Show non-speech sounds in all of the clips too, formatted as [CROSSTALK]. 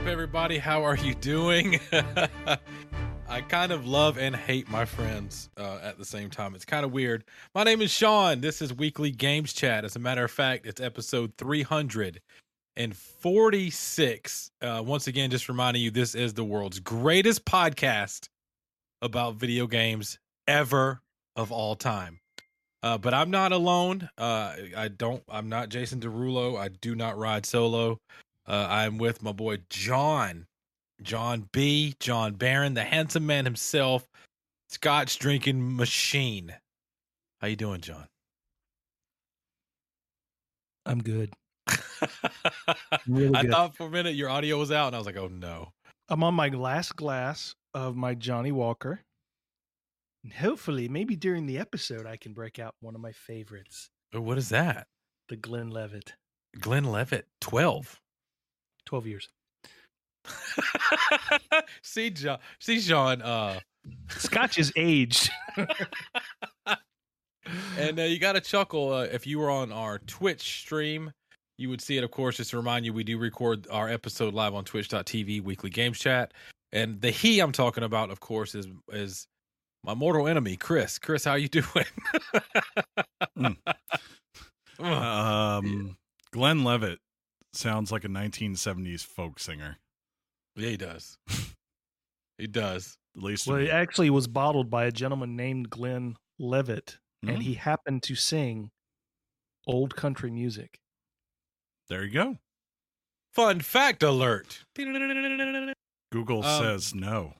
up, everybody? How are you doing? [LAUGHS] I kind of love and hate my friends uh, at the same time. It's kind of weird. My name is Sean. This is Weekly Games Chat. As a matter of fact, it's episode 346. Uh, once again, just reminding you, this is the world's greatest podcast about video games ever of all time. Uh, but I'm not alone. Uh, I don't. I'm not Jason Derulo. I do not ride solo. Uh, I'm with my boy John, John B, John Barron, the handsome man himself, Scotch drinking machine. How you doing, John? I'm good. [LAUGHS] really I good. thought for a minute your audio was out, and I was like, "Oh no!" I'm on my last glass of my Johnnie Walker. And hopefully, maybe during the episode, I can break out one of my favorites, What is that? the Glenlivet. Glenn Levitt, twelve. 12 years. [LAUGHS] see, John. See, John. Uh, Scotch is aged. [LAUGHS] and uh, you got to chuckle uh, if you were on our Twitch stream. You would see it, of course. Just to remind you, we do record our episode live on Twitch.tv, weekly games chat. And the he I'm talking about, of course, is is my mortal enemy, Chris. Chris, how you doing? [LAUGHS] Mm. Um, Glenlivet sounds like a 1970s folk singer. yeah, he does. [LAUGHS] he does. At least, well, me. it actually was bottled by a gentleman named Glenn Levitt, and Mhm. he happened to sing old country music. there you go. Fun fact alert. Google Um, says no.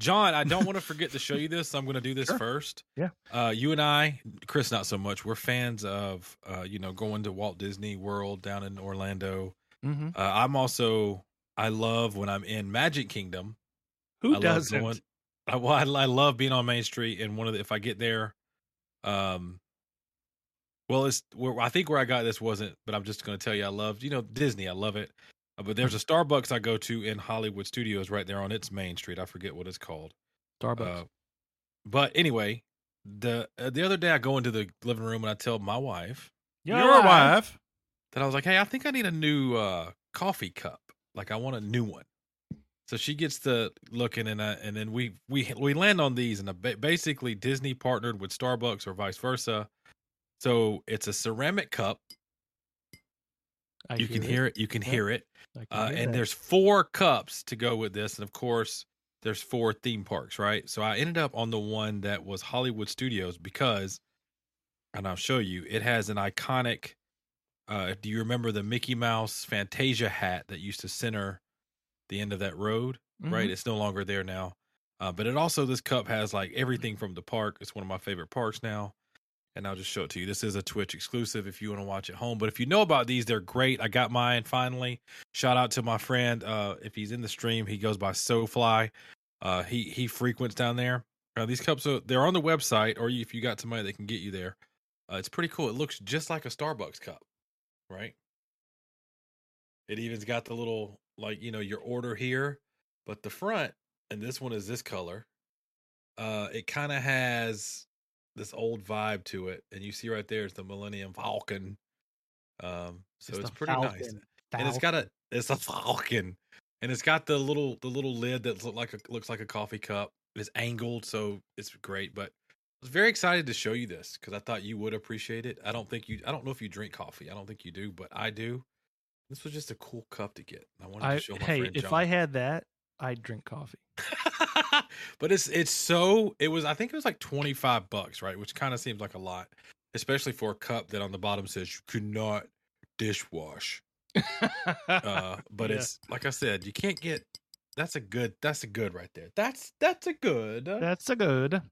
John, I don't want to forget to show you this. So I'm going to do this Sure. first. Yeah. Uh, you and I, Chris, not so much. We're fans of, uh, you know, going to Walt Disney World down in Orlando. Mm-hmm. Uh, I'm also, I love when I'm in Magic Kingdom. Who I doesn't? Love going, I, well, I, I love being on Main Street, and one of the, if I get there, um, well, it's where I think where I got this wasn't, but I'm just going to tell you, I love, you know, Disney. I love it. Uh, but there's a Starbucks I go to in Hollywood Studios right there on its Main Street. I forget what it's called. Starbucks. Uh, but anyway, the uh, the other day I go into the living room and I tell my wife Your wife. that I was like, "Hey, I think I need a new uh, coffee cup. Like, I want a new one." So she gets to looking, and uh, and then we we we land on these, and uh, basically Disney partnered with Starbucks or vice versa. So it's a ceramic cup. I you can hear it. You can Yeah. hear it. Uh, and that. there's four cups to go with this, and of course, there's four theme parks, right? So I ended up on the one that was Hollywood Studios because, and I'll show you, it has an iconic. Uh, do you remember the Mickey Mouse Fantasia hat that used to center the end of that road? Right, Mhm. it's no longer there now. Uh, but it also this cup has like everything from the park. It's one of my favorite parks now and I'll just show it to you. This is a Twitch exclusive if you want to watch at home. But if you know about these, they're great. I got mine finally. Shout out to my friend. Uh, if he's in the stream, he goes by SoFly. Uh, he he frequents down there. Uh, these cups are they're on the website, or if you got somebody that can get you there. Uh, it's pretty cool. It looks just like a Starbucks cup, right? It even's got the little like you know your order here, but the front and this one is this color. Uh, it kind of has this old vibe to it, and you see right there is the Millennium Falcon. Um, so it's, the pretty nice, Falcon. and it's got a it's a [LAUGHS] Falcon, and it's got the little the little lid that look like a looks like a coffee cup. It's angled, so it's great. But I was very excited to show you this because I thought you would appreciate it. I don't think you. I don't know if you drink coffee. I don't think you do, but I do. This was just a cool cup to get. I wanted I, to show my hey, friend if I had that, I'd drink coffee. [LAUGHS] but it's it's so it was I think it was like 25 bucks, right? Which kind of seems like a lot, especially for a cup that on the bottom says you could not dishwash. Uh [LAUGHS] but Yeah. it's like I said, you can't get that's a good that's a good right there. That's that's a good. That's a good.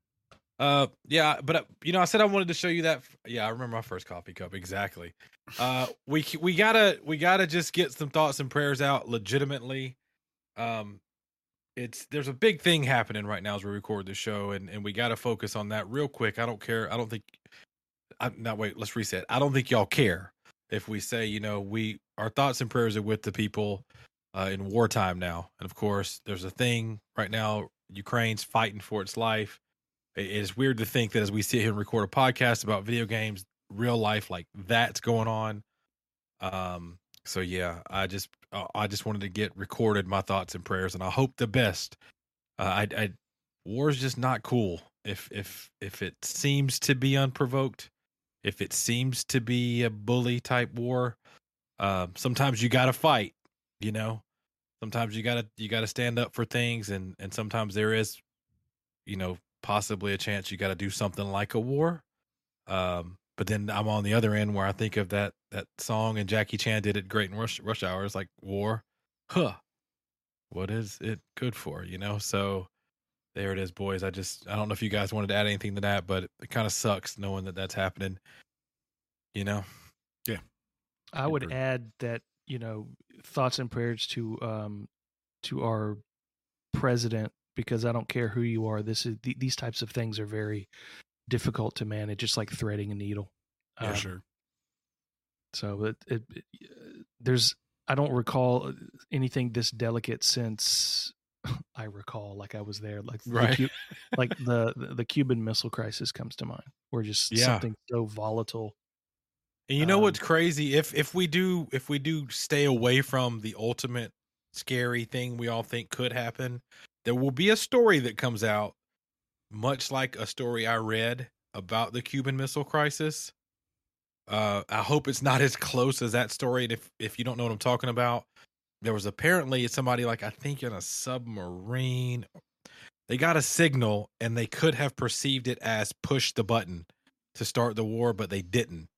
Uh yeah, but uh, you know I said I wanted to show you that yeah, I remember my first coffee cup exactly. Uh we we got to we got to just get some thoughts and prayers out legitimately. Um it's there's a big thing happening right now as we record the show and and we got to focus on that real quick. I don't care. I don't think I now wait, let's reset. I don't think y'all care if we say, you know, we our thoughts and prayers are with the people uh, in wartime now. And of course, there's a thing right now Ukraine's fighting for its life. It is weird to think that as we sit here and record a podcast about video games, real life like that's going on. Um So yeah, I just uh, I just wanted to get recorded my thoughts and prayers, and I hope the best. Uh, I, I war is just not cool if if if it seems to be unprovoked, if it seems to be a bully type war. Uh, sometimes you got to fight, you know. Sometimes you gotta you gotta stand up for things, and and sometimes there is, you know, possibly a chance you got to do something like a war. Um, but then I'm on the other end where I think of that that song and Jackie Chan did it great in Rush, Rush Hour. It's like war, huh? What is it good for? You know. So there it is, boys. I just I don't know if you guys wanted to add anything to that, but it, it kind of sucks knowing that that's happening. You know. Yeah. I would Agreed. add that you know thoughts and prayers to um to our president because I don't care who you are. This is th- these types of things are very difficult to manage, just like threading a needle. Yeah, Um, sure. So it, it, it there's I don't recall anything this delicate since [LAUGHS] I recall like I was there like Right. Cu- [LAUGHS] like the the Cuban Missile Crisis comes to mind or just Yeah. something so volatile. And you know Um, what's crazy? If if we do if we do stay away from the ultimate scary thing we all think could happen, there will be a story that comes out, much like a story I read about the Cuban Missile Crisis. Uh, I hope it's not as close as that story. And if if you don't know what I'm talking about, there was apparently somebody like I think in a submarine. They got a signal and they could have perceived it as push the button to start the war, but they didn't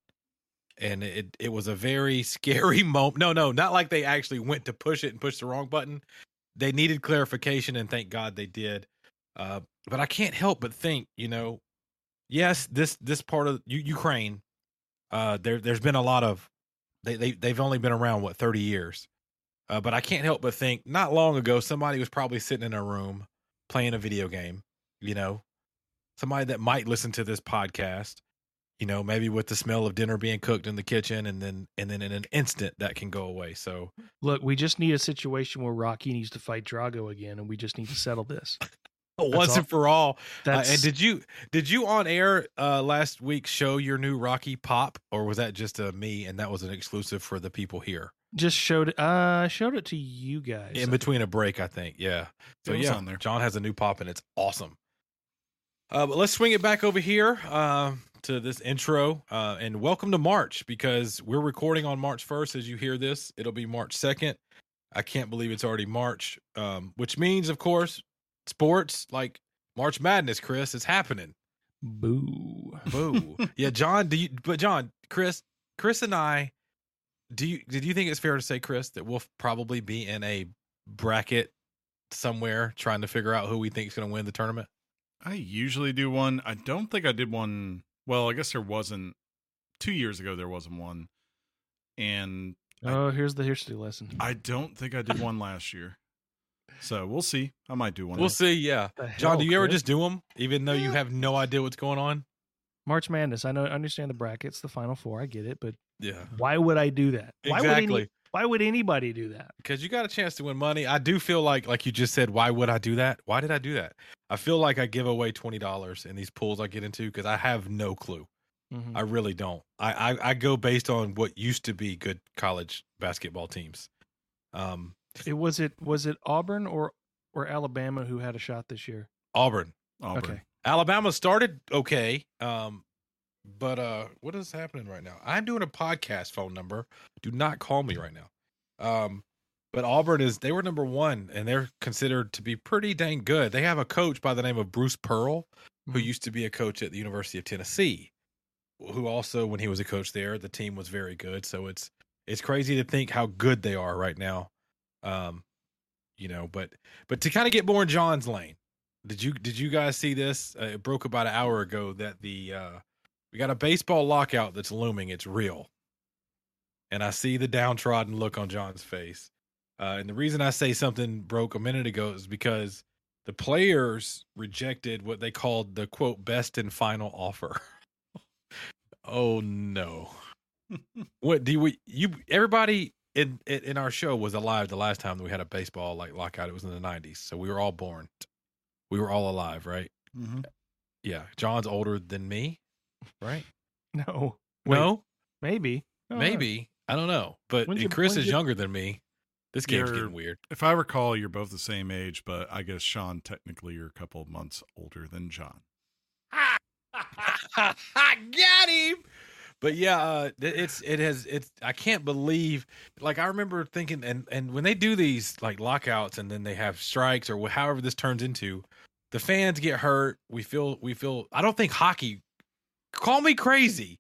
and it it was a very [LAUGHS] scary moment. No, no, not like they actually went to push it and push the wrong button. They needed clarification, and thank God they did. Uh, but I can't help but think, you know, yes, this this part of Ukraine, uh, there there's been a lot of they they they've only been around what thirty years, uh, but I can't help but think not long ago somebody was probably sitting in a room playing a video game, you know, somebody that might listen to this podcast you know maybe with the smell of dinner being cooked in the kitchen and then and then in an instant that can go away so Look, we just need a situation where Rocky needs to fight Drago again, and we just need to settle this. [LAUGHS] once all- and for all uh, and did you did you on air uh last week show your new rocky pop or was that just a me and that was an exclusive for the people here just showed it. Uh, I showed it to you guys. in between a break i think yeah so yeah on there. john has a new pop and it's awesome uh, but let's swing it back over here uh, to this intro uh, and welcome to march because we're recording on march 1st as you hear this it'll be march 2nd i can't believe it's already march um, which means of course sports like march madness chris is happening Boo. boo [LAUGHS] yeah john do you but john chris chris and i do you did you think it's fair to say chris that we'll probably be in a bracket somewhere trying to figure out who we think is going to win the tournament I usually do one. I don't think I did one. Well, I guess there wasn't. Two years ago, there wasn't one, and Oh, here's the history lesson. I don't think I did one last year. So we'll see. I might do one. we'll see yeah john do you ever just do them even though you have no idea what's going on March Madness? I know, I understand the brackets, the Final Four. I get it, but yeah why would I do that? Why Would exactly any, why would anybody do that? because you got a chance to win money i do feel like like you just said why would i do that why did i do that i feel like i give away $20 in these pools i get into because i have no clue Mhm. I really don't. I, I I go based on what used to be good college basketball teams. Um, It was it was it Auburn or or Alabama who had a shot this year? Auburn, Auburn. Okay. Alabama started okay. Um, but uh, what is happening right now? I'm doing a podcast phone number. Do not call me right now. Um, but Auburn is they were number one and they're considered to be pretty dang good. They have a coach by the name of Bruce Pearl, who Mhm. used to be a coach at the University of Tennessee, who also when he was a coach there, the team was very good. So it's it's crazy to think how good they are right now. Um, you know, but but to kind of get more in John's lane, did you did you guys see this? Uh, it broke about an hour ago that the uh we got a baseball lockout that's looming. It's real. And I see the downtrodden look on John's face. Uh, and the reason I say something broke a minute ago is because the players rejected what they called the quote best and final offer. [LAUGHS] oh no. [LAUGHS] what do we you everybody in, in in our show was alive the last time that we had a baseball like lockout. It was in the nineties. So we were all born. We were all alive, right? Mhm. Yeah. John's older than me, right? [LAUGHS] No. Wait, no, maybe. I don't maybe. I don't know, but When's and Chris is your- younger than me. This game's You're- getting weird. If I recall, you're both the same age, but I guess Sean technically you're a couple of months older than John. [LAUGHS] I got him. But yeah, uh, it- it's it has it's I can't believe like I remember thinking and and when they do these like lockouts and then they have strikes or however this turns into, the fans get hurt. We feel we feel I don't think hockey. Call me crazy.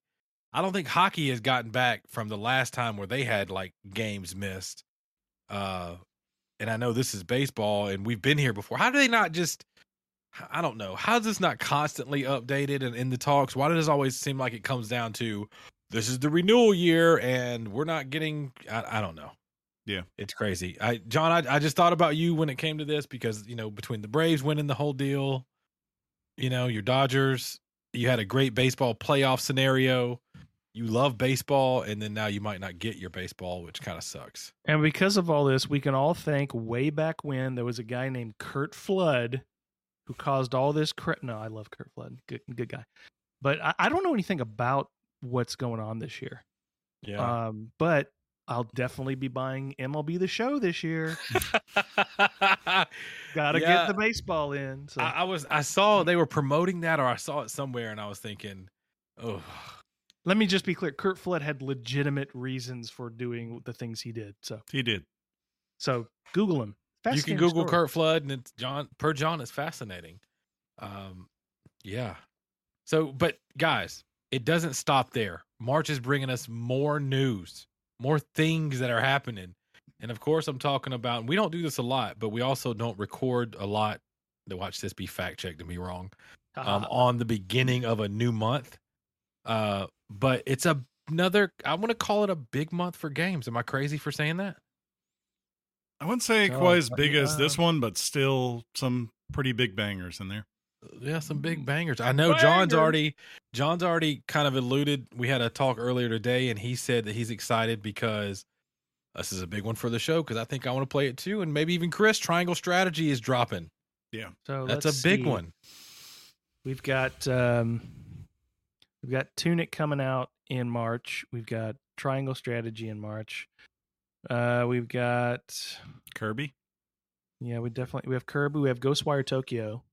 I don't think hockey has gotten back from the last time where they had like games missed. Uh, and I know this is baseball and we've been here before. How do they not just I don't know. How's this not constantly updated and in the talks? Why does it always seem like it comes down to this is the renewal year and we're not getting I, I don't know. Yeah. It's crazy. I John, I, I just thought about you when it came to this because, you know, between the Braves winning the whole deal, you know, your Dodgers, you had a great baseball playoff scenario. You love baseball, and then now you might not get your baseball, which kind of sucks. And because of all this, we can all thank way back when there was a guy named Curt Flood who caused all this. Cra- no, I love Curt Flood. Good, good guy. But I, I don't know anything about what's going on this year. Yeah. Um, but I'll definitely be buying MLB the Show this year. [LAUGHS] Got to Yeah. get the baseball in. So I, I was I saw they were promoting that, or I saw it somewhere, and I was thinking, oh, let me just be clear: Curt Flood had legitimate reasons for doing the things he did. So, He did. so Google him. You can Google story. Curt Flood, and it's John per John. It's fascinating. Um, yeah. So, but guys, it doesn't stop there. March is bringing us more news, more things that are happening, and of course, I'm talking about. And we don't do this a lot, but we also don't record a lot. To watch this be fact checked and be wrong. um, on the beginning of a new month. Uh, but it's a, another. I want to call it a big month for games. Am I crazy for saying that? I wouldn't say Oh, quite as but big as this one, but still some pretty big bangers in there. Yeah, some big bangers. I know John's already. John's already kind of alluded. We had a talk earlier today, and he said that he's excited because this is a big one for the show. Because I think I want to play it too, and maybe even Chris. Triangle Strategy is dropping. Yeah, so That's a big see. one. We've got um, we've got Tunic coming out in March. We've got Triangle Strategy in March. Uh, we've got Kirby. yeah, we definitely we have Kirby. We have Ghostwire Tokyo.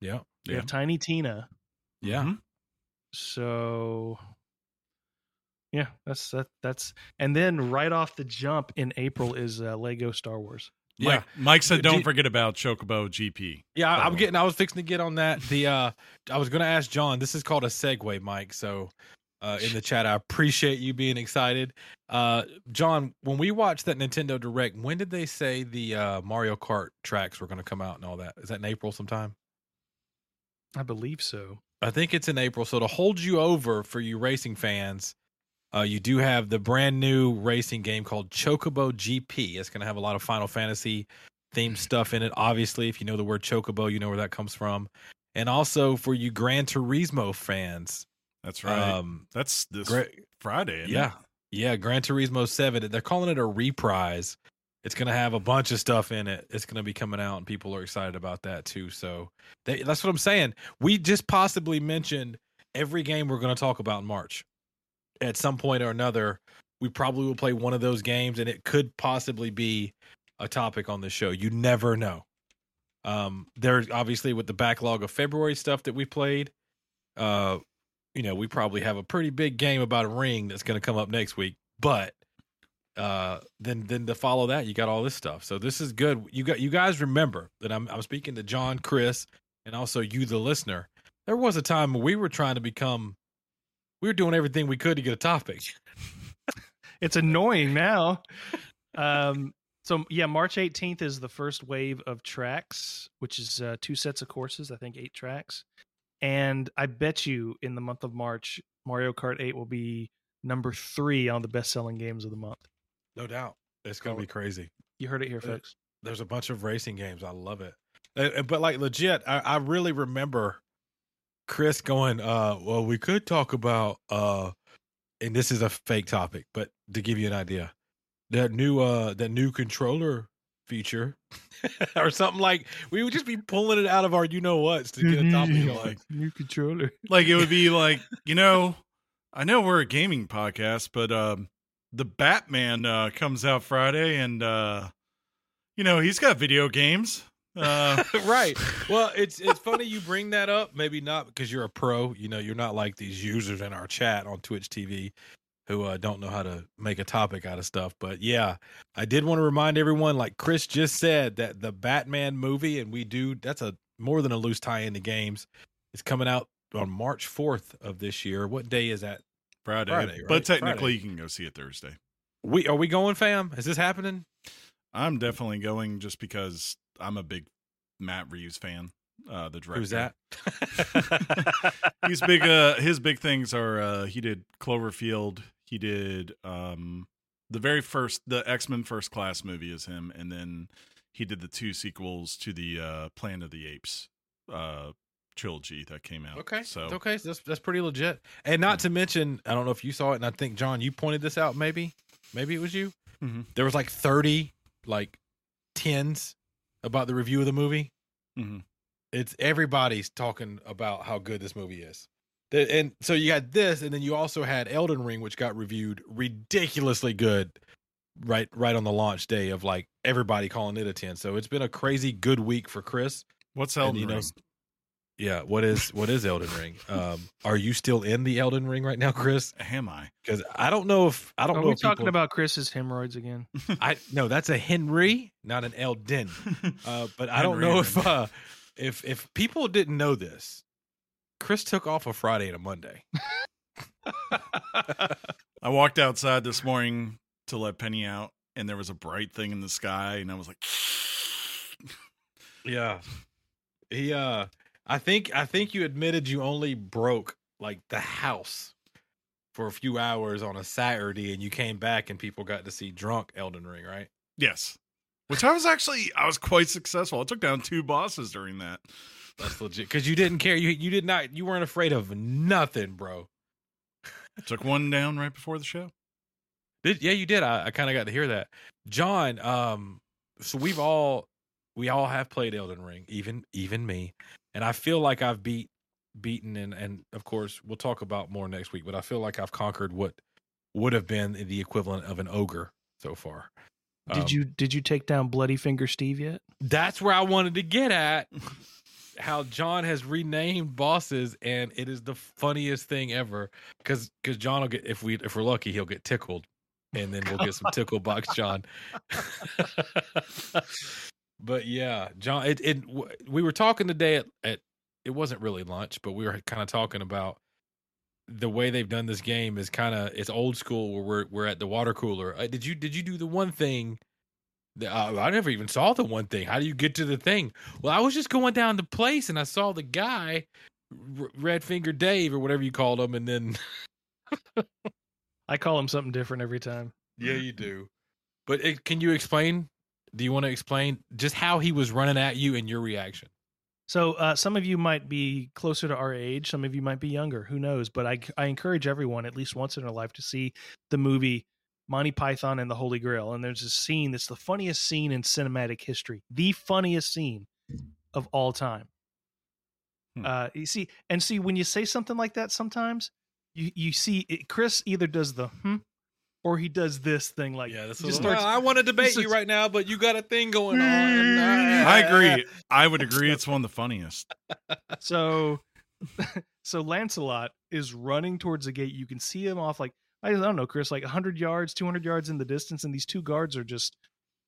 Yeah, We Yeah. have Tiny Tina. yeah. Mhm. So yeah, that's that that's and then right off the jump in April is uh, Lego Star Wars. Yeah. Mike, Mike said, Do- "Don't do- forget about Chocobo GP." Yeah, I- by I'm getting. I was fixing to get on that. The uh, I was going to ask John. This is called a segue, Mike. So, uh, in the chat, I appreciate you being excited. Uh, John, when we watched that Nintendo Direct, when did they say the uh, Mario Kart tracks were going to come out and all that? Is that in April sometime? I believe so. I think it's in April. So to hold you over for you racing fans, uh, you do have the brand new racing game called Chocobo GP. It's going to have a lot of Final Fantasy themed stuff in it. Obviously, if you know the word Chocobo, you know where that comes from. And also for you Gran Turismo fans, That's right. um, That's this great, Friday. yeah, it? yeah, Gran Turismo Seven. They're calling it a reprise. It's going to have a bunch of stuff in it. It's going to be coming out, and people are excited about that too. So they, that's what I'm saying. We just possibly mentioned every game we're going to talk about in March. At some point or another, we probably will play one of those games, and it could possibly be a topic on the show. You never know. Um, there's obviously with the backlog of February stuff that we played. Uh, you know, we probably have a pretty big game about a ring that's going to come up next week. But uh, then then to follow that, you got all this stuff. So this is good. You got you guys remember that I'm I'm speaking to John, Chris, and also you, the listener. There was a time when we were trying to become, we were doing everything we could to get a topic. [LAUGHS] It's annoying now. Um, so yeah, March 18th is the first wave of tracks, which is uh, two sets of courses. I think eight tracks, and I bet you in the month of March, Mario Kart 8 will be number three on the best-selling games of the month. No doubt, it's going to be crazy. You heard it here, Uh, folks. there's a bunch of racing games. I love it. But like legit, I, I really remember Chris going, uh, well, we could talk about uh and this is a fake topic, but to give you an idea, that new uh that new controller feature [LAUGHS] or something like we would just be pulling it out of our you know what's to get a topic [LAUGHS] like new controller. Like it would be like, you know, I know we're a gaming podcast, but um, the Batman uh, comes out Friday, and uh, you know he's got video games. Uh, [LAUGHS] right. Well, it's it's funny you bring that up. Maybe not because you're a pro. You know, you're not like these users in our chat on Twitch TV who uh, don't know how to make a topic out of stuff. But yeah, I did want to remind everyone, like Chris just said, that the Batman movie, and we do that's a more than a loose tie into games. It's coming out on March 4th of this year. What day is that? Friday, Friday, but technically Friday. you can go see it Thursday. We are we going, fam? Is this happening? I'm definitely going just because I'm a big Matt Reeves fan. Uh, the director. Who's that? [LAUGHS] He's big. Uh, his big things are uh, he did Cloverfield. He did um, the very first the X Men First Class movie is him, and then he did the two sequels to the uh, Planet of the Apes uh, trilogy that came out. Okay. so okay, so that's that's pretty legit. And not to mention, I don't know if you saw it, and I think John, you pointed this out. Maybe, maybe it was you. Mhm. There was like thirty like tens about the review of the movie. Mhm. It's everybody's talking about how good this movie is. The- And so you got this, and then you also had Elden Ring, which got reviewed ridiculously good, right right on the launch day of like everybody calling it a ten. So it's been a crazy good week for Chris. what's And, Elden you know, Ring? Yeah, what is what is Elden Ring? Um, are you still in the Elden Ring right now, Chris? Am I? Because I don't know if I don't Are know we if talking people, about Chris's hemorrhoids again? [LAUGHS] I no, that's a Henry, not an Elden. [LAUGHS] Uh, but I don't know Henry if uh, if if people didn't know this, Chris took off a Friday and a Monday. [LAUGHS] [LAUGHS] I walked outside this morning to let Penny out, and there was a bright thing in the sky, and I was like, Yeah, he. uh I think I think you admitted you only broke like the house for a few hours on a Saturday, and you came back and people got to see drunk Elden Ring, right? "Yes," which I was actually I was quite successful. I took down two bosses during that. That's legit because you didn't care. You you did not. You weren't afraid of nothing, bro. Took one down right before the show. Did yeah, you did. I, I kind of got to hear that, John. Um, so we've all we all have played Elden Ring, even even me, and I feel like I've beat beaten and and of course we'll talk about more next week. But I feel like I've conquered what would have been the equivalent of an ogre so far. Did Um, you did you take down Bloody Finger Steve yet? That's where I wanted to get at. [LAUGHS] How John has renamed bosses, and it is the funniest thing ever. Because because John will get if we if we're lucky, he'll get tickled, and then we'll get some tickle box John. [LAUGHS] but yeah, John, it, it we were talking today at, at it wasn't really lunch, but we were kind of talking about the way they've done this game is kind of it's old school where we're we're at the water cooler. Uh, did you did you do the one thing? That- Uh, I never even saw the one thing. How do you get to the thing? Well, I was just going down the place and I saw the guy, R- Red Finger Dave or whatever you called him, and then [LAUGHS] I call him something different every time. yeah, you do. But it, can you explain? Do you want to explain just how he was running at you and your reaction? So uh, some of you might be closer to our age, some of you might be younger. Who knows? But I I encourage everyone at least once in their life to see the movie Monty Python and the Holy Grail. And there's a scene that's the funniest scene in cinematic history, the funniest scene of all time. Hmm. Uh, you see, and see when you say something like that, sometimes you you see it, Chris either does the hmm or he does this thing like yeah, this is. just starts- I want to debate you right now, but you got a thing going on. I agree. I would agree. It's one of the funniest. so [LAUGHS] so Lancelot is running towards the gate. You can see him off like I don't know, Chris, like 100 yards, 200 yards in the distance, and these two guards are just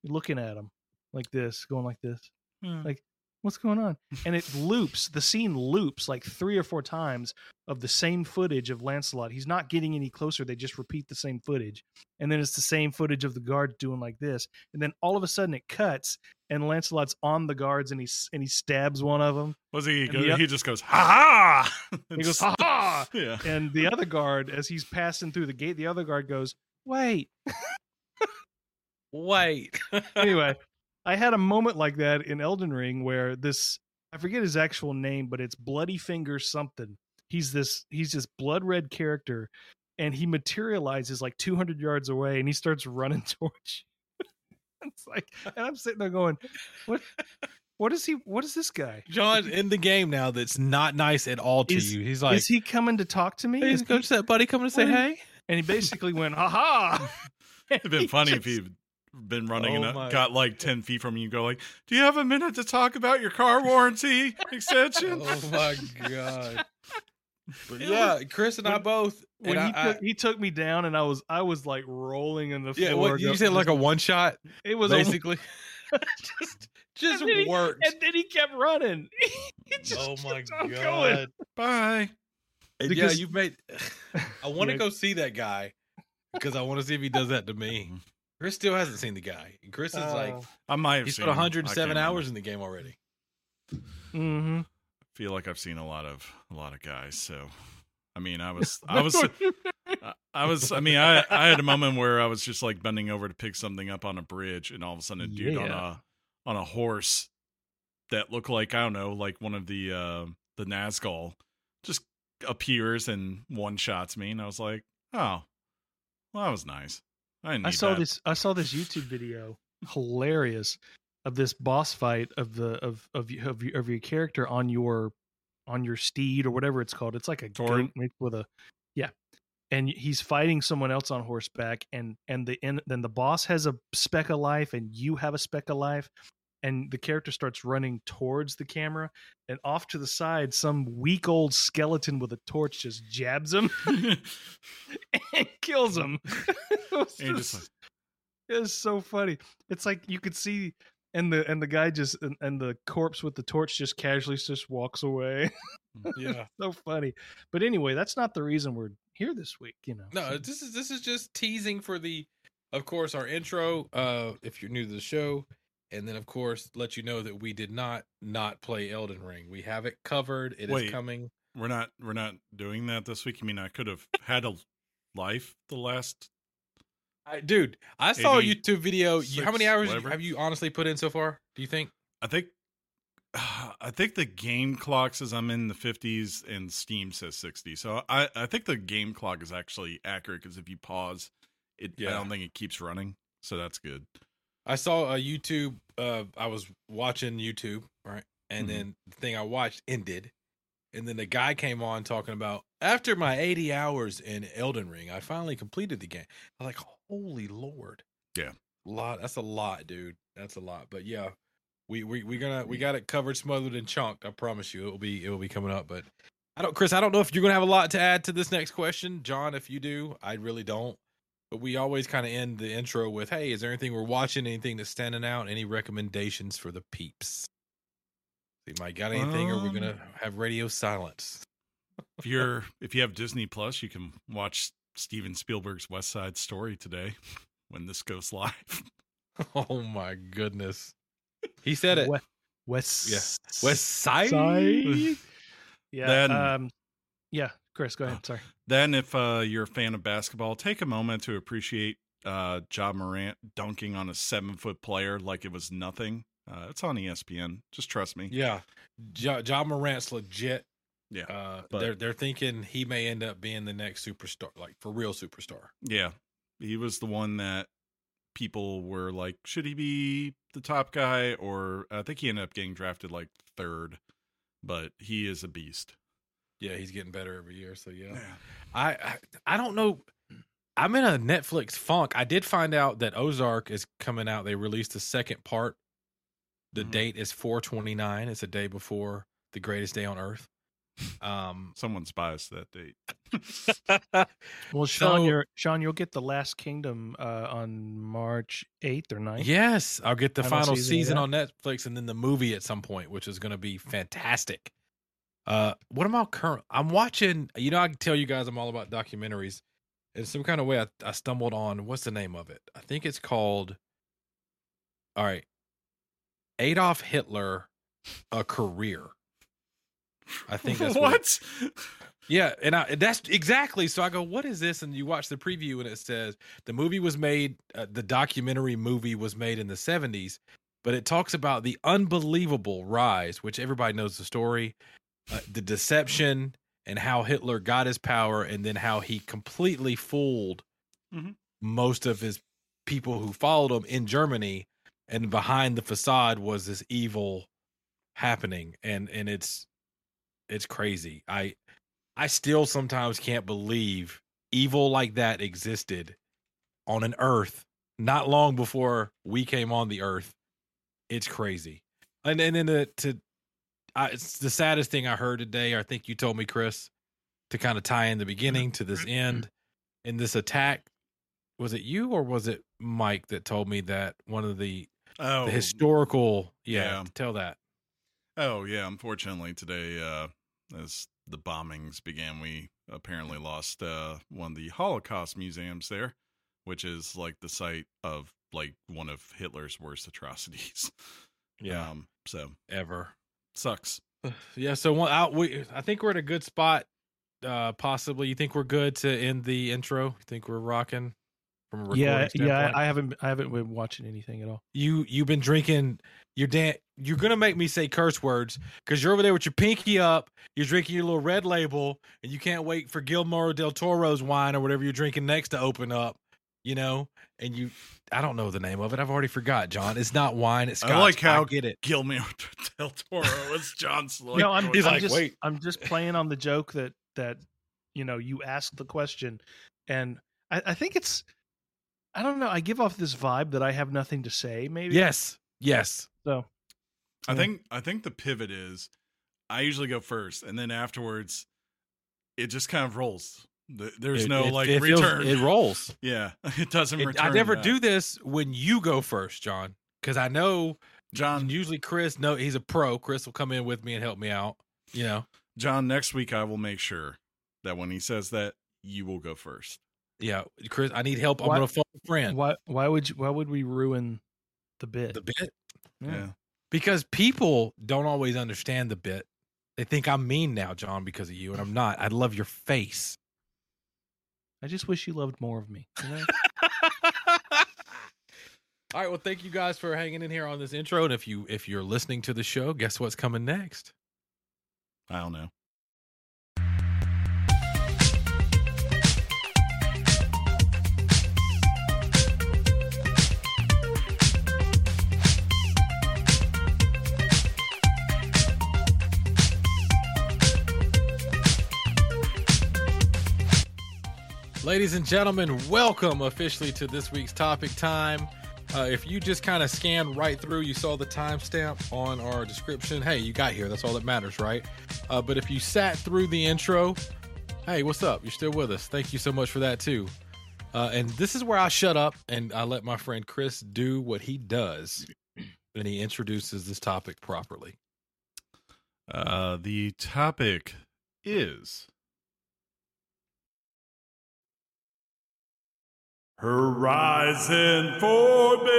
looking at him like this, going like this. Hmm. Like, what's going on? And it loops. The scene loops like three or four times of the same footage of Lancelot. He's not getting any closer. They just repeat the same footage, and then it's the same footage of the guards doing like this. And then all of a sudden it cuts, and Lancelot's on the guards, and he and he stabs one of them. Was he? And the- he just goes ha ha. [LAUGHS] He goes, ha ha! [LAUGHS] Yeah. And the other guard, as he's passing through the gate, the other guard goes, wait. Wait. [LAUGHS] Anyway, I had a moment like that in Elden Ring where this, I forget his actual name, but it's Bloody Finger something. He's this, he's this blood red character and he materializes like 200 yards away and he starts running [LAUGHS] towards you. [LAUGHS] it's like, and I'm sitting there going, what? What is he? What is this guy? John's in the game now. That's not nice at all to Is- you. He's like, is he coming to talk to me? "Hey, Is Coach he- that buddy coming to say hey?" and he basically went, ha ha. [LAUGHS] It'd been funny if just- you'd been running Oh and my- uh, got like ten feet from you. and Go like, "Do you have a minute to talk about your car warranty extension?" [LAUGHS] Oh my god. [LAUGHS] But It yeah, Chris and I both. when and he I, took he took me down and I was I was like rolling in the I, floor. what you said like a one shot, it was a- basically. [LAUGHS] just just And then he- worked. and then he kept running. he just Oh my god. going. Bye. And yeah, Because- you've made. I want to Yeah. go see that guy because I want to see if he does that to me. Chris still hasn't seen the guy. Chris is like Oh. I might have he's put 107 hours in the game already. Mhm. I feel like I've seen a lot of a lot of guys. So, I mean, I was [LAUGHS] I was [LAUGHS] I- I was I mean I I had a moment where I was just like bending over to pick something up on a bridge, and all of a sudden a dude on a on a horse that looked like I don't know like one of the uh the Nazgul just appears and one shots me, and I was like, oh, well that was nice. I. I saw that. this I saw this YouTube video, hilarious, of this boss fight of the of of of, of your character on your on your steed or whatever it's called. It's like a goat with a yeah, and he's fighting someone else on horseback, and and the and then the boss has a speck of life, and you have a speck of life. And the character starts running towards the camera, and off to the side, some weak old skeleton with a torch just jabs him [LAUGHS] and kills him. [LAUGHS] It was just just- it was so funny. It's like you could see, and the and the guy just and, and the corpse with the torch just casually just walks away. [LAUGHS] Yeah. so funny. But anyway, that's not the reason we're here this week. You know. No, So- this is this is just teasing for the, of course, our intro. Uh, if you're new to the show, and then of course let you know that we did not not play Elden Ring. We have it covered. It is Wait. coming. We're not we're not doing that this week. I mean, I could have had a life the last. I, dude, I saw a YouTube video. You, how many hours whatever. have you honestly put in so far? Do you think? I think. [SIGHS] I think the game clock says I'm in the 50s and Steam says 60. So I, I think the game clock is actually accurate because if you pause, it I don't think it keeps running. So that's good. I saw a YouTube. Uh, I was watching YouTube, right, and Mhm. then the thing I watched ended, and then the guy came on talking about after my 80 hours in Elden Ring, I finally completed the game. I was like, holy lord, Yeah. a lot. That's a lot, dude. That's a lot. But yeah, we we we gonna we got it covered, smothered, and chunked. I promise you, it will be it will be coming up. But I don't, Chris. I don't know if you're gonna have a lot to add to this next question, John. If you do, I really don't. But we always kind of end the intro with, "Hey, is there anything we're watching? Anything that's standing out? Any recommendations for the peeps?" You might got anything, or we're gonna Um, have radio silence. If you're if you have Disney Plus, you can watch Steven Spielberg's West Side Story today [LAUGHS] when this goes live. [LAUGHS] Oh my goodness, he said it. We- West Yeah. West Side. Side. [LAUGHS] Yeah. Then- um. Yeah, Chris, go ahead. Sorry. Then, if uh, you're a fan of basketball, take a moment to appreciate uh, Ja Morant dunking on a seven foot player like it was nothing. Uh, it's on ESPN. Just trust me. Yeah, Ja, ja Morant's legit. Yeah. Uh, But- they're they're thinking he may end up being the next superstar, like for real superstar. Yeah. He was the one that people were like, should he be the top guy? Or I think he ended up getting drafted like third, but he is a beast. Yeah, he's getting better every year. So yeah, I, I I don't know. I'm in a Netflix funk. I did find out that Ozark is coming out. They released the second part. The Mhm. date is 429. It's a day before the greatest day on earth. Um, Someone's biased that date. [LAUGHS] Well, Sean, So- you're Sean. You'll get the Last Kingdom uh, on March eighth or 9th. Yes, I'll get the Final final season season on Netflix and then the movie at some point, which is going to be fantastic. Uh, what am I current? I'm watching. You know, I can tell you guys I'm all about documentaries. In some kind of way, I, I stumbled on what's the name of it? I think it's called. All right, Adolf Hitler, a career. I think that's what. what? yeah, and I that's exactly. So I go, what is this? And you watch the preview, and it says the movie was made. Uh, the documentary movie was made in the seventies, but it talks about the unbelievable rise, which everybody knows the story, uh, the deception, and how Hitler got his power, and then how he completely fooled Mhm. most of his people who followed him in Germany, and behind the facade was this evil happening, and and it's it's crazy. I I still sometimes can't believe evil like that existed on an Earth not long before we came on the Earth. It's crazy. And and then to, to I, it's the saddest thing I heard today. I think you told me, Chris, to kind of tie in the beginning to this end in this attack. Was it you or was it Mike that told me that one of the, Oh, the historical? Yeah, yeah. tell that. oh yeah. Unfortunately, today, uh, as the bombings began, we apparently lost uh, one of the Holocaust museums there, which is like the site of like one of Hitler's worst atrocities. Yeah, Um, so ever. Sucks. Yeah, so one out. We I think we're at a good spot. Uh, possibly. You think we're good to end the intro? You think we're rocking from a recording Yeah, standpoint? yeah. I, I haven't I haven't been watching anything at all. you you've been drinking your dan you're gonna make me say curse words because you're over there with your pinky up you're drinking your little red label and you can't wait for Guillermo del Toro's wine or whatever you're drinking next to open up you know and you I don't know the name of it I've already forgot John it's not wine it's I scotch like how- I get it Guillermo [LAUGHS] del Toro was John's. Like, no, I'm, he's I'm like, just, "Wait." I'm just playing on the joke that that you know you asked the question, and I, I think it's I don't know. I give off this vibe that I have nothing to say. Maybe yes yes So I Yeah. think I think the pivot is I usually go first, and then afterwards, it just kind of rolls. Th- There's It- no it- like it feels- return. it rolls [LAUGHS] yeah, it doesn't It- return. I never back. do this when you go first John because I know John. usually Chris no he's a pro Chris will come in with me and help me out you know John, next week I will make sure that when he says that, you will go first. Yeah, Chris, I need help. I'm gonna phone a friend. why why would you, why would we ruin the bit? The bit Yeah. because people don't always understand the bit. They think I'm mean now, John, because of you, and I'm not. I love your face. I just wish you loved more of me. you know? [LAUGHS] All right, well, thank you guys for hanging in here on this intro. And if you if you're listening to the show, guess what's coming next? I don't know. Ladies and gentlemen, welcome officially to this week's topic time. Uh, if you just kind of scanned right through, you saw the timestamp on our description. Hey, you got here. That's all that matters, right? Uh, but if you sat through the intro, hey, what's up? You're still with us. Thank you so much for that, too. Uh, and this is where I shut up and I let my friend Chris do what he does. And he introduces this topic properly. Uh, the topic is Horizon Forbidden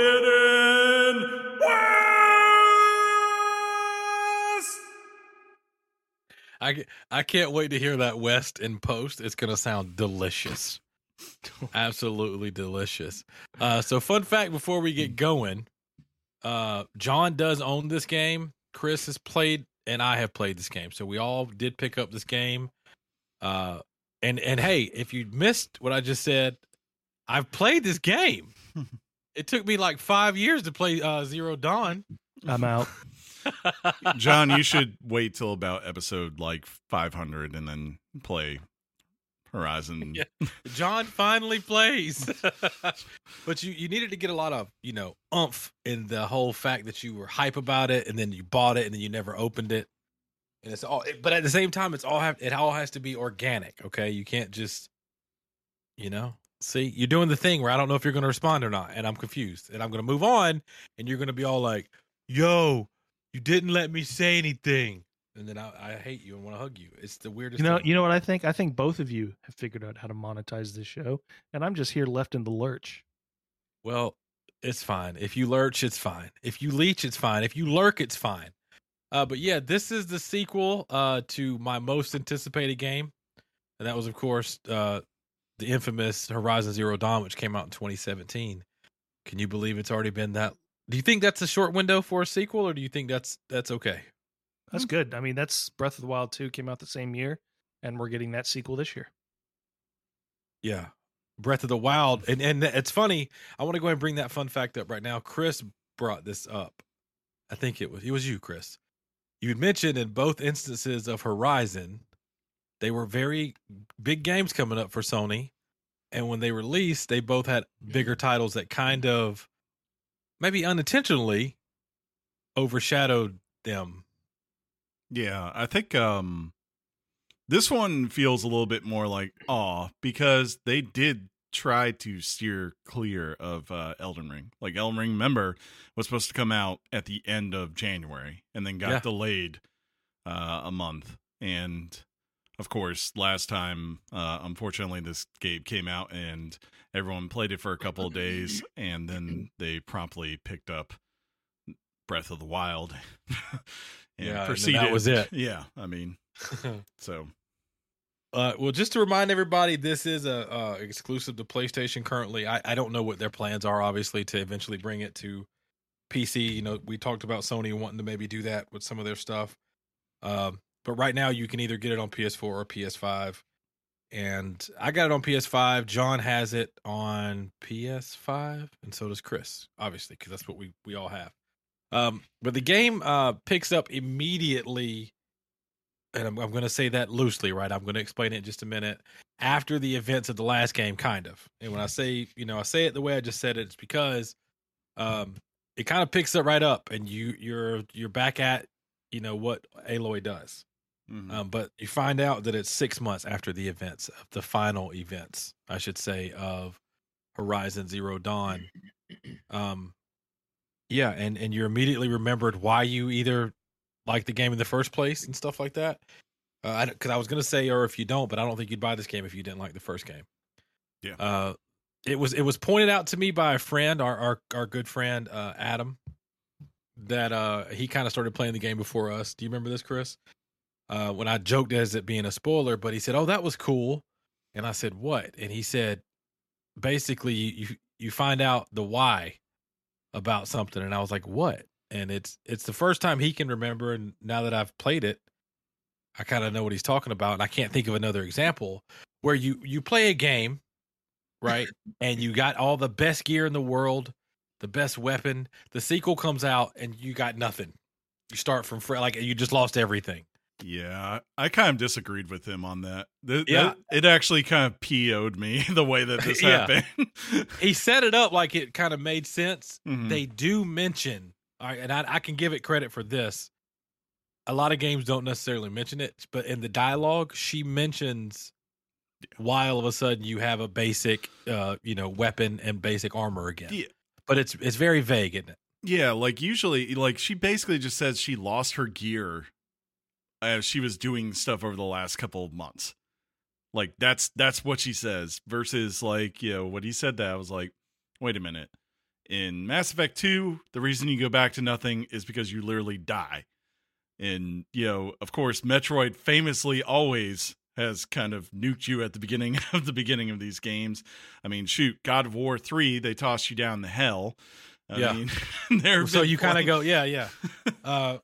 West. I, I can't wait to hear that West in post. It's going to sound delicious. [LAUGHS] Absolutely delicious. Uh, so, fun fact before we get going uh, John does own this game. Chris has played, and I have played this game. So, we all did pick up this game. Uh, and, and hey, if you missed what I just said, I've played this game. [LAUGHS] it took me like five years to play uh, Zero Dawn. I'm out. [LAUGHS] John, you should wait till about episode like 500 and then play Horizon. [LAUGHS] Yeah. John finally plays. but you, you needed to get a lot of, you know, umph in the whole fact that you were hype about it and then you bought it and then you never opened it. And it's all but at the same time it's all have it all has to be organic, okay? You can't just you know, see, you're doing the thing where I don't know if you're going to respond or not and I'm confused. And I'm going to move on and you're going to be all like, "Yo, you didn't let me say anything." And then I, I hate you and want to hug you. It's the weirdest You know, thing. you know what I think? I think both of you have figured out how to monetize this show, and I'm just here left in the lurch. Well, it's fine. If you lurch, it's fine. If you leech, it's fine. If you lurk, it's fine. Uh, but yeah, this is the sequel uh, to my most anticipated game, and that was, of course, uh, the infamous Horizon Zero Dawn, which came out in 2017. Can you believe it's already been that? Do you think that's a short window for a sequel, or do you think that's that's okay? That's good. I mean, that's Breath of the Wild 2 came out the same year, and we're getting that sequel this year. Yeah. Breath of the Wild. And and it's funny. I want to go ahead and bring that fun fact up right now. Chris brought this up. I think it was it was you, Chris. You mentioned in both instances of Horizon, they were very big games coming up for Sony. and when they released, they both had bigger titles that kind of maybe unintentionally overshadowed them. Yeah, I think um this one feels a little bit more like aw because they did try to steer clear of uh, Elden Ring. Like Elden Ring, member was supposed to come out at the end of January and then got Yeah. delayed uh, a month. And of course, last time, uh, unfortunately, this game came out and everyone played it for a couple of days, and then they promptly picked up Breath of the Wild. [LAUGHS] and Yeah, and proceeded. that was it. Yeah, I mean, [LAUGHS] so Uh, well, just to remind everybody, this is a uh, exclusive to PlayStation currently. I, I don't know what their plans are, obviously, to eventually bring it to PC. You know, we talked about Sony wanting to maybe do that with some of their stuff. Um, but right now, you can either get it on PS4 or PS5. And I got it on PS5. John has it on PS5, and so does Chris, obviously, because that's what we we all have. Um, but the game uh, picks up immediately and I'm, I'm going to say that loosely, right? I'm going to explain it in just a minute. After the events of the last game, kind of. And when I say, you know, I say it the way I just said it, it's because um, it kind of picks it right up, and you you're you're back at, you know, what Aloy does. Mhm. Um, but you find out that it's six months after the events of the final events, I should say, of Horizon Zero Dawn. Um, yeah, and and you're immediately remembered why you either like the game in the first place and stuff like that. Uh, because I, was gonna say, or if you don't, but I don't think you'd buy this game if you didn't like the first game. Yeah. Uh, it was it was pointed out to me by a friend, our our our good friend uh, Adam, that uh he kind of started playing the game before us. Do you remember this, Chris? Uh, when I joked as it being a spoiler, but he said, "Oh, that was cool," and I said, "What?" And he said, "Basically, you you find out the why about something," and I was like, "What?" And it's it's the first time he can remember, and now that I've played it, I kind of know what he's talking about, and I can't think of another example where you you play a game, right, [LAUGHS] and you got all the best gear in the world, the best weapon. The sequel comes out, and you got nothing. You start from fr- like you just lost everything. Yeah, I kind of disagreed with him on that. Th- Yeah. it actually kind of PO'd me [LAUGHS] the way that this [LAUGHS] Yeah. happened. [LAUGHS] He set it up like it kind of made sense. Mhm. They do mention, all right, and I, I can give it credit for this. A lot of games don't necessarily mention it, but in the dialogue, she mentions why all of a sudden you have a basic, uh, you know, weapon and basic armor again. Yeah. But it's it's very vague, isn't it? yeah, like usually, like she basically just says she lost her gear as she was doing stuff over the last couple of months. Like that's that's what she says. Versus like you know when he said that, I was like, wait a minute. In Mass Effect Two, the reason you go back to nothing is because you literally die. And you know, of course, Metroid famously always has kind of nuked you at the beginning [LAUGHS] of the beginning of these games. I mean, shoot, God of War three, they tossed you down the hell. I Yeah. mean, [LAUGHS] so you kind of go, yeah, yeah. [LAUGHS] Uh,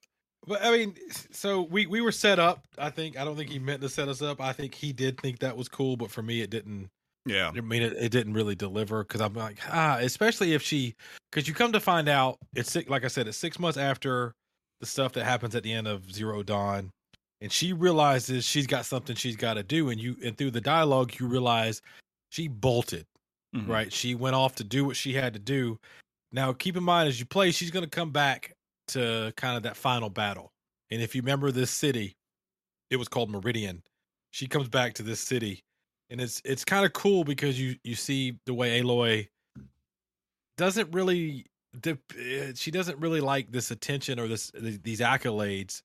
but I mean, so we we were set up. I think I don't think he meant to set us up. I think he did think that was cool, but for me, it didn't. Yeah, I mean, it, it didn't really deliver because I'm like, ah, especially if she, because you come to find out, it's like I said, it's six months after the stuff that happens at the end of Zero Dawn, and she realizes she's got something she's got to do, and you, and through the dialogue, you realize she bolted, Mhm. right? She went off to do what she had to do. Now, keep in mind as you play, she's going to come back to kind of that final battle, and if you remember this city, it was called Meridian. She comes back to this city and it's it's kind of cool because you you see the way Aloy doesn't really eh, she doesn't really like this attention or this these accolades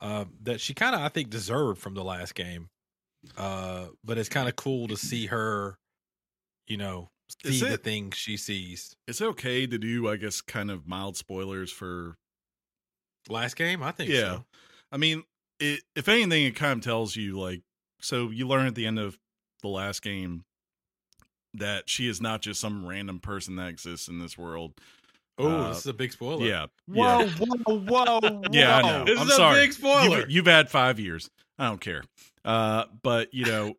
um, that she kind of I think deserved from the last game. Uh, but it's kind of cool to see her, you know, see the things she sees. It's okay to do, I guess, kind of mild spoilers for. Last game, I think. Yeah. so. I mean, it, if anything, it kind of tells you like. So you learn at the end of the last game that she is not just some random person that exists in this world. Oh, Uh, this is a big spoiler. Yeah. Whoa, yeah. whoa, whoa, whoa! [LAUGHS] Yeah, I know. This I'm is a sorry. big spoiler. You've, you've had five years. I don't care. Uh, but you know,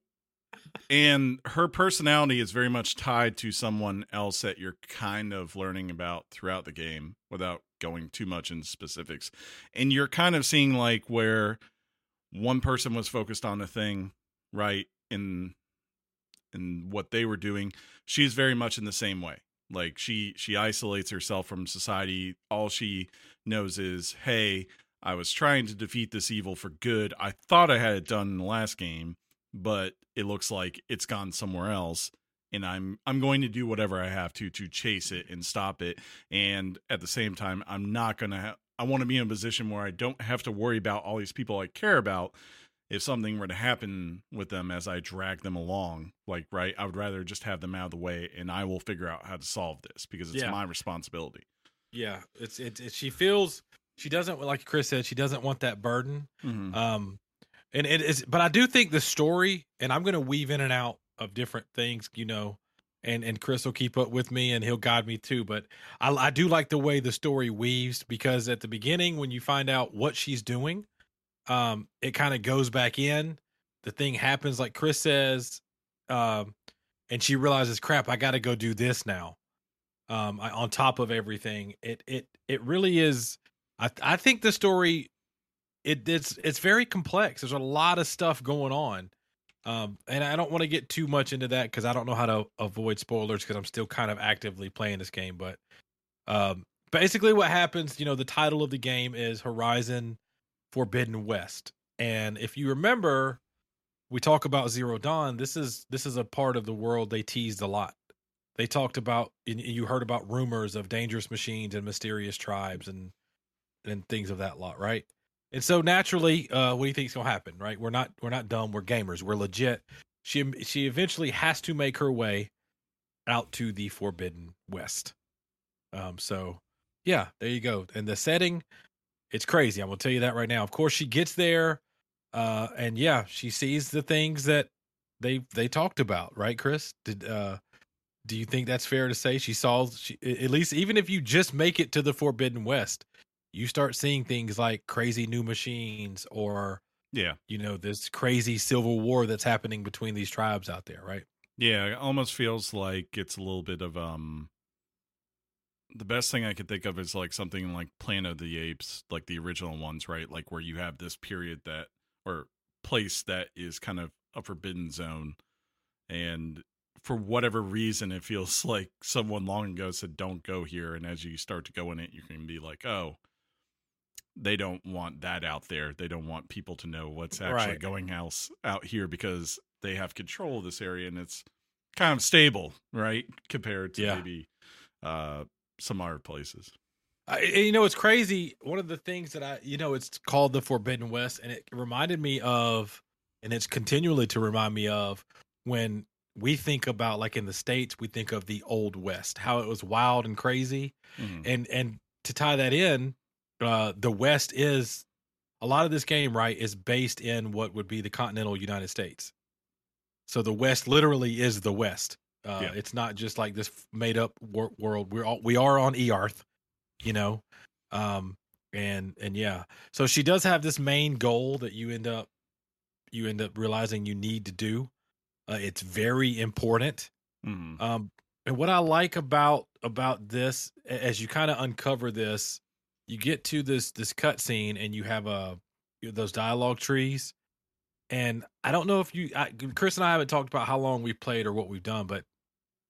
and her personality is very much tied to someone else that you're kind of learning about throughout the game without going too much in specifics. And you're kind of seeing like where one person was focused on a thing, right? In and what they were doing. She's very much in the same way. Like she she isolates herself from society. All she knows is, hey, I was trying to defeat this evil for good. I thought I had it done in the last game, but it looks like it's gone somewhere else and I'm I'm going to do whatever I have to to chase it and stop it. And at the same time, I'm not going to ha- I want to be in a position where I don't have to worry about all these people I care about if something were to happen with them as I drag them along. Like, right, I would rather just have them out of the way and I will figure out how to solve this because it's Yeah. my responsibility. Yeah, it's it, it. She feels she doesn't like Chris said. She doesn't want that burden. Mhm. Um, and it is, but I do think the story, and I'm going to weave in and out of different things, you know, and and Chris will keep up with me and he'll guide me too. But I, I do like the way the story weaves because at the beginning, when you find out what she's doing, um, it kind of goes back in. The thing happens, like Chris says, um, and she realizes, crap, I got to go do this now. Um, I, on top of everything, it it it really is. I I think the story it it's it's very complex. There's a lot of stuff going on. Um, and I don't want to get too much into that because I don't know how to avoid spoilers because I'm still kind of actively playing this game. But um, basically, what happens, you know, the title of the game is Horizon Forbidden West, and if you remember, we talk about Zero Dawn. This is this is a part of the world they teased a lot. They talked about and you heard about rumors of dangerous machines and mysterious tribes and and things of that lot, right? And so naturally, uh, what do you think is gonna happen? Right? We're not we're not dumb. We're gamers. We're legit. She she eventually has to make her way out to the Forbidden West. Um. So yeah, there you go. And the setting, it's crazy. I'm gonna tell you that right now. Of course, she gets there, uh, and yeah, she sees the things that they they talked about. Right, Chris? Did uh, do you think that's fair to say? She saw she, at least even if you just make it to the Forbidden West you start seeing things like crazy new machines or Yeah. you know this crazy civil war that's happening between these tribes out there right Yeah, it almost feels like it's a little bit of um the best thing I could think of is like something like Planet of the Apes, like the original ones, right? Like where you have this period that or place that is kind of a forbidden zone and for whatever reason it feels [LAUGHS] like someone long ago said don't go here and as you start to go in it you can be like, "Oh, they don't want that out there. They don't want people to know what's actually Right. going else out here because they have control of this area and it's kind of stable, right? Compared to Yeah. maybe uh some other places. I, you know it's crazy one of the things that i you know it's called the forbidden west and it reminded me of and it's continually to remind me of when we think about like in the states we think of the old west how it was wild and crazy Mhm. and and to tie that in uh the west is a lot of this game right is based in what would be the continental united states. So the west literally is the west. Uh Yeah. it's not just like this made up wor- world. We're all we are on earth you know? Um and and yeah. So she does have this main goal that you end up you end up realizing you need to do. Uh, it's very important. Mhm. um, and what I like about about this, as you kind of uncover this, you get to this this cutscene and you have a those dialogue trees, and I don't know if you, I, Chris and I haven't talked about how long we've played or what we've done, but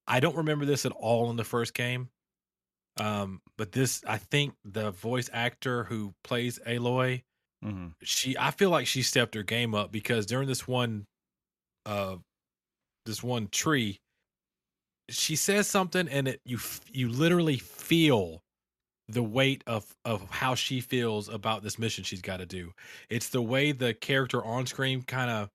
I don't remember this at all in the first game. Um, but this, I think the voice actor who plays Aloy, Mhm. she I feel like she stepped her game up because during this one uh this one tree she says something and it you you literally feel the weight of of how she feels about this mission she's got to do it's the way the character on screen kind of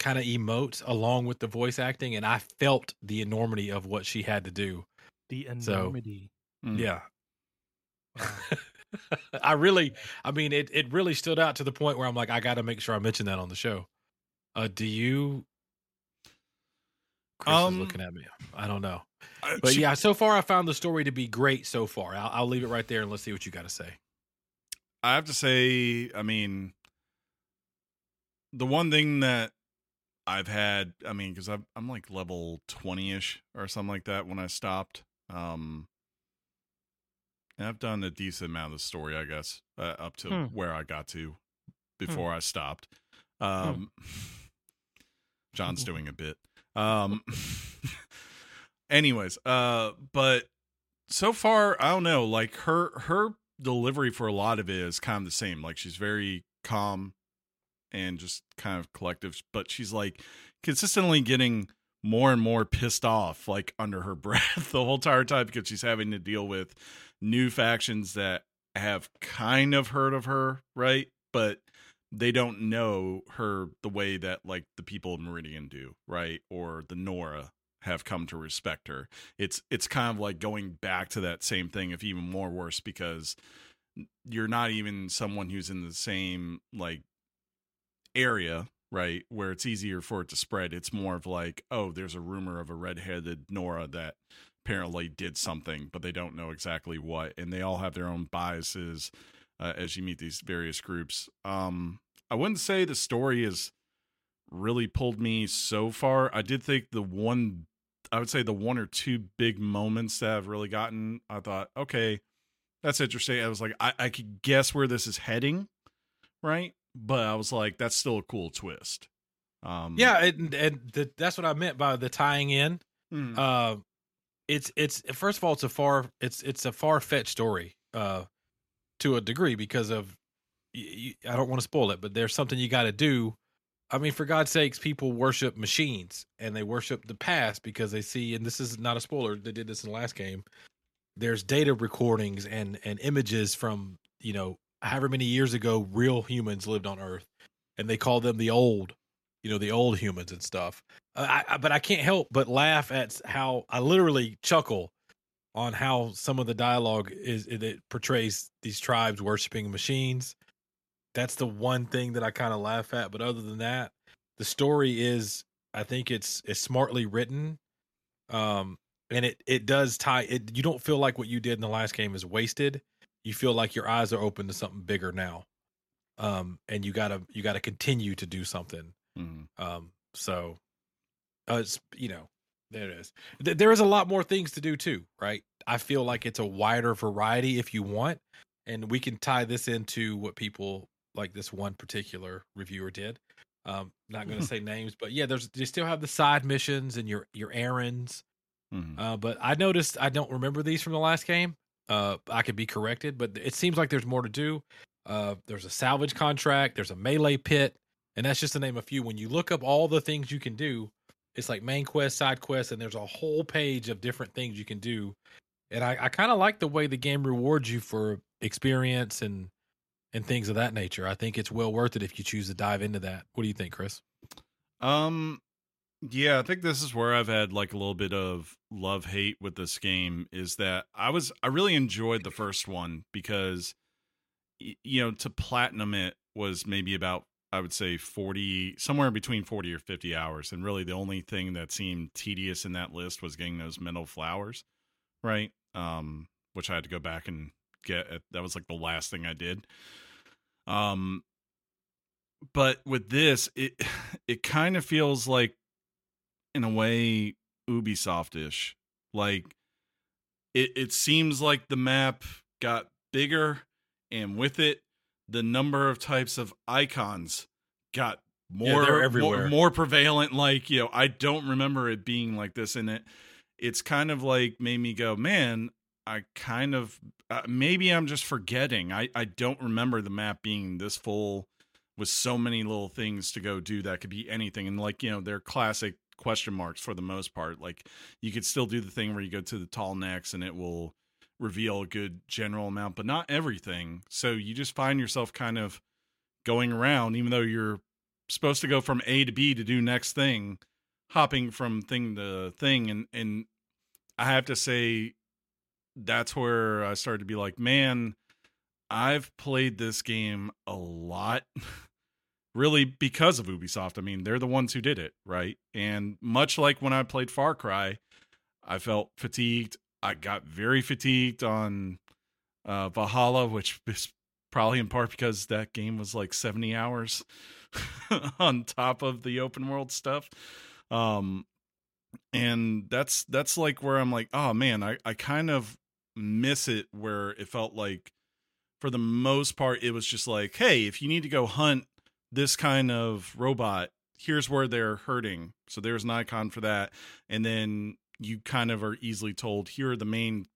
kind of emotes along with the voice acting and i felt the enormity of what she had to do The So- enormity. Mhm. yeah Wow. [LAUGHS] I really, I mean, it it really stood out to the point where I'm like, I got to make sure I mention that on the show. Uh, do you? Chris Um, is looking at me. I don't know, Uh, but she- yeah, so far I found the story to be great. So far, I'll, I'll leave it right there and let's see what you got to say. I have to say, I mean, the one thing that I've had, I mean, because I'm I'm like level twenty ish or something like that when I stopped. Um, and I've done a decent amount of the story, I guess, uh, up to Hmm. where I got to before I stopped. Um, [LAUGHS] John's doing a bit. Um [LAUGHS] anyways, uh but so far I don't know, like her her delivery for a lot of it is kind of the same. Like she's very calm and just kind of collective, but she's like consistently getting more and more pissed off like under her [LAUGHS] breath the whole entire time because she's having to deal with new factions that have kind of heard of her, right? But they don't know her the way that like the people of Meridian do, right? Or the Nora have come to respect her. It's it's kind of like going back to that same thing, if even more worse, because you're not even someone who's in the same like area right where it's easier for it to spread it's more of like oh there's a rumor of a red-headed nora that apparently did something but they don't know exactly what and they all have their own biases uh, as you meet these various groups um i wouldn't say the story has really pulled me so far i did think the one i would say the one or two big moments that i've really gotten i thought okay that's interesting i was like i, I could guess where this is heading right but I was like, that's still a cool twist. Um, yeah, and, and the, that's what I meant by the tying in. mm, Uh, it's it's first of all, it's a far it's it's a far fetched story. Uh, to a degree because of y y I don't want to spoil it, but there's something you got to do. I mean, for God's sakes, people worship machines and they worship the past because they see, and this is not a spoiler. They did this in the last game. There's data recordings and and images from you know however many years ago real humans lived on Earth, and they call them the old, you know, the old humans and stuff. I, I, but I can't help but laugh at how I literally chuckle on how some of the dialogue is it portrays these tribes worshiping machines. That's the one thing that I kind of laugh at. But other than that, the story is I think it's it's smartly written. Um and it it does tie it you don't feel like what you did in the last game is wasted. You feel like your eyes are open to something bigger now. Um and you got to you got to continue to do something. mhm. Um so uh, it's you know there it is. Th- there is a lot more things to do too, right? I feel like it's a wider variety if you want, and we can tie this into what people like this one particular reviewer did. Um, not going to say names, but yeah, there's you still have the side missions and your your errands. Mhm. Uh, but I noticed I don't remember these from the last game. Uh, I could be corrected, but it seems like there's more to do. Uh, there's a salvage contract, there's a melee pit, and that's just to name a few. When you look up all the things you can do, it's like main quest, side quest, and there's a whole page of different things you can do. And I, I kind of like the way the game rewards you for experience and and things of that nature. I think it's well worth it if you choose to dive into that. What do you think, Chris? Um, yeah, I think this is where I've had like a little bit of love hate with this game. Is that I was I really enjoyed the first one because, you know, to platinum it was maybe about I would say forty somewhere between forty or fifty hours, and really the only thing that seemed tedious in that list was getting those metal flowers, right? Um, which I had to go back and get. That was like the last thing I did. Um, but with this it [SIGHS] it kind of feels like in a way ubisoft-ish like it it seems like the map got bigger and with it the number of types of icons got more they're everywhere. more, more prevalent like you know i don't remember it being like this and it it's kind of like made me go man i kind of uh, maybe i'm just forgetting. I i don't remember the map being this full with so many little things to go do that could be anything. And like you know they're classic question marks for the most part. Like you could still do the thing where you go to the tall necks and it will reveal a good general amount but not everything. So you just find yourself kind of going around even though you're supposed to go from a to b to do next thing hopping from thing to thing. And and i have to say that's where i started to be like man I've played this game a lot, [LAUGHS] really because of Ubisoft. I mean, they're the ones who did it, right? And much like when I played Far Cry, I felt fatigued. I got very fatigued on uh, Valhalla, which [LAUGHS] is probably in part because that game was like 70 hours [LAUGHS] on top of the open world stuff. Um, and that's that's like where I'm like, oh man, I, I kind of miss it where it felt like for the most part, it was just like, hey, if you need to go hunt this kind of robot, here's where they're hurting. So there's an icon for that. And then you kind of are easily told here are the main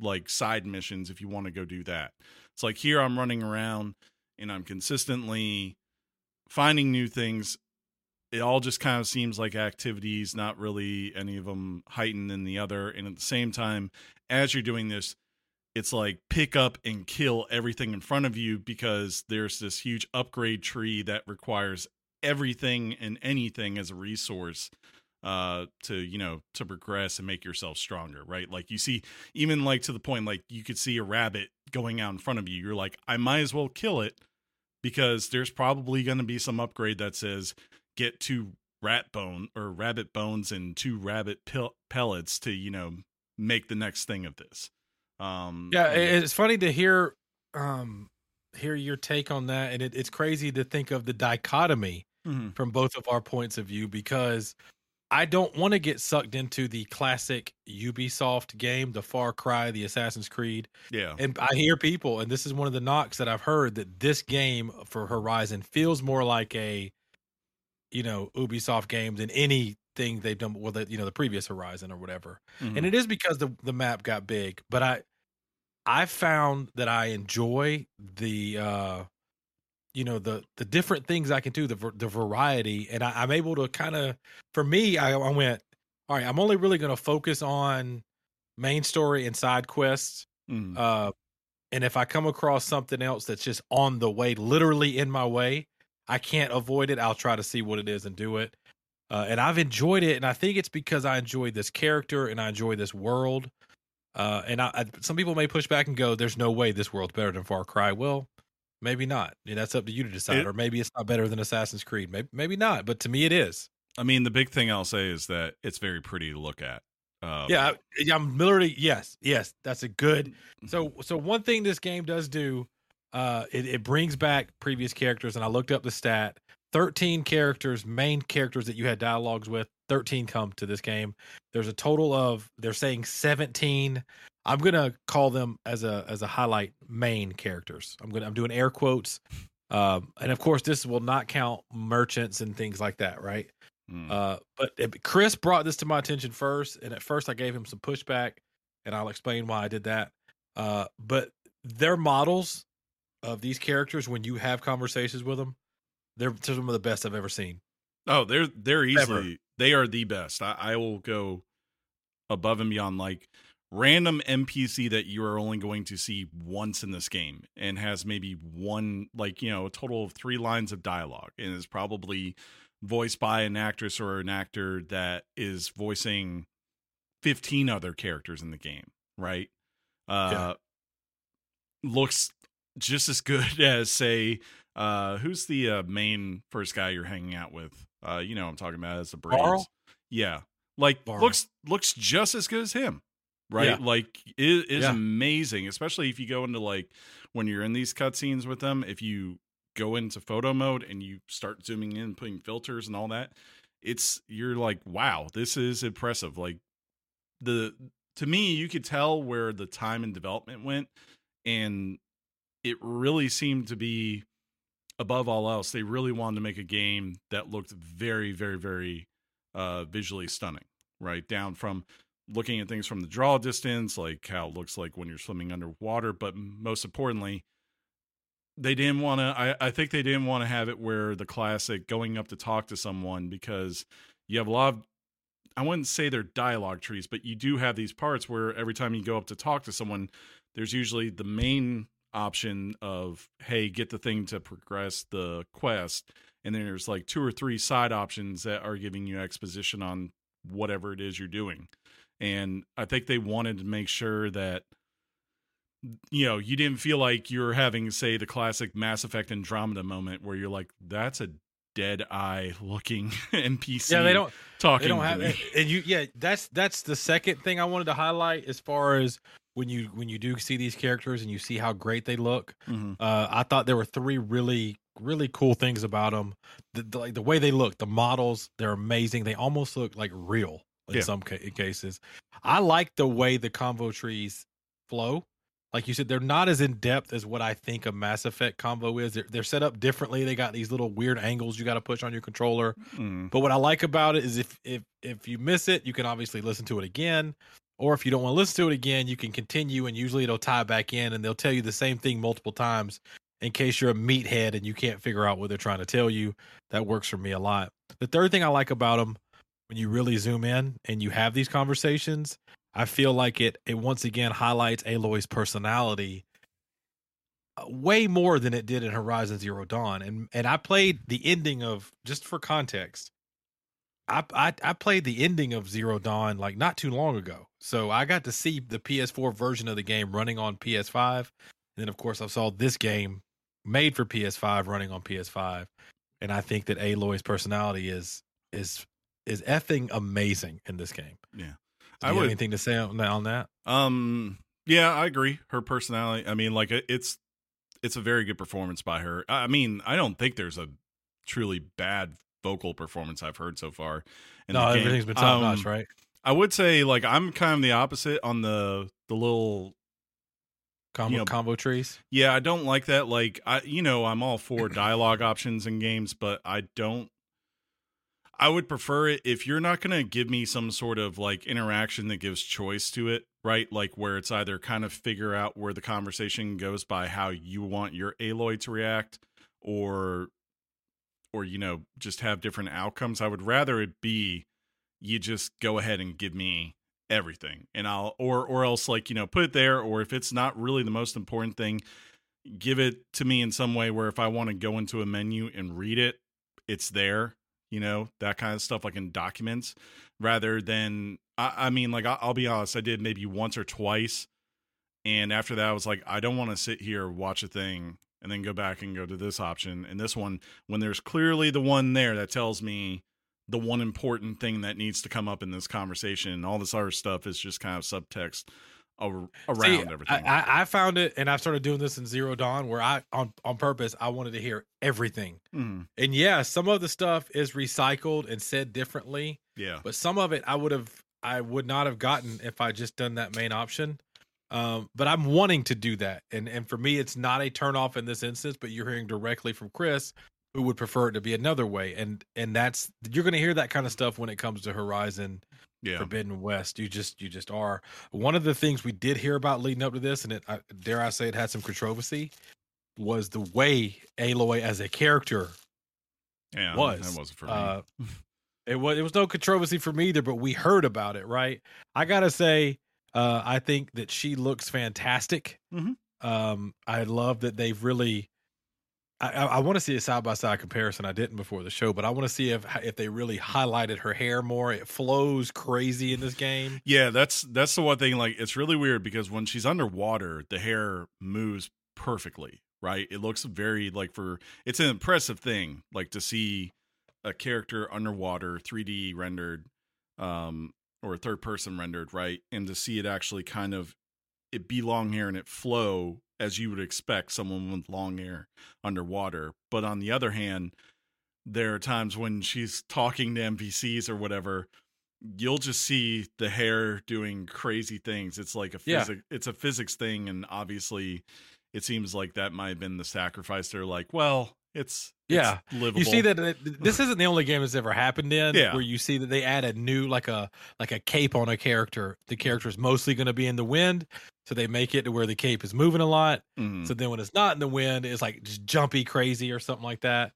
like side missions if you want to go do that. It's like here I'm running around and I'm consistently finding new things. It all just kind of seems like activities, not really any of them heightened than the other. And at the same time, as you're doing this, it's like pick up and kill everything in front of you because there's this huge upgrade tree that requires everything and anything as a resource uh to you know to progress and make yourself stronger right like you see even like to the point like you could see a rabbit going out in front of you you're like i might as well kill it because there's probably going to be some upgrade that says get two rat bone or rabbit bones and two rabbit pill- pellets to you know make the next thing of this um Yeah, and- it's funny to hear um hear your take on that, and it, it's crazy to think of the dichotomy Mhm. from both of our points of view because I don't want to get sucked into the classic Ubisoft game, the Far Cry, the Assassin's Creed. yeah And I hear people, and this is one of the knocks that I've heard that this game for Horizon feels more like a, you know, Ubisoft game than anything they've done. Well, the, you know, the previous Horizon or whatever. Mhm. And it is because the the map got big. But I, I found that I enjoy the, uh you know, the the different things I can do, the the variety, and I, I'm able to kind of, for me, I, I went, all right, I'm only really going to focus on main story and side quests Mhm. uh, and if I come across something else that's just on the way, literally in my way, I can't avoid it. I'll try to see what it is and do it. Uh, and I've enjoyed it, and I think it's because I enjoy this character and I enjoy this world. Uh, and I, I, some people may push back and go, "There's no way this world's better than Far Cry." Well, maybe not. Yeah, that's up to you to decide. It- or maybe it's not better than Assassin's Creed. Maybe, maybe not. But to me, it is. I mean, the big thing I'll say is that it's very pretty to look at. Um, yeah, I, I'm literally yes, yes. That's a good. So so one thing this game does do, uh, it, it brings back previous characters, and I looked up the stat: thirteen characters, main characters that you had dialogues with. Thirteen come to this game. There's a total of they're saying seventeen. I'm gonna call them as a as a highlight main characters. I'm gonna I'm doing air quotes, um, and of course this will not count merchants and things like that, right? Mm. Uh, but it, Chris brought this to my attention first, and at first I gave him some pushback, and I'll explain why I did that. Uh, but their models of these characters, when you have conversations with them, they're some of the best I've ever seen. Oh, they're they're Ever. easily they are the best. I, I will go above and beyond like random NPC that you are only going to see once in this game and has maybe one like you know a total of three lines of dialogue and is probably voiced by an actress or an actor that is voicing 15 other characters in the game right uh Yeah. looks just as good [LAUGHS] as say uh who's the uh, main first guy you're hanging out with uh you know i'm talking about as the Varl? yeah like looks looks just as good as him right Yeah. like it is Yeah. amazing especially if you go into like when you're in these cutscenes with them if you go into photo mode and you start zooming in putting filters and all that it's you're like wow this is impressive like the to me you could tell where the time and development went and it really seemed to be above all else they really wanted to make a game that looked very very very uh visually stunning right? Down from looking at things from the draw distance like how it looks like when you're swimming underwater but most importantly they didn't want to I, I think they didn't want to have it where the classic going up to talk to someone because you have a lot of i wouldn't say they're dialogue trees but you do have these parts where every time you go up to talk to someone there's usually the main option of hey get the thing to progress the quest and then there's like two or three side options that are giving you exposition on whatever it is you're doing and i think they wanted to make sure that you know you didn't feel like you're having say the classic mass effect andromeda moment where you're like that's a dead eye looking [LAUGHS] npc Yeah, they don't. talking They don't have. And you, yeah, that's that's the second thing I wanted to highlight as far as when you when you do see these characters and you see how great they look. Mhm. Uh, I thought there were three really really cool things about them. The, the, like the way they look, the models, they're amazing. They almost look like real in Yeah. some ca- cases. I like the way the convo trees flow. like you said, they're not as in depth as what I think a Mass Effect combo is. They're, they're set up differently. They got these little weird angles you got to push on your controller. Mm. But what I like about it is if if if you miss it, you can obviously listen to it again. Or if you don't want to listen to it again, you can continue and usually it'll tie back in and they'll tell you the same thing multiple times in case you're a meathead and you can't figure out what they're trying to tell you. That works for me a lot. The third thing I like about them when you really zoom in and you have these conversations, I feel like it it once again highlights Aloy's personality uh, way more than it did in Horizon Zero Dawn. And and I played the ending of just for context. I, I I played the ending of Zero Dawn like not too long ago, so I got to see the PS4 version of the game running on PS5, and then of course I saw this game made for PS5 running on PS5, and I think that Aloy's personality is is is effing amazing in this game. Yeah. Do I have would- anything to say on that? On that? Um. Yeah, I agree. Her personality. I mean, like it's it's a very good performance by her. I I mean, I don't think there's a truly bad vocal performance I've heard so far. no, everything's been top notch, Um, right? I would say like I'm kind of the opposite on the the little Combo you know, combo trees. yeah, I don't like that like I you know, I'm all for [CLEARS THROAT] dialogue options in games, but I don't I would prefer it if you're not going to give me some sort of like interaction that gives choice to it, right? Like where it's either kind of figure out where the conversation goes by how you want your Aloy to react or or you know, just have different outcomes. I would rather it be you just go ahead and give me everything and I'll or or else like, you know, put it there or if it's not really the most important thing, give it to me in some way where if I want to go into a menu and read it, it's there, you know, that kind of stuff like in documents rather than I, I mean like I, I'll be honest, I did maybe once or twice and after that I was like I don't want to sit here watch a thing and then go back and go to this option and this one when there's clearly the one there that tells me the one important thing that needs to come up in this conversation and all this other stuff is just kind of subtext around See, everything. I, I, I found it, and I've started doing this in Zero Dawn, where I on on purpose I wanted to hear everything. Mhm. And yeah, some of the stuff is recycled and said differently, Yeah. but some of it I would have I would not have gotten if I just done that main option. Um, but I'm wanting to do that, and and for me, it's not a turn off in this instance. But you're hearing directly from Chris, who would prefer it to be another way, and and that's you're going to hear that kind of stuff when it comes to Horizon Yeah. Forbidden West. You just you just are. One of the things we did hear about leading up to this, and it I, dare I say it had some controversy, was the way Aloy as a character Yeah. was. That wasn't for me. uh, it was it was no controversy for me either, but we heard about it, right? I gotta say, uh, I think that she looks fantastic. Mhm. Um, I love that they've really. I, I, I want to see a side by side comparison. I didn't before the show, but I want to see if if they really highlighted her hair more. It flows crazy in this game. Yeah, that's that's the one thing. Like, it's really weird because when she's underwater, the hair moves perfectly. Right? It looks very like for. It's an impressive thing, like to see a character underwater, 3D rendered, um, or third person rendered, right? And to see it actually kind of it be long hair and it flow as you would expect someone with long hair underwater. But on the other hand, there are times when she's talking to NPCs or whatever, you'll just see the hair doing crazy things. It's like a Yeah. physics it's a physics thing and obviously it seems like that might have been the sacrifice. They're like, well, it's Yeah. it's livable. You see that it, this isn't the only game that's ever happened in Yeah. where you see that they add a new like a like a cape on a character. The character is mostly going to be in the wind, so they make it to where the cape is moving a lot. Mhm. So then when it's not in the wind, it's like just jumpy crazy or something like that.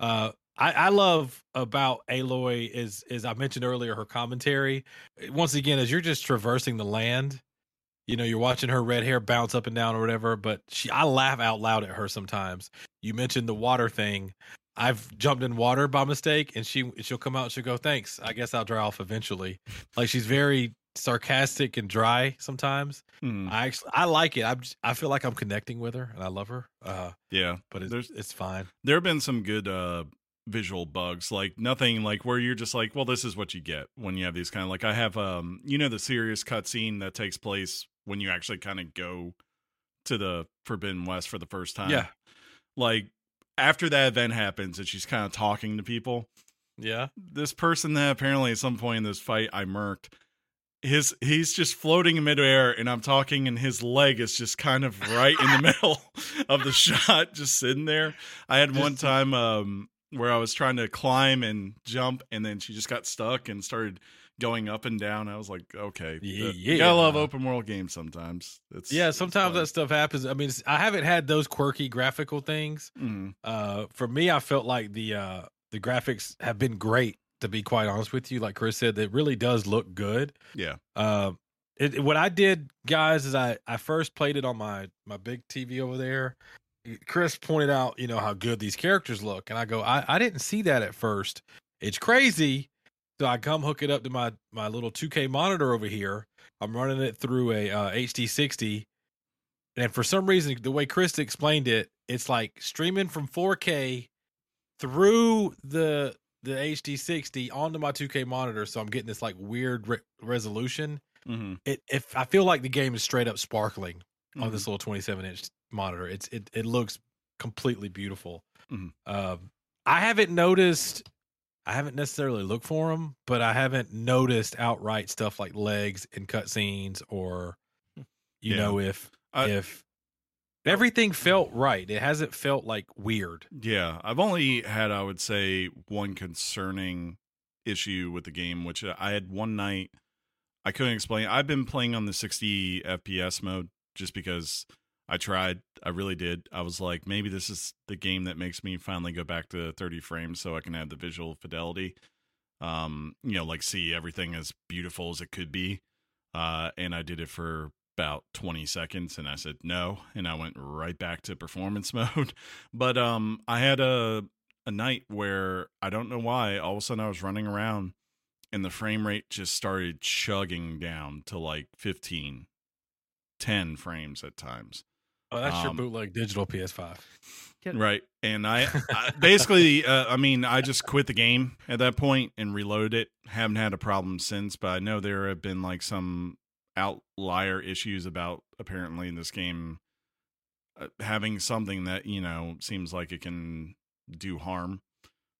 Uh I, I love about Aloy is is I mentioned earlier her commentary. Once again, as you're just traversing the land, you know, you're watching her red hair bounce up and down or whatever, but she I laugh out loud at her sometimes. You mentioned the water thing. I've jumped in water by mistake and she she'll come out and she'll go, Thanks. I guess I'll dry off eventually. Like she's very sarcastic and dry sometimes. Mhm. I actually I like it. I'm I feel like I'm connecting with her and I love her. Uh, yeah. but it's There's- it's fine. there have been some good uh visual bugs like nothing like where you're just like well this is what you get when you have these kind of like i have um you know the serious cutscene that takes place when you actually kind of go to the forbidden west for the first time Yeah. Like after that event happens and she's kind of talking to people Yeah. this person that apparently at some point in this fight i murked his he's just floating in midair, and I'm talking, and his leg is just kind of right in the [LAUGHS] middle of the shot, just sitting there. I had one time um, where I was trying to climb and jump, and then she just got stuck and started going up and down. I was like, okay, Yeah, you gotta love open world games sometimes. It's Yeah, sometimes fun. that stuff happens. I mean, it's- I haven't had those quirky graphical things. Mhm. Uh, for me, I felt like the uh the graphics have been great. To be quite honest with you, like Chris said, it really does look good. yeah. Uh, it, what I did, guys, is I I first played it on my my big TV over there. Chris pointed out, you know, how good these characters look, and I go, I I didn't see that at first. It's crazy. So I come hook it up to my my little 2K monitor over here. I'm running it through a uh, HD60, and for some reason, the way Chris explained it, it's like streaming from 4K through the the HD60 onto my 2K monitor. So I'm getting this like weird re- resolution. hmm It if I feel like the game is straight up sparkling on Mhm. this little 27 inch monitor. It's it it looks completely beautiful. Mhm. Um, I haven't noticed. I haven't necessarily looked for them, but I haven't noticed outright stuff like legs in cutscenes or, you Yeah. know, if I- if everything felt right. It hasn't felt like weird. Yeah, I've only had, I would say, one concerning issue with the game, which uh, I had one night. I couldn't explain. I've been playing on the 60 FPS mode just because I tried. I really did. I was like, maybe this is the game that makes me finally go back to 30 frames so I can have the visual fidelity. Um, you know, like see everything as beautiful as it could be. Uh, and I did it for about 20 seconds and I said no and I went right back to performance [LAUGHS] mode. But um I had a a night where I don't know why all of a sudden I was running around and the frame rate just started chugging down to like 15 10 frames at times. Oh, that's your Um, bootleg digital PS5. Right. And I, [LAUGHS] I basically, uh, I mean, I just quit the game at that point and reloaded it. Haven't had a problem since, but I know there have been like some outlier issues about apparently in this game uh, having something that, you know, seems like it can do harm.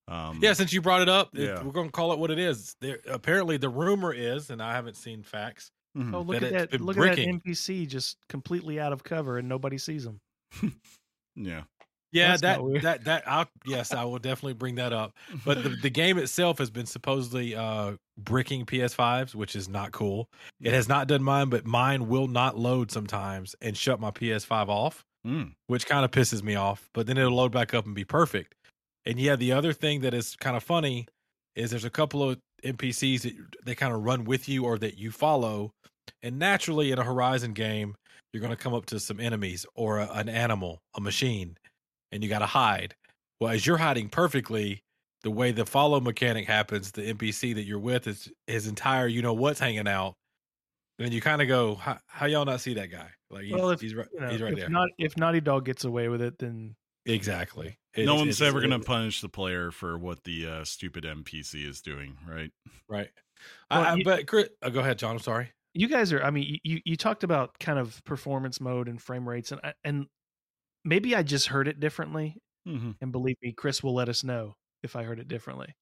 Um, Yeah, since you brought it up, it- we're going to call it what it is. There, apparently, the rumor is, and I haven't seen facts. Mhm. Oh, look That at that! Look bricking. at that NPC just completely out of cover and nobody sees him. [LAUGHS] Yeah. Yeah, That's that that that I'll, yes, I will definitely bring that up. But the, the [LAUGHS] game itself has been supposedly uh bricking PS5s, which is not cool. It has not done mine, but mine will not load sometimes and shut my PS5 off, Mm. which kind of pisses me off. But then it'll load back up and be perfect. And yeah, the other thing that is kind of funny is there's a couple of NPCs that they kind of run with you or that you follow, and naturally in a Horizon game, you're going to come up to some enemies or a, an animal, a machine, and you got to hide. Well, as you're hiding perfectly, the way the follow mechanic happens, the NPC that you're with is his entire, you know what's hanging out, and you kind of go, how, "How y'all not see that guy? Like, he's, Well, if- he's right, You know, he's right if there. not if Naughty Dog gets away with it, then exactly. no It's- one's it's- ever going to punish the player for what the uh, stupid NPC is doing, right? right. Well, I, I, you- but Chris, oh, go ahead, John. I'm sorry. you guys are. I mean, you- you you talked about kind of performance mode and frame rates, and and maybe I just heard it differently. Mm-hmm. And believe me, Chris will let us know if I heard it differently.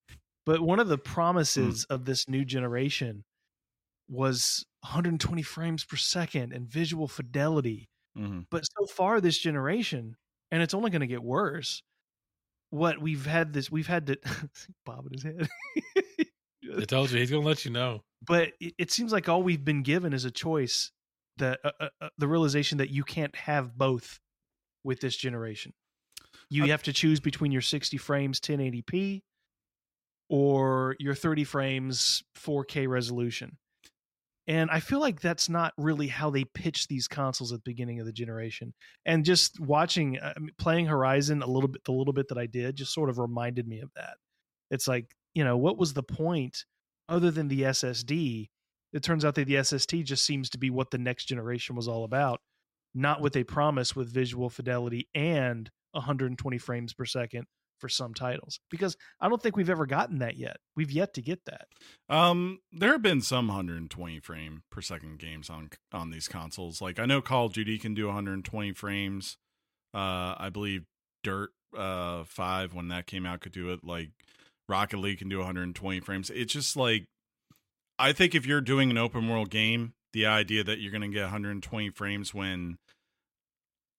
But one of the promises of this new generation was 120 frames per second and visual fidelity. Mm-hmm. But so far this generation, and it's only going to get worse. What we've had this, we've had to [LAUGHS] bob in his head. I told you he's gonna let you know. but it, it seems like all we've been given is a choice that uh, uh, uh, the realization that you can't have both with this generation. You have to choose between your 60 frames 1080p or your 30 frames 4K resolution. And I feel like that's not really how they pitch these consoles at the beginning of the generation. And just watching, uh, playing Horizon a little bit, the little bit that I did, just sort of reminded me of that. It's like, you know, what was the point other than the SSD? It turns out that the SSD just seems to be what the next generation was all about, not what they promised with visual fidelity and 120 frames per second for some titles. Because I don't think we've ever gotten that yet. We've yet to get that. Um, there have been some 120 frame per second games on on these consoles. Like I know Call of Duty can do 120 frames. Uh, I believe Dirt uh 5 when that came out could do it. Like Rocket League can do 120 frames. It's just like I think if you're doing an open world game, the idea that you're going to get 120 frames when,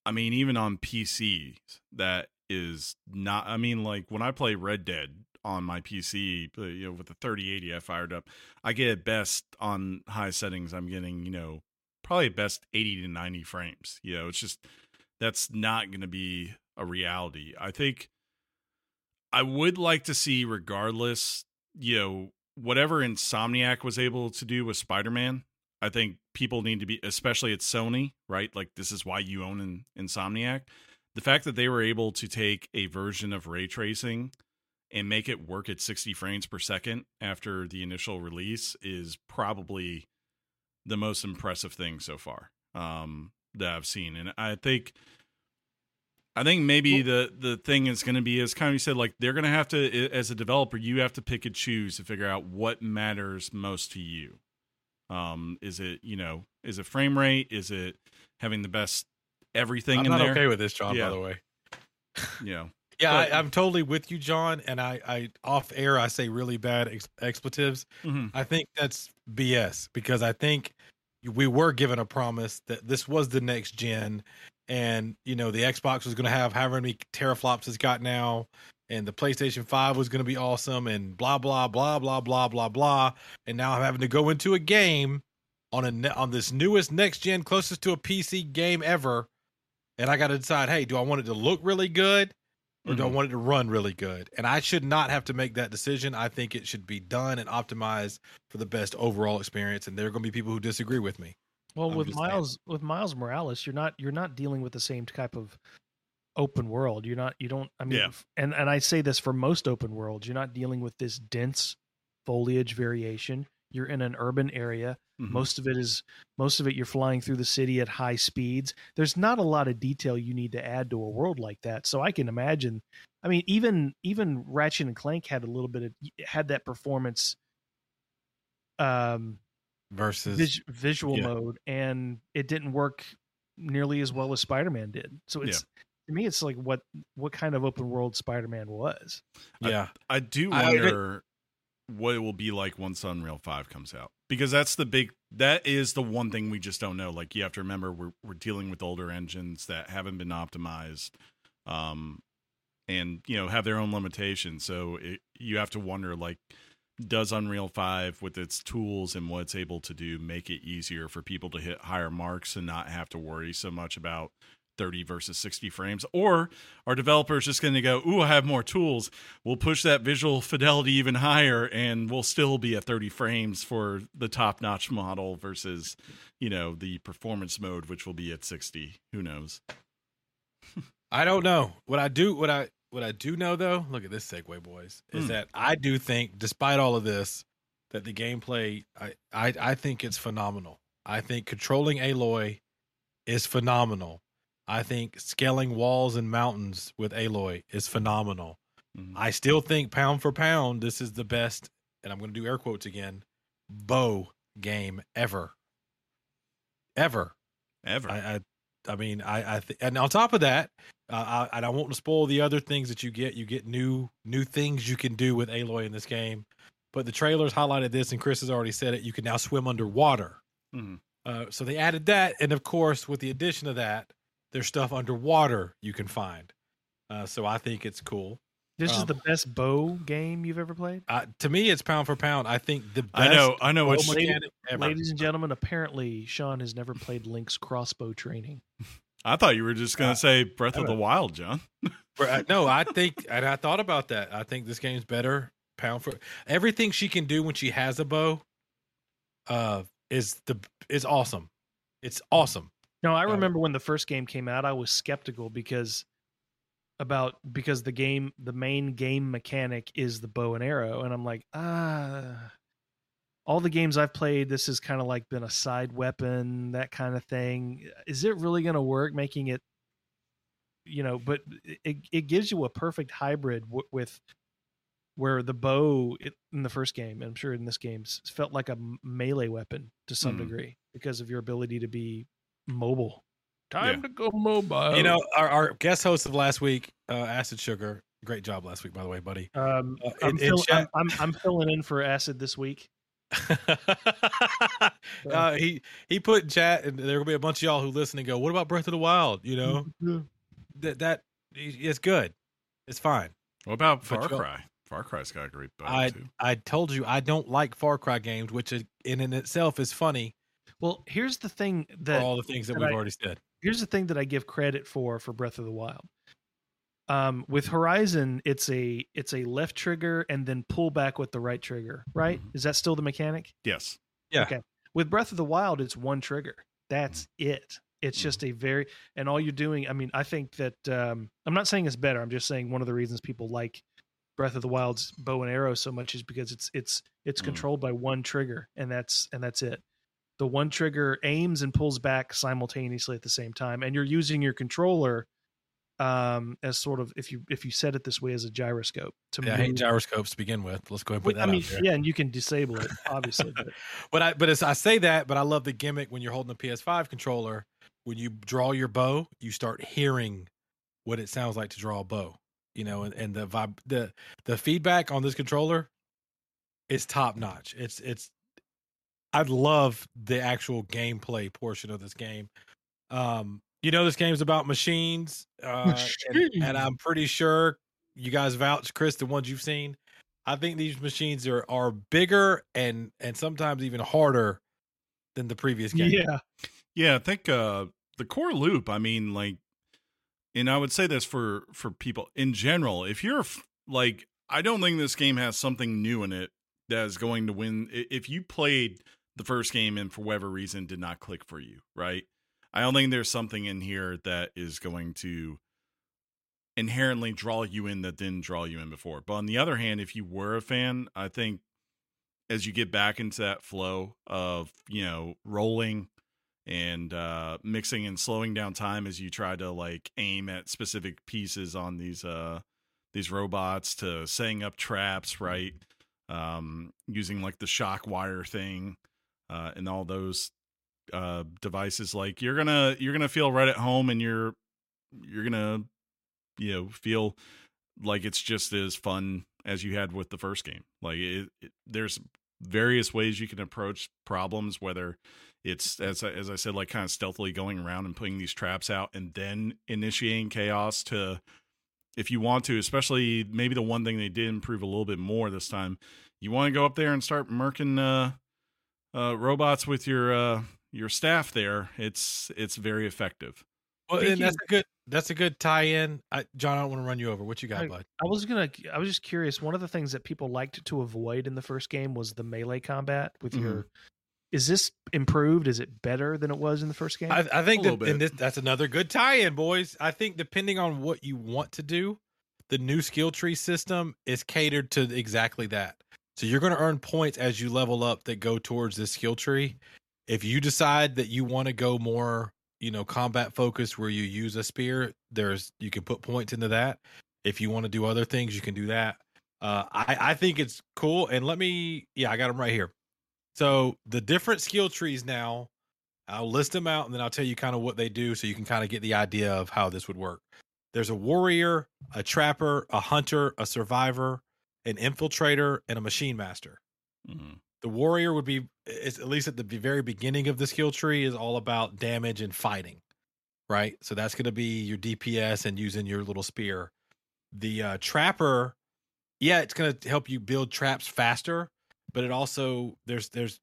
I mean, even on PC, that is not. I mean, like when I play Red Dead on my PC, uh, you know, with the 3080 I fired up, I get best on high settings. I'm getting, you know, probably best 80 to 90 frames. You know, it's just that's not going to be a reality. I think I would like to see, regardless, you know, whatever Insomniac was able to do with Spider Man. I think people need to be, especially at Sony, right? Like this is why you own an Insomniac. The fact that they were able to take a version of ray tracing and make it work at 60 frames per second after the initial release is probably the most impressive thing so far um, that I've seen. And I think I think maybe the the thing is going to be as kind of you said, like they're going to have to, as a developer, you have to pick and choose to figure out what matters most to you. Um, is it you know, is it frame rate? Is it having the best everything I'm in not there? okay with this, John. Yeah. By the way, [LAUGHS] yeah, yeah, But- I, I'm totally with you, John. And I, I off air, I say really bad ex- expletives. hmm I think that's BS because I think we were given a promise that this was the next gen, and you know the Xbox was going to have however many teraflops it's got now, and the PlayStation Five was going to be awesome, and blah blah blah blah blah blah blah. And now I'm having to go into a game on a ne- on this newest next gen, closest to a PC game ever, and I got to decide, hey, do I want it to look really good? or do I Mhm. want it to run really good? And I should not have to make that decision. I think it should be done and optimized for the best overall experience. And there are going to be people who disagree with me. Well, I'm with just saying. Miles with Miles Morales, you're not you're not dealing with the same type of open world. You're not you don't I mean Yeah. and and I say this for most open worlds, you're not dealing with this dense foliage variation. You're in an urban area. Mhm. Most of it is most of it you're flying through the city at high speeds. There's not a lot of detail you need to add to a world like that. So I can imagine I mean even even Ratchet and Clank had a little bit of had that performance um Versus, vis- visual yeah. mode and it didn't work nearly as well as spider-man did so it's to me it's like what what kind of open world spider-man was yeah, I do I agree. wonder what it will be like once Unreal Five comes out because that's the big that is the one thing we just don't know. Like you have to remember we're we're dealing with older engines that haven't been optimized, um, and you know have their own limitations. So it, you have to wonder like. Does Unreal 5 with its tools and what it's able to do make it easier for people to hit higher marks and not have to worry so much about 30 versus 60 frames? Or are developers just going to go, Ooh, I have more tools we'll push that visual fidelity even higher and we'll still be at 30 frames for the top notch model versus you know the performance mode which will be at 60 who knows [LAUGHS] I don't know. What I do, what I, what I do know though, look at this segue, boys, is Hmm. that I do think, despite all of this, that the gameplay, I, I, I think it's phenomenal. I think controlling Aloy is phenomenal. I think scaling walls and mountains with Aloy is phenomenal. Mhm. I still think pound for pound, this is the best, and I'm going to do air quotes again, bow game ever. Ever. ever I, I, I mean, I, I, th- and on top of that, uh, I, I don't want to spoil the other things that you get. You get new, new things you can do with Aloy in this game. But the trailers highlighted this, and Chris has already said it. You can now swim underwater. Mhm. Uh, so they added that, and of course, with the addition of that, there's stuff underwater you can find. Uh, so I think it's cool. this is Um, the best bow game you've ever played Uh, to me, it's pound for pound. I think the best i know i know bow which lady- ever. ladies and gentlemen apparently sean has never played link's crossbow training [LAUGHS] i thought you were just going to Uh, say breath of the wild john [LAUGHS] uh, no, I [LAUGHS] think, and I thought about that. I think this game's better pound for everything she can do when she has a bow. Uh, is the is awesome. It's awesome. No, I Um, remember when the first game came out, I was skeptical because about because the game the main game mechanic is the bow and arrow and I'm like, ah all the games I've played this has kind of like been a side weapon, that kind of thing. Is it really going to work making it you know, but it it gives you a perfect hybrid w- with where the bow in the first game, and I'm sure in this game, felt like a melee weapon to some Hmm. degree because of your ability to be mobile. Time Yeah. to go mobile. You know, our, our guest host of last week, uh, Acid Sugar. Great job last week, by the way, buddy. um, Uh, I'm, in- in fill- chat- I'm, I'm I'm filling in for acid this week. [LAUGHS] uh, he he put in chat, and there will be a bunch of y'all who listen and go, "What about Breath of the Wild?" You know that that it's good, it's fine. What about Far y'all- Cry? Far Cry's got a great bow I too. I told you I don't like Far Cry games, which is, in itself is funny Well, here's the thing for that all the things that that we've I- already said. here's the thing that I give credit for for Breath of the Wild. Um, with Horizon, it's a it's a left trigger and then pull back with the right trigger. Right? Mhm. Is that still the mechanic? Yes. Yeah. Okay. With Breath of the Wild, it's one trigger. That's it. It's Mhm. just a very and all you're doing. I mean, I think that um, I'm not saying it's better. I'm just saying one of the reasons people like Breath of the Wild's bow and arrow so much is because it's it's it's Mm. controlled by one trigger, and that's and that's it. The one trigger aims and pulls back simultaneously at the same time, and you're using your controller um as sort of if you if you set it this way as a gyroscope to Yeah, I hate gyroscopes to begin with. Let's go ahead and put Well, that I mean, out there. yeah, and you can disable it obviously. but [LAUGHS] But I but it's, I say that, but I love the gimmick when you're holding a PS5 controller. When you draw your bow, you start hearing what it sounds like to draw a bow. You know, and, and the vibe, the the feedback on this controller is top notch. It's it's. I love the actual gameplay portion of this game. Um, you know, this game's about machines, uh, and, and I'm pretty sure you guys vouch, Chris, the ones you've seen. I think these machines are are bigger and and sometimes even harder than the previous game. yeah, Yeah, I think uh the core loop, I mean like and I would say this for for people in general, if you're f- like I don't think this game has something new in it that is going to win if you played the first game and for whatever reason did not click for you, right? I don't think there's something in here that is going to inherently draw you in that didn't draw you in before. But on the other hand, if you were a fan, I think as you get back into that flow of, you know, rolling and uh mixing and slowing down time as you try to like aim at specific pieces on these uh these robots to setting up traps, right? Um using like the shock wire thing uh and all those uh devices like you're gonna you're gonna feel right at home and you're you're gonna you know feel like it's just as fun as you had with the first game. Like it, it, there's various ways you can approach problems whether it's as I, as I said like kind of stealthily going around and putting these traps out and then initiating chaos to if you want to especially maybe the one thing they did improve a little bit more this time you want to go up there and start murking uh uh robots with your uh your staff there it's it's very effective Well, and that's a good that's a good tie-in. I, John, I don't want to run you over. What you got, I- bud? I was gonna. I was just curious. One of the things that people liked to avoid in the first game was the melee combat with Mm-hmm. your. Is this improved? Is it better than it was in the first game? I, I think A that and this, that's another good tie-in, boys. I think depending on what you want to do, the new skill tree system is catered to exactly that. So you're going to earn points as you level up that go towards this skill tree. If you decide that you want to go more, you know, combat focused where you use a spear, there's you can put points into that. If you want to do other things, you can do that. Uh, I I think it's cool. And let me, yeah, I got them right here. So the different skill trees now I'll list them out and then I'll tell you kind of what they do so you can kind of get the idea of how this would work. There's a warrior, a trapper, a hunter, a survivor, an infiltrator, and a machine master. Mhm. The warrior would be, at least at the very beginning of the skill tree, is all about damage and fighting, right? So that's going to be your DPS and using your little spear. The uh, trapper, yeah, it's going to help you build traps faster, but it also there's there's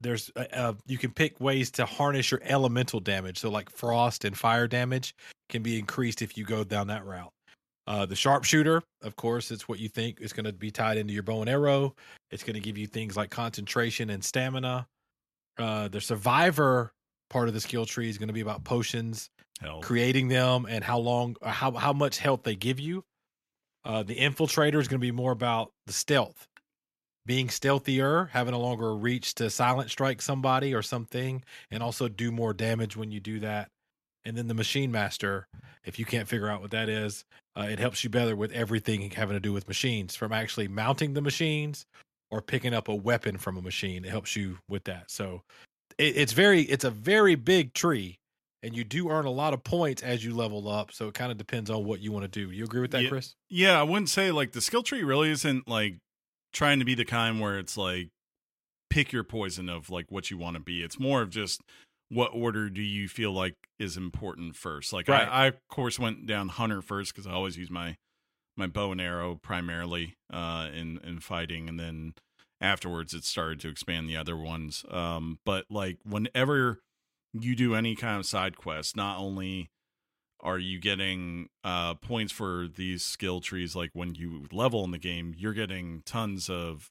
there's uh, uh, you can pick ways to harness your elemental damage. So like frost and fire damage can be increased if you go down that route. Uh, the sharpshooter, of course, it's what you think is going to be tied into your bow and arrow. It's going to give you things like concentration and stamina. Uh, the survivor part of the skill tree is going to be about potions, hell creating them, and how long, how how much health they give you. Uh, the infiltrator is going to be more about the stealth, being stealthier, having a longer reach to silent strike somebody or something, and also do more damage when you do that. And then the machine master, if you can't figure out what that is, uh, it helps you better with everything having to do with machines, from actually mounting the machines or picking up a weapon from a machine. It helps you with that. So it, it's very, it's a very big tree, and you do earn a lot of points as you level up. So it kind of depends on what you want to do. You agree with that, Yeah. Chris? Yeah, I wouldn't say like the skill tree really isn't like trying to be the kind where it's like pick your poison of like what you want to be. It's more of just what order do you feel like is important first. Like Right. I, I of course went down hunter first because I always use my my bow and arrow primarily uh in in fighting and then afterwards it started to expand the other ones um but like whenever you do any kind of side quest not only are you getting uh points for these skill trees like when you level in the game you're getting tons of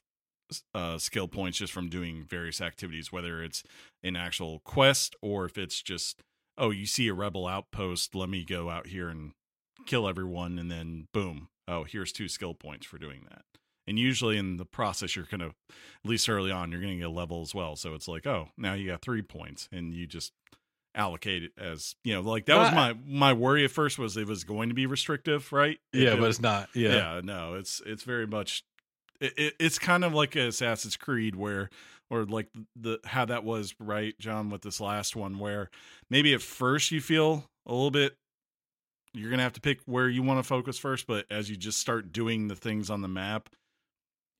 uh skill points just from doing various activities whether it's an actual quest or if it's just oh you see a rebel outpost let me go out here and kill everyone and then boom oh here's two skill points for doing that and usually in the process you're gonna at least early on you're gonna get a level as well so it's like oh now you got three points and you just allocate it as you know like that was my my worry at first was it was going to be restrictive right Yeah, it but it's not. Yeah. yeah, no, it's it's very much it, it, it's kind of like Assassin's Creed where or like the how that was right John with this last one where maybe at first you feel a little bit you're going to have to pick where you want to focus first but as you just start doing the things on the map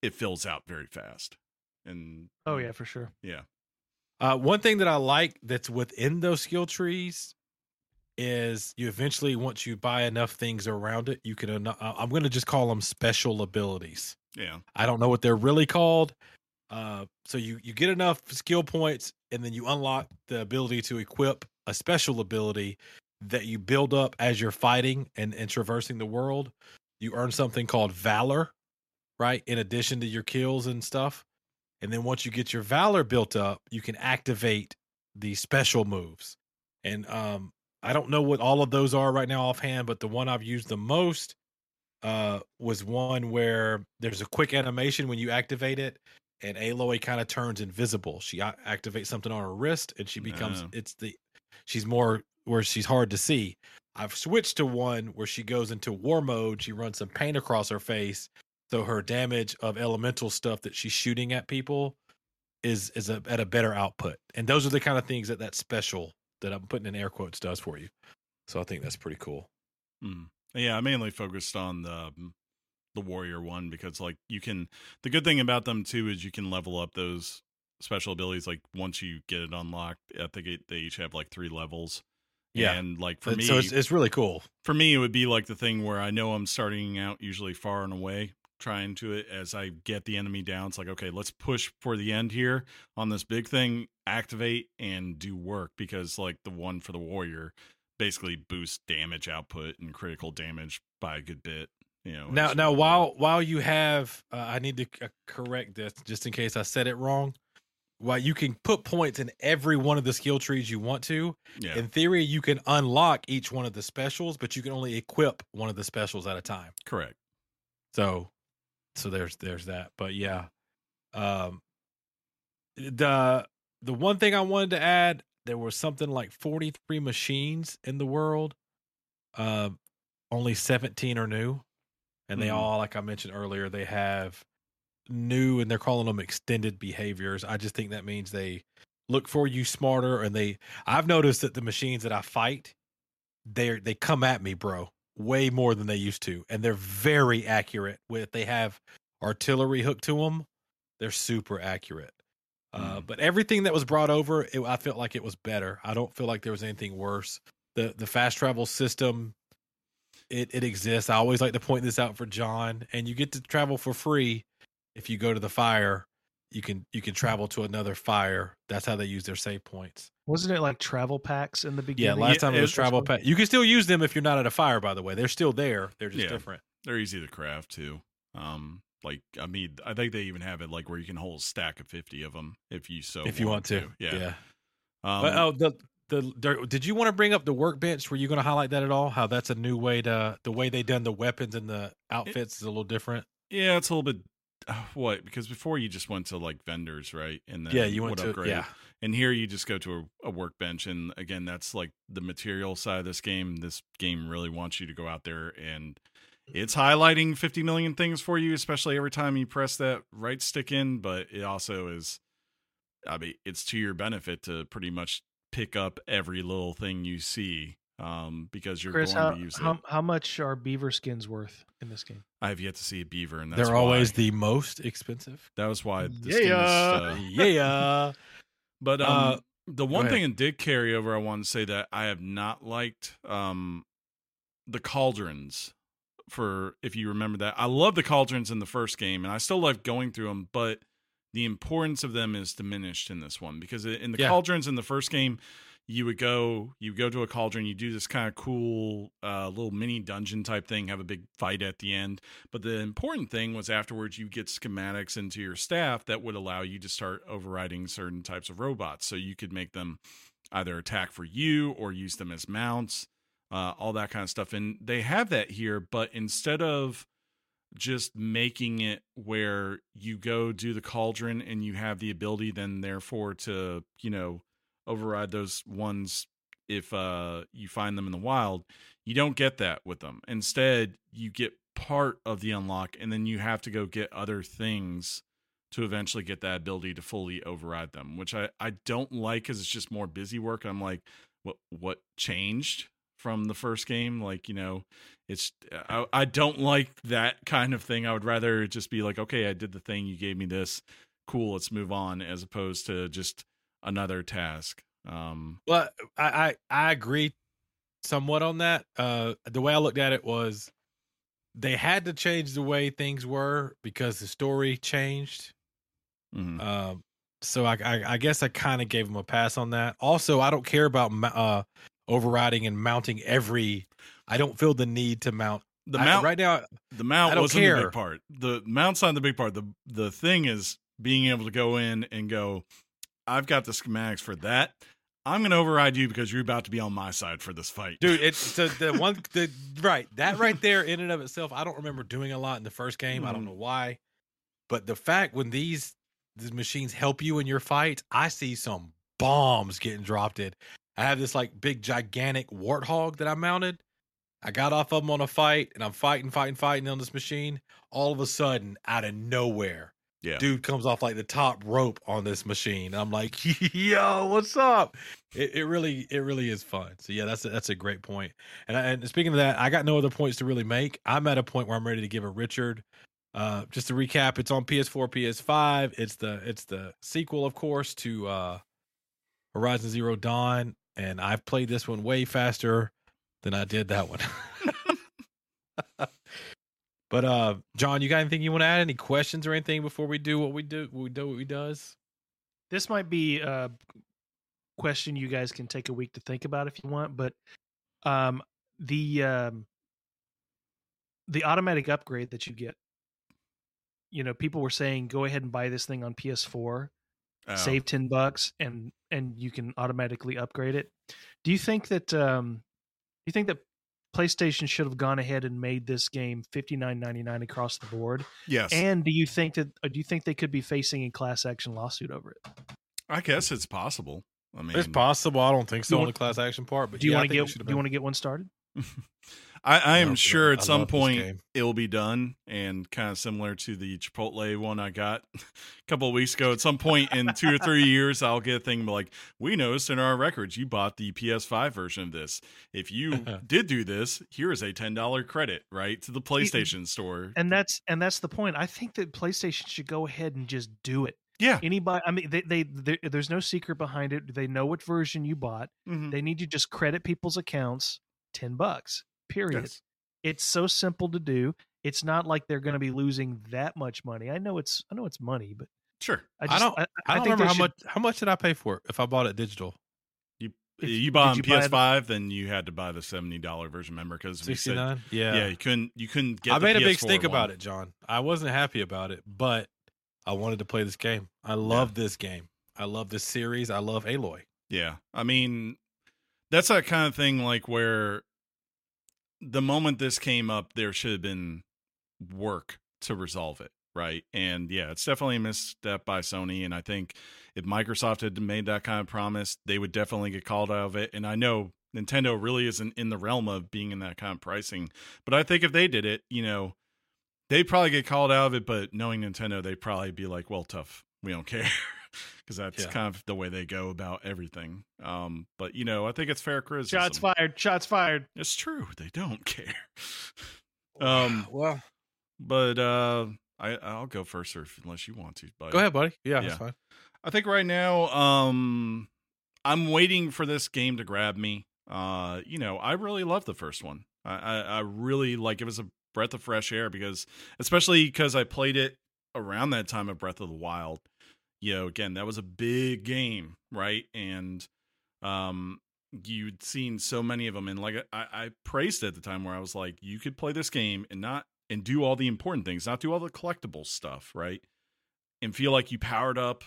it fills out very fast. And Oh yeah, for sure. yeah. Uh, one thing that I like that's within those skill trees is you eventually, once you buy enough things around it, you can. uh, I'm going to just call them special abilities. Yeah. I don't know what they're really called. Uh, so you you get enough skill points, and then you unlock the ability to equip a special ability that you build up as you're fighting and, and traversing the world. You earn something called valor, right? In addition to your kills and stuff. And then once you get your valor built up, you can activate the special moves. And um, I don't know what all of those are right now offhand, but the one I've used the most uh, was one where there's a quick animation when you activate it, and Aloy kind of turns invisible. She activates something on her wrist, and she becomes Oh. it's the she's more where she's hard to see. I've switched to one where she goes into war mode. She runs some paint across her face, so her damage of elemental stuff that she's shooting at people is is a, at a better output. And those are the kind of things that that special that I'm putting in air quotes does for you. So I think that's pretty cool. Mm. Yeah, I mainly focused on the um, the warrior one because like you can the good thing about them too is you can level up those special abilities like once you get it unlocked. I think it, they each have like three levels. Yeah. and like for me, so it's it's really cool. for me, it would be like the thing where I know I'm starting out usually far and away, trying to it as I get the enemy down. It's like, okay, let's push for the end here on this big thing, activate and do work because like the one for the warrior basically boosts damage output and critical damage by a good bit. You know, Now now while while you have uh, I need to c- correct this just in case I said it wrong. While you can put points in every one of the skill trees you want to, yeah, in theory you can unlock each one of the specials, but you can only equip one of the specials at a time. correct. So so there's there's that. But yeah. Um the the one thing I wanted to add, there was something like 43 machines in the world. Uh only 17 are new. And they Mhm. all like I mentioned earlier, they have new and they're calling them extended behaviors. I just think that means they look for you smarter and they I've noticed that the machines that I fight they they come at me, bro, way more than they used to, and they're very accurate. With they have artillery hooked to them, they're super accurate. Uh, Mm. but everything that was brought over, it, I felt like it was better. I don't feel like there was anything worse. the The fast travel system, it it exists. I always like to point this out for John, and you get to travel for free if you go to the fire. You can you can travel to another fire. That's how they use their save points. Wasn't it like travel packs in the beginning? Yeah, beginning? last Yeah, time it was travel pack. You can still use them if you're not at a fire. By the way, they're still there. They're just Yeah. different. They're easy to craft too. Um, like I mean, I think they even have it like where you can hold a stack of fifty of them if you so if you want to, Yeah. yeah. Um, but, oh, the the there, did you want to bring up the workbench? Were you going to highlight that at all? How that's a new way to the way they done the weapons and the outfits is a little different. Yeah, it's a little bit Uh, what because before you just went to like vendors, right? And then yeah, you went would to upgrade. yeah. And here you just go to a, a workbench, and again, that's like the material side of this game. This game really wants you to go out there and it's highlighting 50 million things for you, especially every time you press that right stick in. But it also is, I mean, it's to your benefit to pretty much pick up every little thing you see um, because you're Chris, going how, to use how it. how much are beaver skins worth in this game? I have yet to see a beaver, and that's They're always why- the most expensive. that was why this game is. Yeah. Uh, [LAUGHS] yeah. But um, Uh, the one thing that did carry over, I want to say that I have not liked um, the cauldrons. For if you remember that, I love the cauldrons in the first game, and I still love going through them. But the importance of them is diminished in this one because in the Yeah. cauldrons in the first game, you would go, you go to a cauldron, you do this kind of cool uh, little mini dungeon type thing, have a big fight at the end. But the important thing was afterwards, you get schematics into your staff that would allow you to start overriding certain types of robots. So you could make them either attack for you or use them as mounts, uh, all that kind of stuff. And they have that here, but instead of just making it where you go do the cauldron and you have the ability then therefore to you know override those ones if uh you find them in the wild you don't get that with them. Instead you get part of the unlock and then you have to go get other things to eventually get that ability to fully override them which i i don't like because it's just more busy work. I'm like what what changed from the first game? Like you know it's I, I don't like that kind of thing. I would rather just be like okay i did the thing you gave me this. Cool let's move on as opposed to just another task um Well, I, I I agree somewhat on that. Uh, the way I looked at it was they had to change the way things were because the story changed. mhm. Um, so I, I, I guess I kind of gave them a pass on that. Also, I don't care about uh, overriding and mounting every. I don't feel the need to mount the I- mount right now. the mount I wasn't the care. big part the mount's not the big part the the thing is being able to go in and go i've got the schematics for that. I'm going to override you because you're about to be on my side for this fight. Dude it's the, the one the right that right there in and of itself i don't remember doing a lot in the first game. I don't Mhm. know why. But the fact when these these machines help you in your fight i see some bombs getting dropped in. I have this like big gigantic warthog that i mounted. I got off of him on a fight and i'm fighting fighting fighting on this machine all of a sudden out of nowhere Yeah. dude comes off like the top rope on this machine. I'm like [LAUGHS] yo what's up? It, it really it really is fun. So yeah that's a, that's a great point. And, I, and speaking of that i got no other points to really make. I'm at a point where i'm ready to give a richard uh just to recap it's on ps4 ps5 it's the it's the sequel of course to uh horizon zero dawn and i've played this one way faster than i did that one [LAUGHS] but uh john you got anything you want to add any questions or anything before we do what we do we do what we does This might be a question you guys can take a week to think about if you want, but um, the um, the automatic upgrade that you get. You know, people were saying go ahead and buy this thing on PS4, Uh, save ten bucks, and and you can automatically upgrade it. Do you think that um, do you think that PlayStation should have gone ahead and made this game fifty nine ninety nine across the board? yes And do you think that or do you think they could be facing a class action lawsuit over it? i guess it's possible i mean it's possible i don't think so You on the class action part but Do you yeah, want to get do you want to get one started? [LAUGHS] I, I am No, sure I at some point it'll be done, and kind of similar to the Chipotle one I got [LAUGHS] a couple of weeks ago. At some point in two or three years, I'll get a thing like, "We noticed in our records you bought the PS5 version of this. If you did do this, here is a ten dollar credit right to the PlayStation Store." And that's and that's the point. I think that PlayStation should go ahead and just do it. Yeah, Anybody, I mean, they, they, they there's no secret behind it. They know what version you bought. Mhm. They need to just credit people's accounts ten bucks. Period. Yes. It's so simple to do. It's not like they're going to be losing that much money. I know it's I know it's money, but sure. I I don't- I, I, I don't think remember how should- much how much did I pay for it if I bought it digital. If- you bought on you buy it- PS5, then you had to buy the seventy dollar version. Remember, because we Sixty said, nine. yeah. Yeah. you couldn't you couldn't get. I the made a big PS4 stink about it, John. I wasn't happy about it, but I wanted to play this game. I love this game. I love this series. I love Aloy. Yeah. I mean, that's that kind of thing like where the moment this came up, there should have been work to resolve it. Right. And yeah, it's definitely a misstep by Sony. And I think if Microsoft had made that kind of promise, they would definitely get called out of it. And I know Nintendo really isn't in the realm of being in that kind of pricing. But I think if they did it, you know, they'd probably get called out of it. But knowing Nintendo, they'd probably be like, well, tough. We don't [LAUGHS] care. [LAUGHS] because that's Yeah. kind of the way they go about everything. Um, but you know, I think it's fair criticism. Shots fired. Shots fired. It's true. They don't [LAUGHS] care. um, well, but uh, I I'll go first, or unless you want to. But go ahead, buddy. Yeah, Yeah. that's fine. I think right now, um, I'm waiting for this game to grab me. Uh, you know, I really love the first one. I, I, I really like it was a breath of fresh air because, especially because I played it around that time of Breath of the Wild. You know, again, that was a big game, right? And, um, you'd seen so many of them, and like I, I praised it at the time where I was like, you could play this game and not and do all the important things, not do all the collectible stuff, right? And feel like you powered up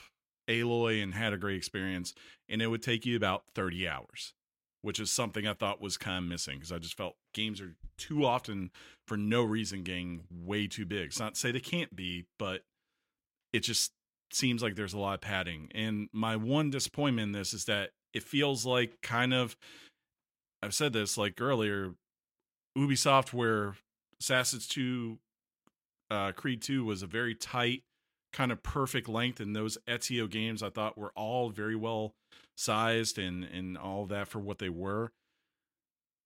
Aloy and had a great experience, and it would take you about 30 hours, which is something I thought was kind of missing because I just felt games are too often, for no reason, getting way too big. It's not to say they can't be, but it just seems like there's a lot of padding. And my one disappointment in this is that it feels like kind of, I've said this like earlier, Ubisoft, where Assassin's 2, uh, Creed 2 was a very tight, kind of perfect length and those Ezio games I thought were all very well sized and and all that for what they were.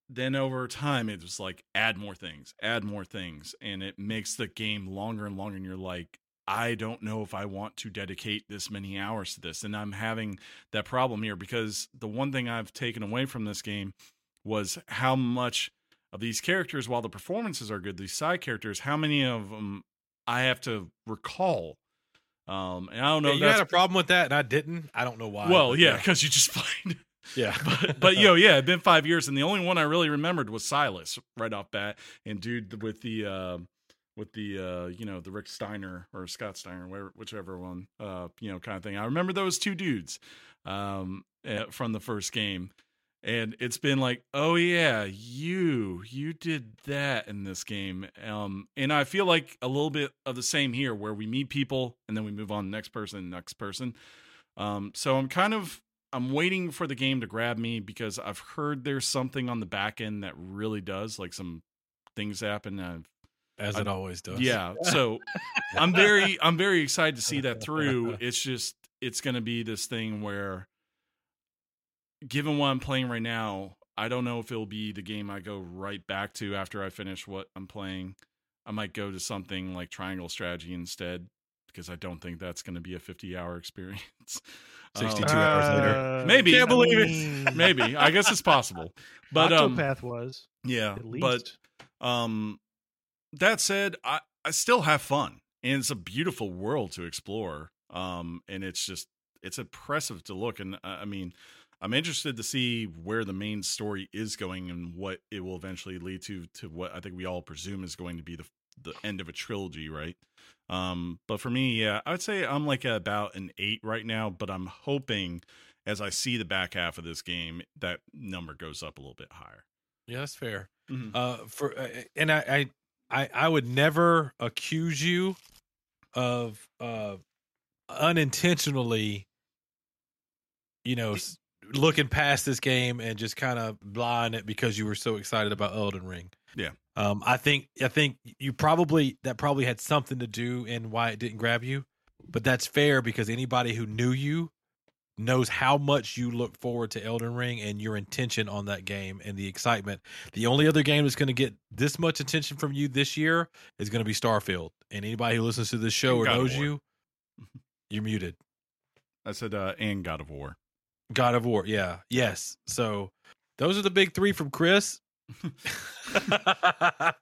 Then over time it was like add more things, add more things and it makes the game longer and longer and you're like I don't know if I want to dedicate this many hours to this and I'm having that problem here because the one thing I've taken away from this game was how much of these characters while the performances are good these side characters how many of them I have to recall um, and I don't know. Yeah, you had a problem with that, and I didn't. I don't know why. well, yeah, because you just [LAUGHS] played. yeah. [LAUGHS] but but [LAUGHS] yo, yeah, it'd been five years, and the only one I really remembered was Silas right off bat, and dude with the uh, with the uh, you know the Rick Steiner or Scott Steiner, whichever one, uh, you know, kind of thing. I remember those two dudes um, uh, from the first game, and it's been like, oh yeah, you you did that in this game, um, and I feel like a little bit of the same here, where we meet people and then we move on next person, next person. Um, so I'm kind of I'm waiting for the game to grab me because I've heard there's something on the back end that really does, like some things happen. I've as it always does. yeah. [LAUGHS] So I'm very I'm very excited to see that through. [LAUGHS] It's just it's going to be this thing where given what I'm playing right now, I don't know if it'll be the game I go right back to after I finish what I'm playing. I might go to something like Triangle Strategy instead because I don't think that's going to be a 50 hour [LAUGHS] experience. 62 Um, hours later. Uh, Maybe. Can't believe it. mean, maybe. I guess it's possible. But um was yeah, at least. but um that said, I I still have fun. And it's a beautiful world to explore. Um and it's just it's impressive to look and I mean I'm interested to see where the main story is going and what it will eventually lead to to what I think we all presume is going to be the the end of a trilogy, right? Um but for me, yeah, I would say I'm like about an 8 right now, but I'm hoping as I see the back half of this game that number goes up a little bit higher. Yeah, that's fair. Mhm. Uh, for uh, and I, I, I, I would never accuse you of uh unintentionally, you know, looking past this game and just kind of blind it because you were so excited about Elden Ring. Yeah. Um, I think I think you probably that probably had something to do in why it didn't grab you, but that's fair because anybody who knew you knows how much you look forward to Elden Ring and your intention on that game and the excitement. The only other game that's going to get this much attention from you this year is going to be Starfield. And anybody who listens to this show And or God knows you, [LAUGHS] you're muted. I said uh and God of War. God of War, yeah, yes. So those are the big three from Chris. [LAUGHS] [LAUGHS] but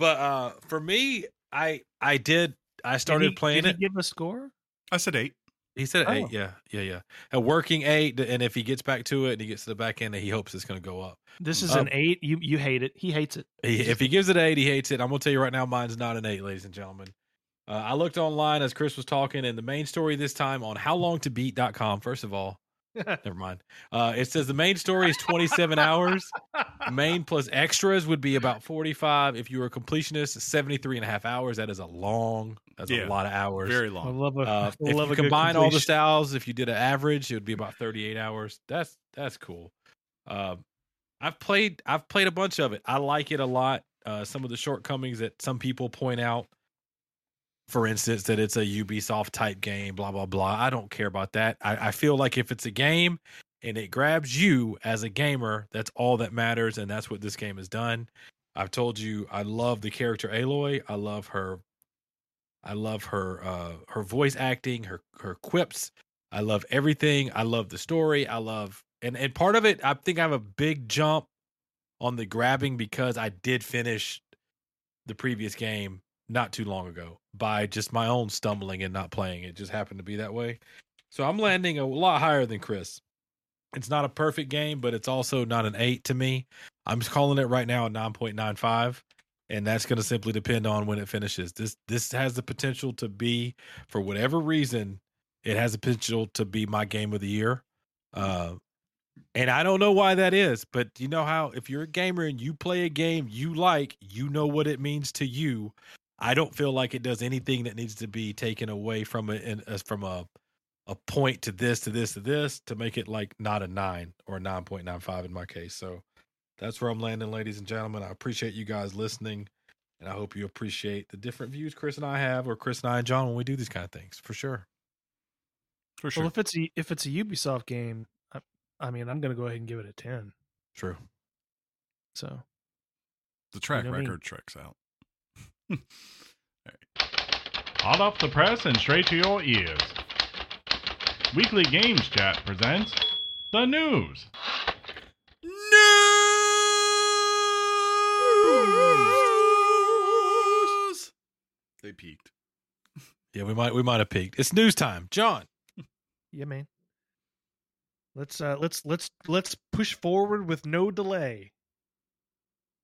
uh for me, I I did I started Did he- playing did it. Give a score. I said 8. He said Oh. eight. Yeah, yeah, yeah. A working eight, and if he gets back to it and he gets to the back end, he hopes it's going to go up. This is Um, an eight. You you hate it. He hates it. He, if he gives it an eight, he hates it. I'm going to tell you right now, mine's not an eight, ladies and gentlemen. Uh, I looked online as Chris was talking, and the main story this time on howlongtobeat.com. First of all, never mind. Uh, it says the main story is 27 hours. Main plus extras would be about 45. If you were a completionist, 73 and a half hours. That is a long, that's Yeah. a lot of hours. Very I long. love a. Uh, I if you a combine all the styles, if you did an average, it would be about 38 hours. That's that's cool. Uh, I've played I've played a bunch of it. I like it a lot. Uh, some of the shortcomings that some people point out for instance, that it's a Ubisoft type game, blah blah blah. I don't care about that. I, I feel like if it's a game and it grabs you as a gamer, that's all that matters, and that's what this game has done. I've told you I love the character Aloy. I love her. I love her uh her voice acting, her her quips. I love everything. I love the story. I love and and part of it I think I have a big jump on the grabbing because I did finish the previous game not too long ago by just my own stumbling and not playing. It just happened to be that way. So I'm landing a lot higher than Chris. It's not a perfect game, but it's also not an eight to me. I'm just calling it right now a 9.95, and that's going to simply depend on when it finishes. This this has the potential to be, for whatever reason, it has the potential to be my game of the year. Uh, and I don't know why that is, but you know how if you're a gamer and you play a game you like, you know what it means to you. I don't feel like it does anything that needs to be taken away from it in, as from a a point to this to this to this to make it like not a nine or a nine point nine five in my case. So that's where I'm landing, ladies and gentlemen. I appreciate you guys listening, and I hope you appreciate the different views Chris and I have, or Chris and I and John when we do these kind of things for sure. For sure. Well, if it's a, if it's a Ubisoft game, I, I mean, I'm going to go ahead and give it a ten. True. So the track you know me. record checks out. [LAUGHS] Hot off the press and straight to your ears. Weekly Games Chat presents the news. News. They peaked. [LAUGHS] Yeah, we might we might have peaked. It's news time, John. [LAUGHS] yeah, man. Let's uh let's let's let's push forward with no delay.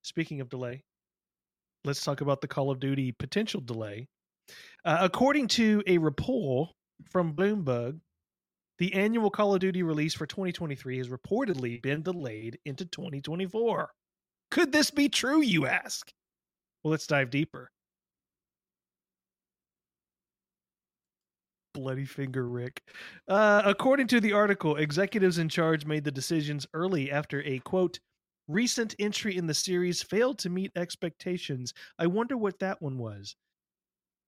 Speaking of delay, let's talk about the Call of Duty potential delay. Uh, according to a report from Bloomberg, the annual Call of Duty release for 2023 has reportedly been delayed into 2024. Could this be true, you ask? Well, let's dive deeper. Bloody finger, Rick. Uh, according to the article, executives in charge made the decisions early after a quote, recent entry in the series failed to meet expectations. I wonder what that one was.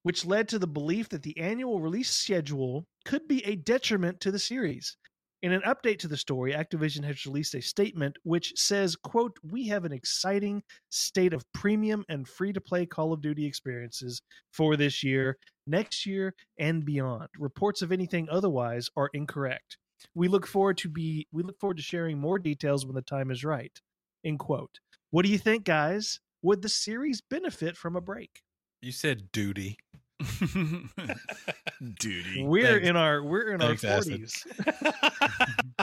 Which led to the belief that the annual release schedule could be a detriment to the series. In an update to the story, Activision has released a statement which says, quote, "We have an exciting state of premium and free-to-play Call of Duty experiences for this year, next year, and beyond. Reports of anything otherwise are incorrect. We look forward to be we look forward to sharing more details when the time is right." End quote. What do you think, guys? Would the series benefit from a break? You said duty. [LAUGHS] Duty. We're Thanks. in our we're in Thanks, our forties, [LAUGHS]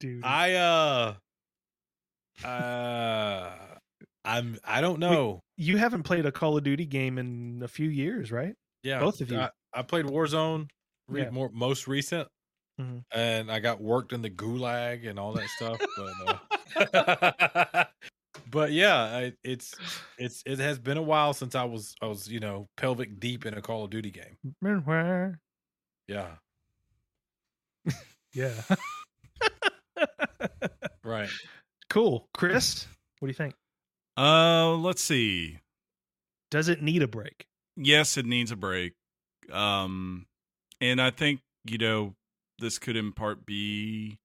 dude. I uh uh I'm I don't know. you haven't played a Call of Duty game in a few years, right? yeah, both of you. I, I played Warzone, re- Yeah. more most recent, Mhm. and I got worked in the gulag and all that stuff. But uh, [LAUGHS] but yeah, I, it's it's it has been a while since I was I was you know pelvic deep in a Call of Duty game. Yeah, yeah. [LAUGHS] right. cool, Chris. What do you think? Uh, let's see. Does it need a break? yes, it needs a break. Um, and I think you know this could in part be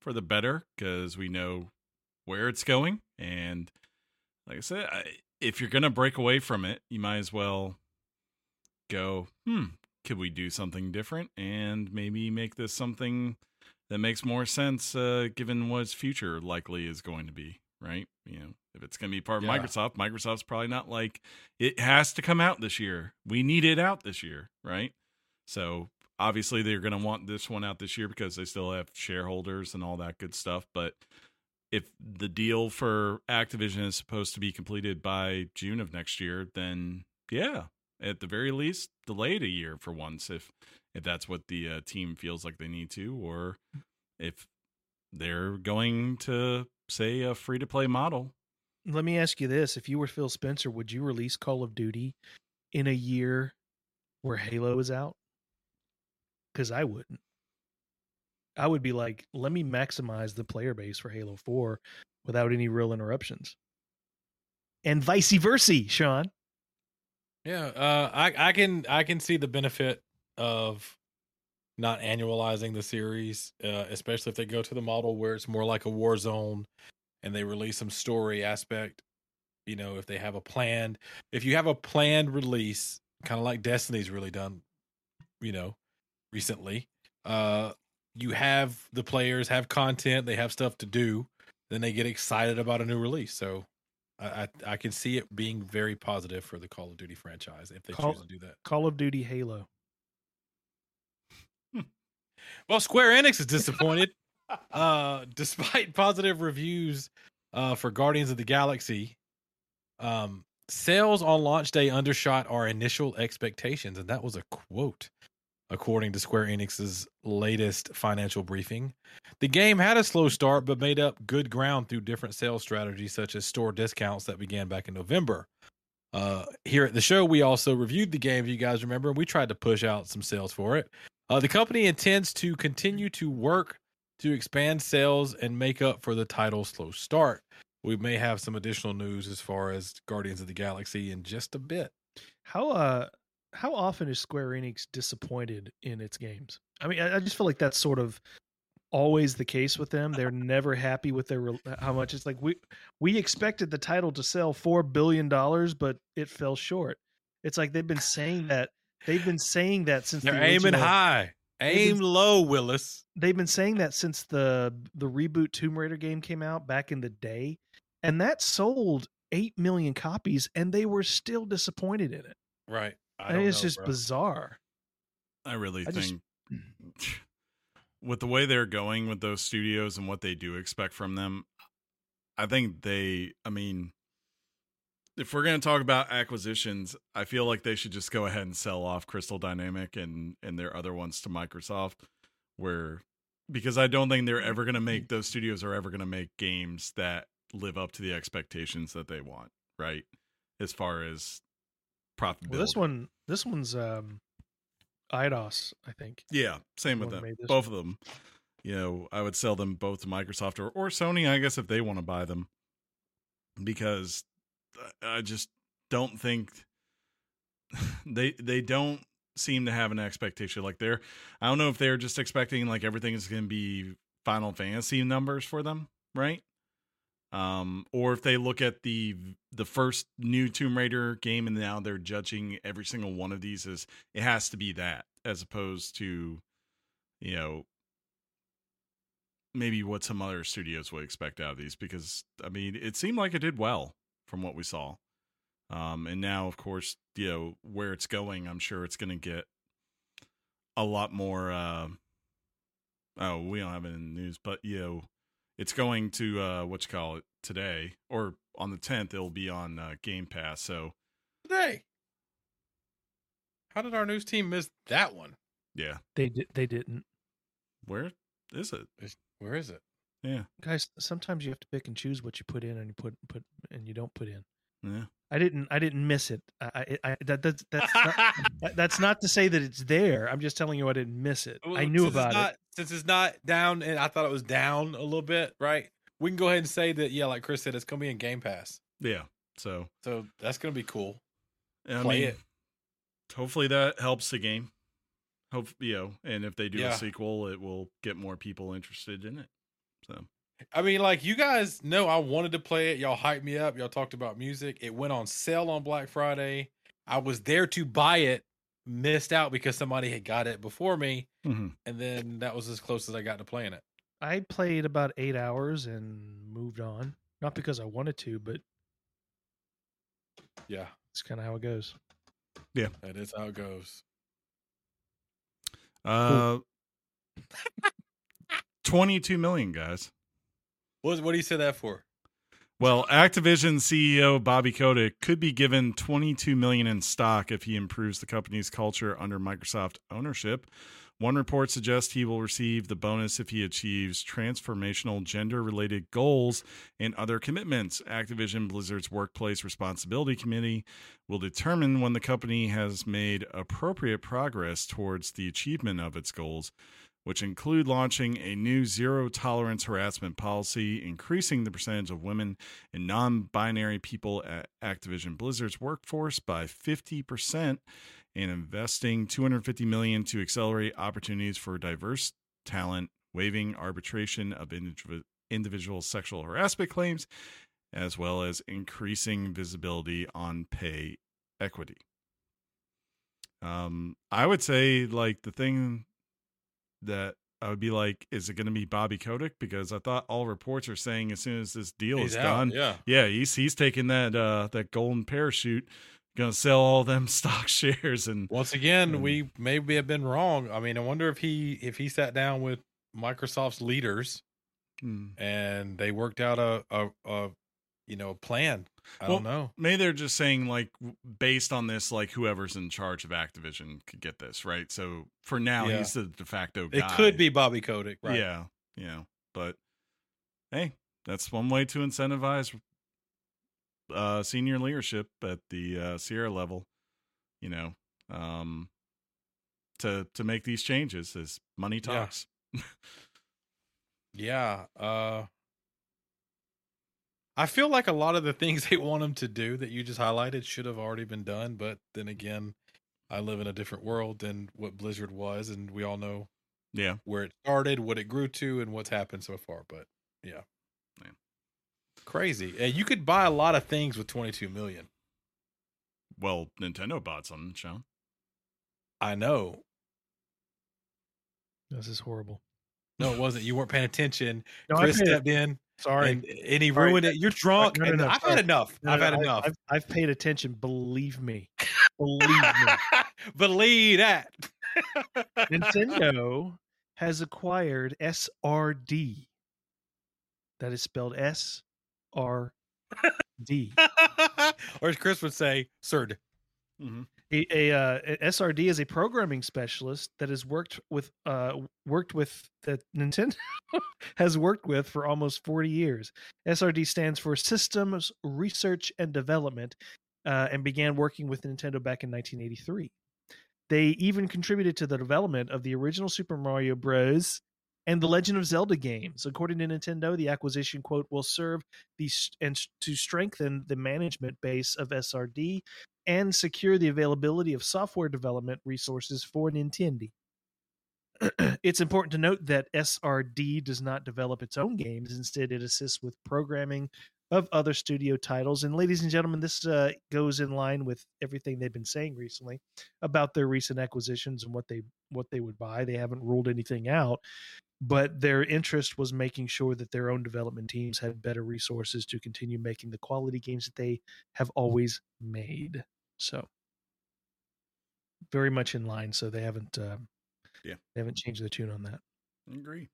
for the better because we know where it's going, and like I said, I, if you're gonna break away from it, you might as well go. Hmm, could we do something different and maybe make this something that makes more sense, uh, given what its future likely is going to be, right? You know, if it's going to be part of Yeah. Microsoft, Microsoft's probably not like it has to come out this year. We need it out this year, right? So obviously they're going to want this one out this year because they still have shareholders and all that good stuff. But if the deal for Activision is supposed to be completed by June of next year, then yeah, at the very least, delayed a year for once if if that's what the uh, team feels like they need to, or if they're going to say a free to play model. Let me ask you this: If you were Phil Spencer, would you release Call of Duty in a year where Halo is out? Because I wouldn't. I would be like, let me maximize the player base for Halo Four without any real interruptions, and vice versa, Sean. Yeah, uh, I I can I can see the benefit of not annualizing the series, uh, especially if they go to the model where it's more like a war zone, and they release some story aspect. You know, if they have a planned, if you have a planned release, kind of like Destiny's really done, you know, recently. Uh, you have the players have content, they have stuff to do, then they get excited about a new release. So I, I, I can see it being very positive for the Call of Duty franchise if they Call- choose to do that. Call of Duty Halo. Well, Square Enix is disappointed. uh, despite positive reviews uh, for Guardians of the Galaxy, um, sales on launch day undershot our initial expectations, and that was a quote, according to Square Enix's latest financial briefing. The game had a slow start, but made up good ground through different sales strategies, such as store discounts that began back in November. Uh, here at the show, we also reviewed the game, if you guys remember, and we tried to push out some sales for it. Uh, the company intends to continue to work to expand sales and make up for the title's slow start. We may have some additional news as far as Guardians of the Galaxy in just a bit. How uh how often is Square Enix disappointed in its games? I mean, I, I just feel like that's sort of always the case with them. They're never happy with their how much. It's like we we expected the title to sell four billion dollars, but it fell short. It's like they've been saying that they've been saying that since They're the aiming original- high, aim been- low, Willis. They've been saying that since the the reboot Tomb Raider game came out back in the day, and that sold eight million copies, and they were still disappointed in it. Right. I it's know, just bro. bizarre. I really I just- think [CLEARS THROAT] with the way they're going with those studios and what they do expect from them, I think they, I mean, if we're going to talk about acquisitions, I feel like they should just go ahead and sell off Crystal Dynamic and and their other ones to Microsoft where because I don't think they're ever going to mm-hmm. make those studios are ever going to make games that live up to the expectations that they want, right? As far as profitability. Well, this one, this one's um, Eidos, I think. Yeah, same with them. Both of them. You know, I would sell them both to Microsoft or, or Sony, I guess, if they want to buy them. Because I I just don't think [LAUGHS] they they don't seem to have an expectation. Like they're I don't know if they're just expecting like everything is gonna be Final Fantasy numbers for them, right? Um, or if they look at the the first new Tomb Raider game and now they're judging every single one of these as it has to be that as opposed to you know maybe what some other studios would expect out of these because i mean it seemed like it did well from what we saw. Um and now of course you know where it's going i'm sure it's going to get a lot more uh oh we don't have the news but you know it's going to uh what you call it today or on the 10th it'll be on uh, game pass so Today. How did our news team miss that one? yeah They did. They didn't. where is it Where is it? yeah Guys, sometimes you have to pick and choose what you put in and you put put and you don't put in. Yeah I didn't. I didn't miss it. I, I, I that, that's that's not, [LAUGHS] that's not to say that it's there. I'm just telling you I didn't miss it. I knew about it's it. Since it's not down, and I thought it was down a little bit, right? We can go ahead and say that, yeah, like Chris said, it's going to be in Game Pass. yeah so So that's going to be cool. I Play mean, it. Hopefully that helps the game. Hope you know, and if they do Yeah. a sequel, it will get more people interested in it. So I mean, like you guys know, I wanted to play it. Y'all hyped me up. Y'all talked about music. It went on sale on Black Friday. I was there to buy it, missed out because somebody had got it before me, Mhm. and then that was as close as I got to playing it. I played about eight hours and moved on. Not because I wanted to, but Yeah, it's kind of how it goes. Yeah, that is how it goes. uh, twenty-two million guys. What what do you say that for? Well, Activision CEO Bobby Kotick could be given 22 million in stock if he improves the company's culture under Microsoft ownership. One report suggests he will receive the bonus if he achieves transformational gender-related goals and other commitments. Activision Blizzard's Workplace Responsibility Committee will determine when the company has made appropriate progress towards the achievement of its goals. Which include launching a new zero tolerance harassment policy, increasing the percentage of women and non binary people at Activision Blizzard's workforce by 50%, and investing 250 million to accelerate opportunities for diverse talent, waiving arbitration of individual sexual harassment claims, as well as increasing visibility on pay equity. Um, I would say like the thing that I would be like, is it going to be Bobby Kotick? Because I thought all reports are saying as soon as this deal He's is out, done, Yeah. yeah, he's he's taking that uh that golden parachute, gonna sell all them [LAUGHS] stock shares and Once again, And- we maybe have been wrong. I mean, I wonder if he if he sat down with Microsoft's leaders Hmm. and they worked out a a, a you know a plan. I don't know. maybe they're just saying like based on this, like whoever's in charge of Activision could get this right. So for now, Yeah. he's the de facto guy. It could be Bobby Kotick, right? Yeah, yeah. But hey, that's one way to incentivize uh senior leadership at the uh Sierra level, you know, um to to make these changes is money Yeah. talks. [LAUGHS] Yeah. Uh I feel like a lot of the things [LAUGHS] they want him to do that you just highlighted should have already been done, but then again, I live in a different world than what Blizzard was, and we all know Yeah. where it started, what it grew to, and what's happened so far. But yeah, Yeah. crazy. And you could buy a lot of things with 22 million. Well, Nintendo bought something, Sean. I know. This is horrible. No, it wasn't. You weren't paying attention. No, Chris stepped in sorry. and, and he Sorry. ruined it. You're drunk. No, no, no, I've had enough. No, I've had enough. I've, I've paid attention. Believe me. [LAUGHS] Believe me. Believe that. Nintendo [LAUGHS] has acquired SRD. That is spelled S R D. [LAUGHS] or as Chris would say, CERD. Mm-hmm. A, a, uh, a SRD is a programming specialist that has worked with uh, worked with that Nintendo [LAUGHS] has worked with for almost 40 years. SRD stands for Systems Research and Development uh, and began working with Nintendo back in 1983. They even contributed to the development of the original Super Mario Bros. And the Legend of Zelda games. According to Nintendo, the acquisition quote will serve the and to strengthen the management base of SRD and secure the availability of software development resources for Nintendo. [CLEARS THROAT] it's important to note that SRD does not develop its own games. Instead, it assists with programming of other studio titles. And, ladies and gentlemen, this uh, goes in line with everything they've been saying recently about their recent acquisitions and what they what they would buy. They haven't ruled anything out, but their interest was making sure that their own development teams had better resources to continue making the quality games that they have always made. So very much in line. So they haven't, uh, Yeah. they haven't changed the tune on that. agree.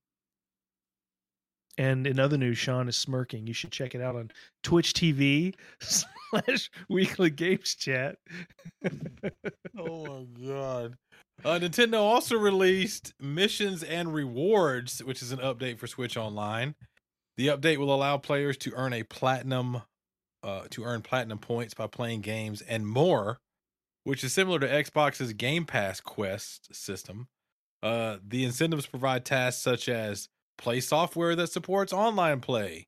And in other news, Sean is smirking. You should check it out on Twitch TV [LAUGHS] slash Weekly Games Chat. Oh my god. Uh, Nintendo also released Missions and Rewards, which is an update for Switch Online. The update will allow players to earn a platinum, uh, to earn platinum points by playing games and more, which is similar to Xbox's Game Pass Quest system. Uh, the incentives provide tasks such as play software that supports online play,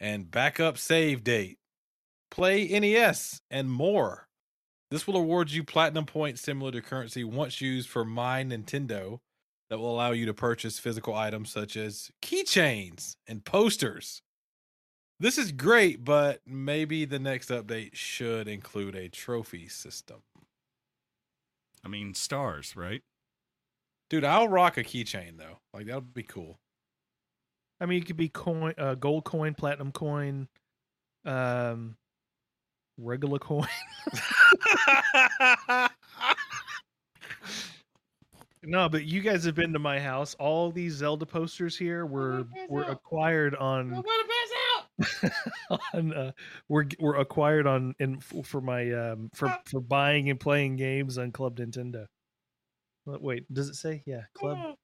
and backup save date, play NES, and more. This will award you platinum points similar to currency once used for My Nintendo that will allow you to purchase physical items such as keychains and posters. This is great, but maybe the next update should include a trophy system. I mean, stars, right? Dude, I'll rock a keychain though. Like that would be cool. I mean, it could be coin, uh, gold coin, platinum coin, um, regular coin. [LAUGHS] no, but you guys have been to my house. All these Zelda posters here were were acquired on [LAUGHS] on uh, were were acquired on in for my um for for buying and playing games on Club Nintendo. Wait, Wait, does it say? Yeah, Club.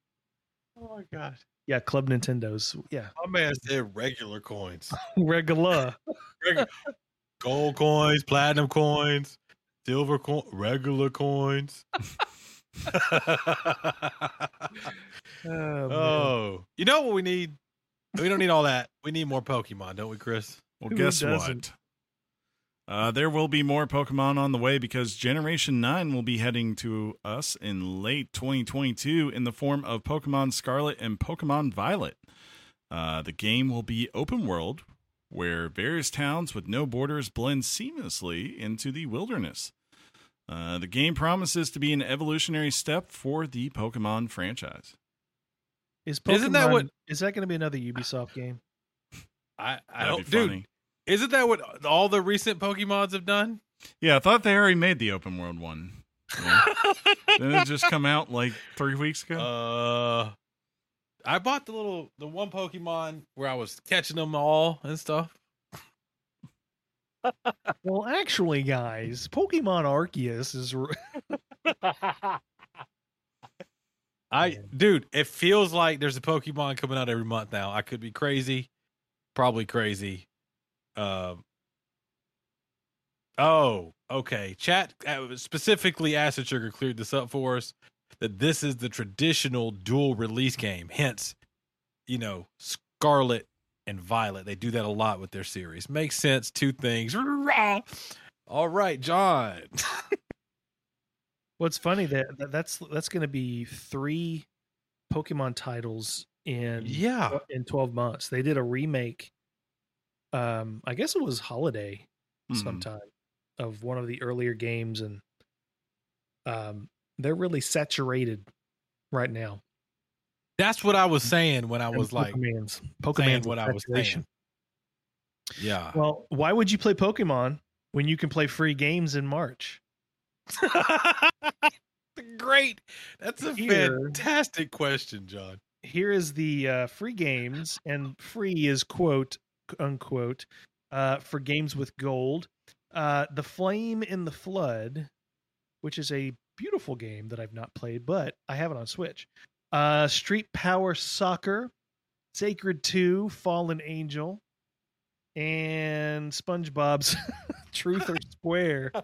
Oh my god. Yeah, Club Nintendo's. Yeah, My man said regular coins. [LAUGHS] regular. Gold coins, platinum coins, silver coin, regular coins. [LAUGHS] [LAUGHS] Oh. Oh, you know what we need? We don't need all that. We need more Pokemon, don't we, Chris? Well, Who guess doesn't? what? Uh, there will be more Pokemon on the way because Generation 9 will be heading to us in late 2022 in the form of Pokemon Scarlet and Pokemon Violet. Uh, the game will be open world, where various towns with no borders blend seamlessly into the wilderness. Uh, the game promises to be an evolutionary step for the Pokemon franchise. Is Pokemon, Isn't that what- is that going to be another Ubisoft game? I, I That'd don't, dude. Isn't that what all the recent Pokemons have done? Yeah, I thought they already made the open world one. [LAUGHS] Yeah. Didn't it just come out like three weeks ago? Uh, I bought the little the one Pokemon where I was catching them all and stuff. [LAUGHS] Well, actually, guys, Pokemon Arceus is. [LAUGHS] I dude, it feels like there's a Pokemon coming out every month now. I could be crazy, probably crazy. Um. oh, okay. Chat uh, specifically, Acid Sugar cleared this up for us that this is the traditional dual release game. Hence, you know, Scarlet and Violet. They do that a lot with their series. Makes sense. Two things. [LAUGHS] All right, John. [LAUGHS] What's funny that that- that's that's going to be three Pokemon titles in yeah. in twelve months. They did a remake. Um, I guess it was Holiday Mhm. sometime of one of the earlier games, and um, they're really saturated right now. That's what I was saying when I was like Pokemon's Pokemon's what I was saying. Yeah. Well, why would you play Pokemon when you can play free games in March? [LAUGHS] Great. That's a Here- fantastic question, John. Here is the uh, free games, and free is quote unquote uh, for games with gold. Uh, the Flame in the Flood, which is a beautiful game that I've not played, but I have it on Switch. Uh, Street Power Soccer, Sacred Two, Fallen Angel, and SpongeBob's [LAUGHS] Truth or Square. [LAUGHS]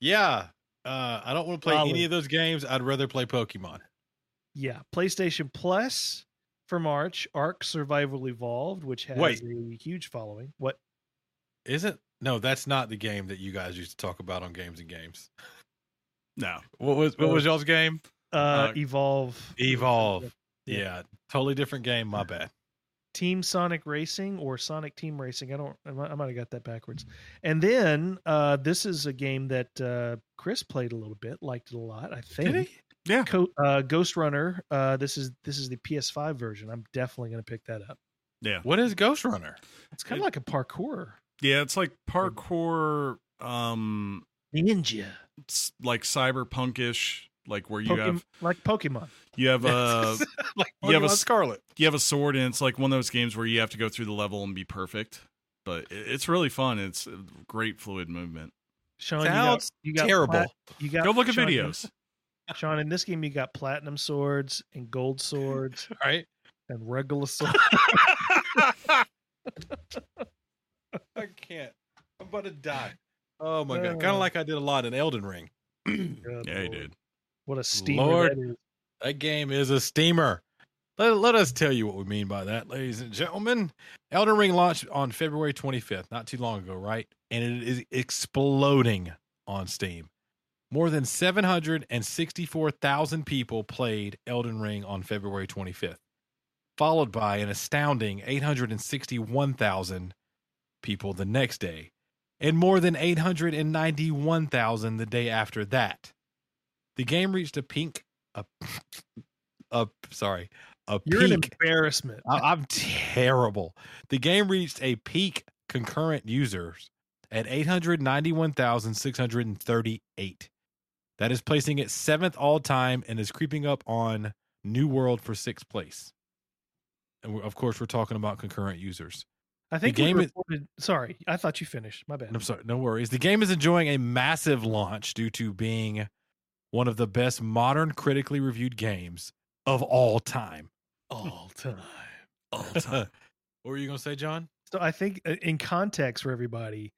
Yeah. Uh, I don't want to play Solid. any of those games. I'd rather play Pokemon. Yeah, PlayStation Plus for March, Ark Survival Evolved, which has Wait. a huge following. What? Isn't no, that's not the game that you guys used to talk about on games and games. [LAUGHS] No. What was what was y'all's game? Uh, Uh, Evolve. Evolve. Yeah. Yeah. Totally different game. My bad. Team Sonic Racing or Sonic Team Racing. I don't. I might, I might have got that backwards. And then uh, this is a game that uh, Chris played a little bit, liked it a lot. I think. Did he? Yeah. Co- uh, Ghost Runner. Uh, this is this is the PS5 version. I'm definitely going to pick that up. Yeah. What is Ghost Runner? It's kind It- of like a parkour Yeah, it's like parkour um ninja, it's like cyberpunkish like where you Pokem- have like Pokemon. you have uh, a [LAUGHS] like you have a Scarlet. you have a sword and it's like one of those games where you have to go through the level and be perfect. But it's really fun. It's a great fluid movement. Sean, Sounds you got, you got terrible. plat- you got Go look at Sean, videos. [LAUGHS] Sean, in this game, you got platinum swords and gold swords [LAUGHS] Right? and regular swords. I can't. I'm about to die. Oh my god! Kind Uh. of like I did a lot in Elden Ring. [CLEARS THROAT] Good Yeah, he did. What a steamer Lord. that is. That game is a steamer. Let, let us tell you what we mean by that, ladies and gentlemen. Elden Ring launched on February 25th, not too long ago, right? And it is exploding on Steam. More than 764,000 people played Elden Ring on February 25th, followed by an astounding 861,000 people the next day, and more than 891,000 the day after that. The game reached a peak. a, a sorry a You're an peak. embarrassment. I, I'm terrible. The game reached a peak concurrent users at 891,638. That is placing it seventh all time and is creeping up on New World for sixth place. And we're, of course, we're talking about concurrent users. I think the game we is- sorry, I thought you finished. My bad. I'm sorry, no worries. The game is enjoying a massive launch due to being one of the best modern critically reviewed games of all time. All time. [LAUGHS] All time. what were you going to say, John? So I think uh, in context for everybody,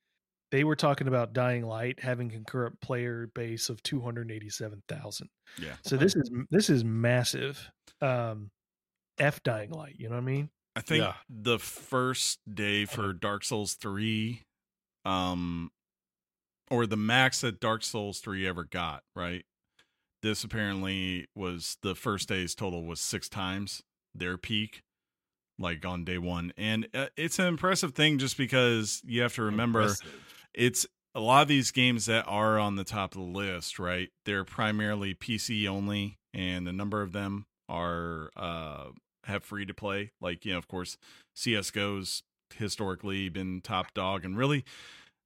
they were talking about Dying Light having concurrent player base of 287,000. Yeah. So this is this is massive. Um f Dying Light. You know what I mean? I think Yeah. the first day for Dark Souls 3 um or the max that Dark Souls 3 ever got, right? This apparently was the first day's total was 6 times their peak like on day 1. And uh, it's an impressive thing just because you have to remember Impressive. it's a lot of these games that are on the top of the list, right? They're primarily PC only, and a number of them are uh have free to play. Like you know, of course, CS:GO's historically been top dog, and really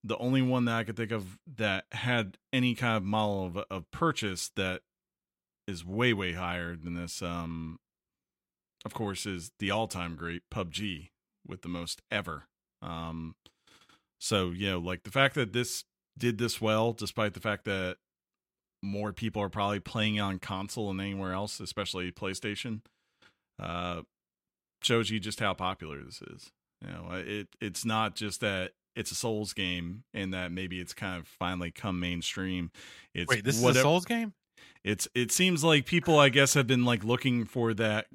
the only one that I could think of that had any kind of model of of purchase that is way way higher than this. Um, of course, is the all time great PUBG with the most ever. Um, so, you know, like the fact that this did this well, despite the fact that more people are probably playing on console than anywhere else, especially PlayStation, uh, shows you just how popular this is. You know, it it's not just that it's a Souls game and that maybe it's kind of finally come mainstream. It's Wait, this is a Souls game? it's it seems like people I guess have been like looking for that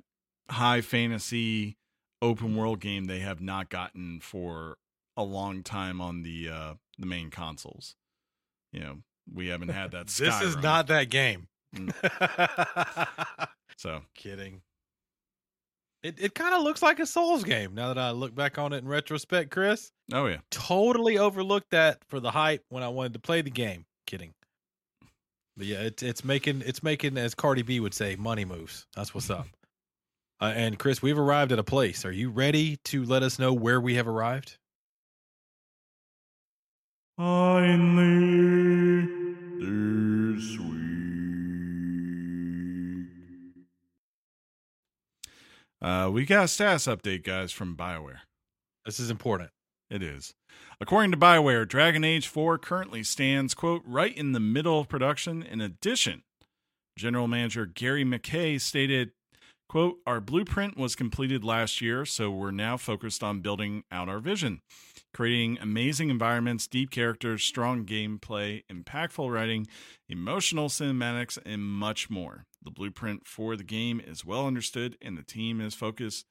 high fantasy open world game they have not gotten for a long time on the uh the main consoles. You know, we haven't had that. [LAUGHS] This is not that game. Mm. [LAUGHS] so. Kidding. It it kind of looks like a Souls game now that I look back on it in retrospect, Chris. Oh yeah, Totally overlooked that for the hype when I wanted to play the game. Kidding. But yeah, it's it's making it's making as Cardi B would say, money moves. That's what's up. [LAUGHS] Uh, and Chris, we've arrived at a place. Are you ready to let us know where we have arrived? finally this week. Uh, we got a status update, guys, from Bioware. This is important. It is. According to BioWare, Dragon Age 4 currently stands, quote, right in the middle of production. In addition, General Manager Gary McKay stated, quote, Our blueprint was completed last year, so we're now focused on building out our vision, creating amazing environments, deep characters, strong gameplay, impactful writing, emotional cinematics, and much more. The blueprint for the game is well understood, and the team is focused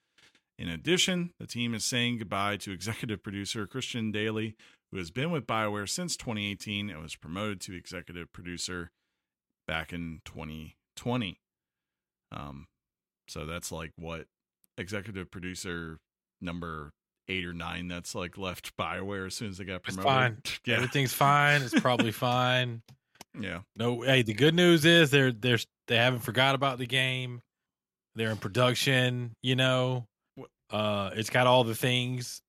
in addition, the team is saying goodbye to executive producer Christian Dailey, who has been with BioWare since 2018 and was promoted to executive producer back in 2020. Um, so that's like what executive producer number eight or nine that's like left BioWare as soon as they got It's promoted. fine. [LAUGHS] Yeah. Everything's fine. It's probably [LAUGHS] fine. Yeah. No, hey, the good news is they're they're they haven't forgot about the game. They're in production, you know. Uh it's got all the things,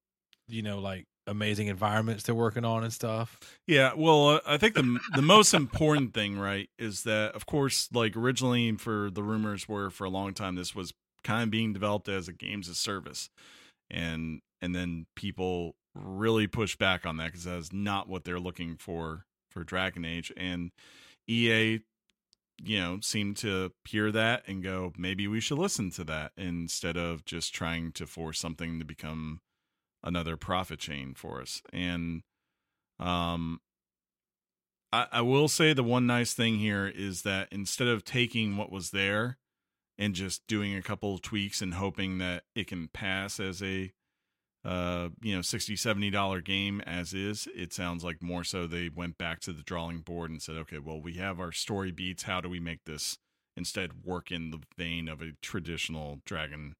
you know, like amazing environments they're working on and stuff. Yeah, well, uh, I think the the most important thing, right, is that of course, like originally for the rumors were for a long time this was kind of being developed as a games as service, and and then people really push back on that because that's not what they're looking for for Dragon Age, and EA, you know, seemed to hear that and go, maybe we should listen to that instead of just trying to force something to become another profit chain for us, and um, I, I will say the one nice thing here is that instead of taking what was there and just doing a couple of tweaks and hoping that it can pass as a uh you know 60 70 dollar game as is it sounds like more so they went back to the drawing board and said okay well we have our story beats. How do we make this instead work in the vein of a traditional dragon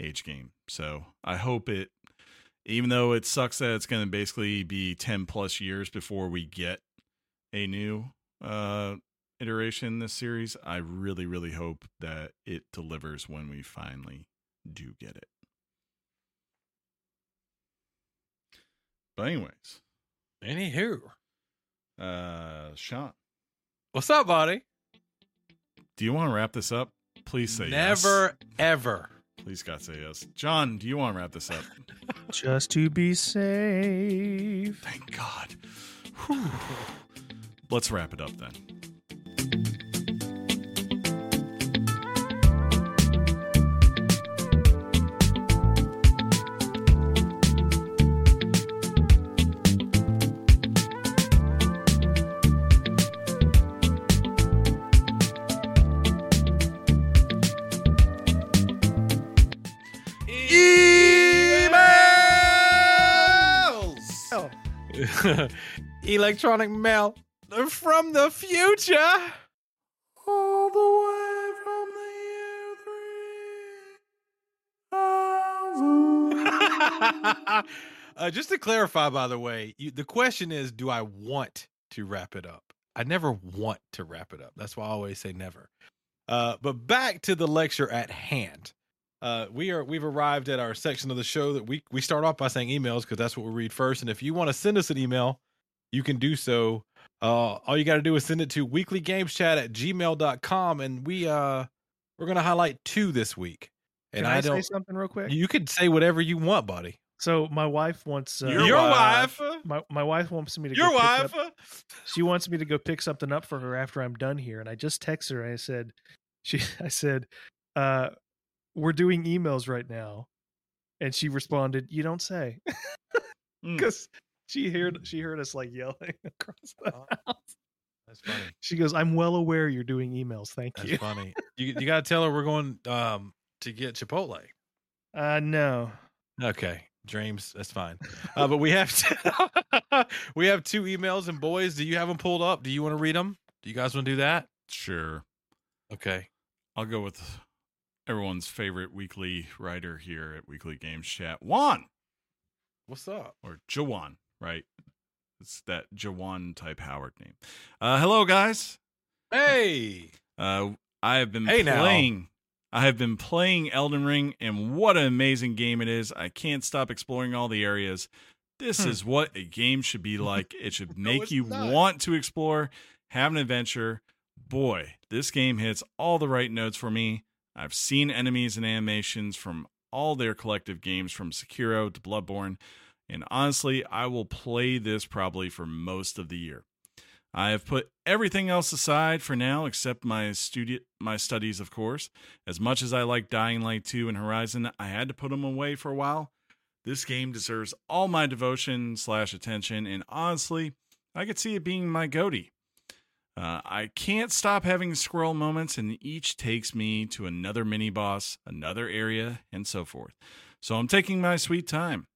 age game? So i hope it even though it sucks that it's going to basically be 10 plus years before we get a new uh iteration in this series i really really hope that it delivers when we finally do get it but anyways Anywho. uh sean What's up, buddy? do you want to wrap this up please say yes. Never ever. please god say yes john do you want to wrap this up [LAUGHS] Just to be safe. thank god Whew. let's wrap it up then [LAUGHS] Electronic mail from the future. All the way from the year [LAUGHS] uh, just to clarify, by the way, you, the question is, do I want to wrap it up? I never want to wrap it up. That's why I always say never. Uh, but back to the lecture at hand. Uh, we are we've arrived at our section of the show that we we start off by saying emails because that's what we read first. And if you want to send us an email, you can do so. Uh, all you got to do is send it to weeklygameschat at gmail.com. And we uh we're gonna highlight two this week. And Can I, I, say don't something real quick? you could say whatever you want, buddy. so my wife wants uh, Your Your wife. wife. my my wife wants me to Your go pick wife. up- she wants me to go pick something up for her after I'm done here, and I just texted her. I said, she [LAUGHS] I said, uh, we're doing emails right now, and she responded, "You don't say," [LAUGHS] Mm. because she heard she heard us like yelling [LAUGHS] across the Oh. house. That's funny. She goes, "I'm well aware you're doing emails. Thank That's you." That's funny. [LAUGHS] You you gotta tell her we're going um to get Chipotle. Uh, no. Okay, dreams. That's fine. Uh, but we have to, we have two emails and boys. Do you have them pulled up? Do you want to read them? Do you guys want to do that? Sure. Okay. I'll go with everyone's favorite weekly writer here at Weekly Games Chat, Juan What's up? or Jawan, right? It's that Jawan type Howard name. Uh, hello, guys. Hey. Uh, I have been Hey, now. playing. I have been playing Elden Ring, and what an amazing game it is! I can't stop exploring all the areas. This Hmm. is what a game should be like. It should [LAUGHS] make it's you not. want to explore, have an adventure. Boy, this game hits all the right notes for me. I've seen enemies and animations from all their collective games, from Sekiro to Bloodborne, and honestly, I will play this probably for most of the year. I have put everything else aside for now except my studi- my studies, of course. As much as I like Dying Light 2 and Horizon, I had to put them away for a while. This game deserves all my devotion slash attention, and honestly, I could see it being my goatee. Uh, I can't stop having squirrel moments, and each takes me to another mini boss, another area, and so forth. So I'm taking my sweet time.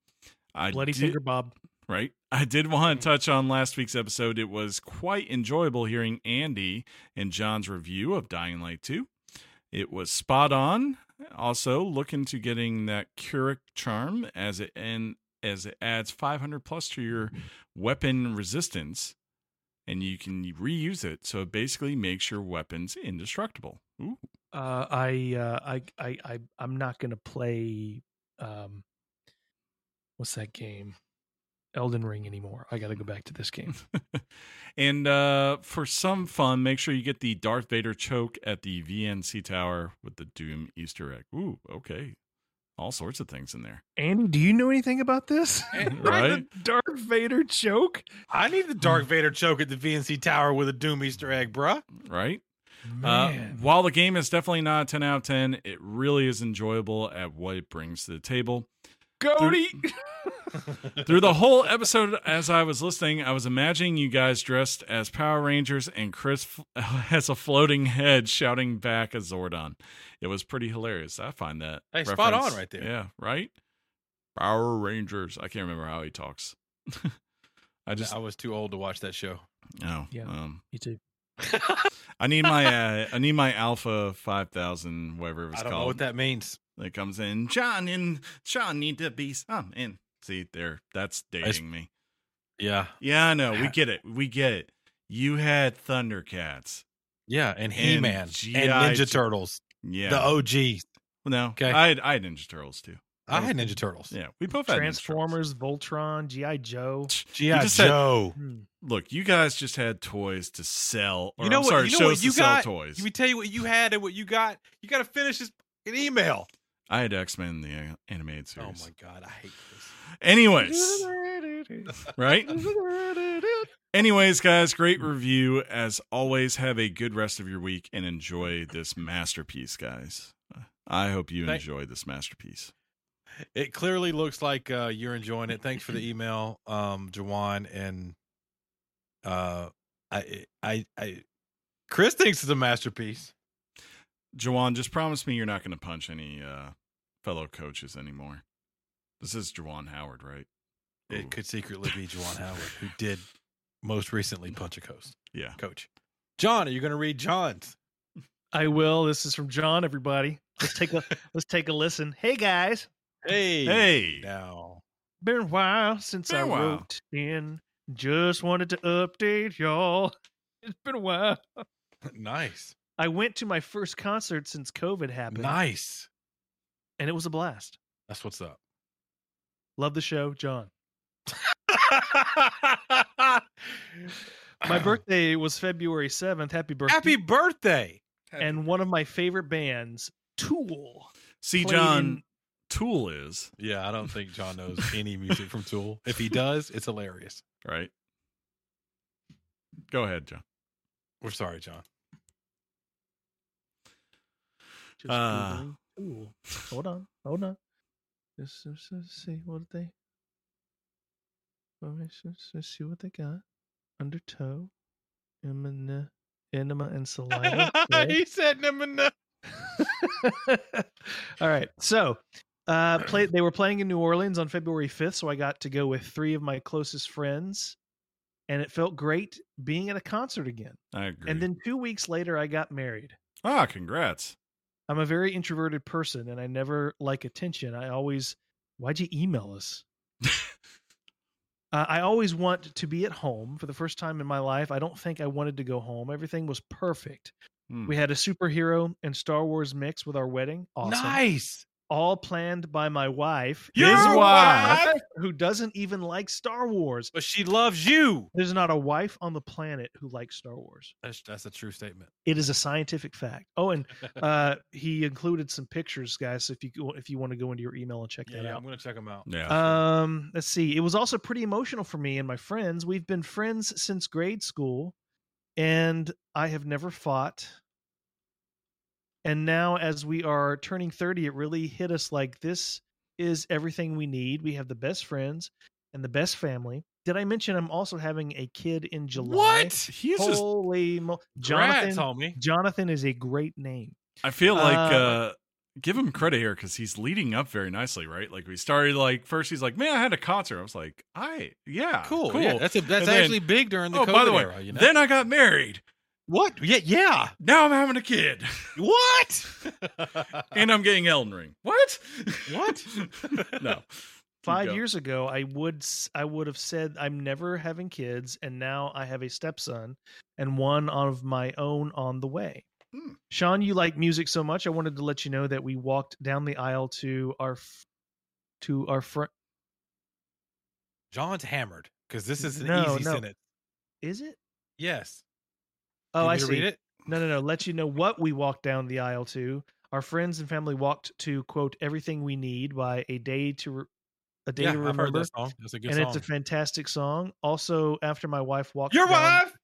I Bloody did- finger Bob. right? I did want to touch on last week's episode. It was quite enjoyable hearing Andy and John's review of Dying Light 2. It was spot on. Also, look into getting that Korek charm as it and as it adds 500 plus to your weapon resistance, and you can reuse it. So it basically makes your weapons indestructible. Ooh, Uh, I, uh, I, I, I, I'm not gonna play. Um, what's that game? Elden Ring anymore. I got to go back to this game. [LAUGHS] and uh, for some fun, make sure you get the Darth Vader choke at the VNC Tower with the Doom Easter egg. Ooh, okay. All sorts of things in there. Andy, do you know anything about this? [LAUGHS] Right? [LAUGHS] The Darth Vader choke. I need the Dark Vader choke at the VNC Tower with a Doom Easter egg, bruh. Right? Uh, while the game is definitely not a 10 out of 10, it really is enjoyable at what it brings to the table. Goaty. Through the whole episode, as I was listening, I was imagining you guys dressed as Power Rangers and Chris has [LAUGHS] a floating head shouting back as Zordon. It was pretty hilarious. I find that. Hey, spot on right there. Yeah, right? Power Rangers. I can't remember how he talks. [LAUGHS] I just, I was too old to watch that show. oh, Yeah. um, Me too. I need my, [LAUGHS] uh, I need my Alpha 5000, whatever it was I don't called. know what that means. That comes in. John and Sean need to be some in. See there, that's dating me. Yeah. Yeah, I know. We get it. We get it. You had Thundercats. Yeah. And He Man and, G.I. Ninja Turtles. Yeah. The OG. no. Okay. I had, I had Ninja Turtles too. I had Ninja Turtles. Yeah, we both had Ninja Transformers, Voltron, GI Joe. Turtles. G.I. just said- Joe. Hmm. Look, you guys just had toys to sell. Or, You know I'm what? Sorry, you know shows what you to sell got? toys. Let me tell you what you had and what you got. You got to finish this fucking email. I had X Men the uh, animated series. Oh my god, I hate this. Anyways, [LAUGHS] right? Anyways, guys, great review. As always, have a good rest of your week and enjoy this masterpiece, guys. I hope you Thank- enjoy this masterpiece. It clearly looks like uh, you're enjoying it. Thanks for the email, um, Jawan, and uh, I, I, I, Chris thinks it's a masterpiece. Jawan, just promise me you're not going to punch any uh, fellow coaches anymore. This is Jawan Howard, right? It could secretly be Juwan Howard, who [LAUGHS] did most recently punch a coach. Yeah. coach. John, are you going to read John's? I will. This is from John. Everybody, let's take a [LAUGHS] let's take a listen. Hey guys, Hey, Hey. now. been a while since Been I a while. wrote in. Just wanted to update y'all. It's been a while. [LAUGHS] nice, I went to my first concert since COVID happened, nice. and it was a blast. That's what's up. Love the show, John. My [LAUGHS] birthday was February seventh. Happy birthday! Happy birthday! and one of my favorite bands, Tool. See, John, in- Tool is Yeah, I don't think John knows any music from Tool. If he does, it's hilarious. right. Go ahead, John. We're sorry, John. Just Uh. Googling Tool. Hold on, hold on. Just, just, just see what they. Let me just see what they got. Undertow, enema, enema and saliva. [LAUGHS] He said no. [LAUGHS] All right. So, uh, play, they were playing in New Orleans on February 5th. So I got to go with three of my closest friends. And it felt great being at a concert again. I agree. And then two weeks later, I got married. ah, congrats. I'm a very introverted person and I never like attention. I always, why'd you email us? uh, I always want to be at home for the first time in my life. I don't think I wanted to go home. Everything was perfect. Hmm. We had a superhero and Star Wars mix with our wedding. Awesome. Nice. All planned by my wife, Your His wife. who doesn't even like Star Wars. But she loves you. There's not a wife on the planet who likes Star Wars. That's that's a true statement. It is a scientific fact. Oh, and uh, he included some pictures, guys. If you if you want to go into your email and check yeah, that yeah, out. I'm gonna check them out. Yeah. Um, let's see. It was also pretty emotional for me and my friends. We've been friends since grade school, and I have never fought. And now, as we are turning 30, it really hit us like this is everything we need. We have the best friends and the best family. Did I mention I'm also having a kid in July? What? He's just. Holy mo- Congrats, Jonathan! homie. Jonathan is a great name. I feel like Uh, uh, give him credit here because he's leading up very nicely, right? Like we started like first, he's like, "Man, I had a concert." I was like, "I yeah, Cool. cool." Yeah, that's a, that's And then- actually big during the oh, COVID by the way, era. You know? then I got married. What? Yeah, yeah. Now I'm having a kid, What? [LAUGHS] and I'm getting Elden Ring. What? What? no. [LAUGHS] Five go. years ago, I would I would have said I'm never having kids, and now I have a stepson and one of my own on the way. Hmm. Sean, you like music so much. I wanted to let you know that we walked down the aisle to our f- to our front. John's hammered because this is an No, easy no. sentence. Is it? Yes. Oh, I see. Read it. No, no, no. Let you know what we walked down the aisle to. Our friends and family walked to quote everything we need by a day to re- a day Yeah, to I've heard remember, that song. That's a good and song. it's a fantastic song. Also, after my wife walked Your down wife.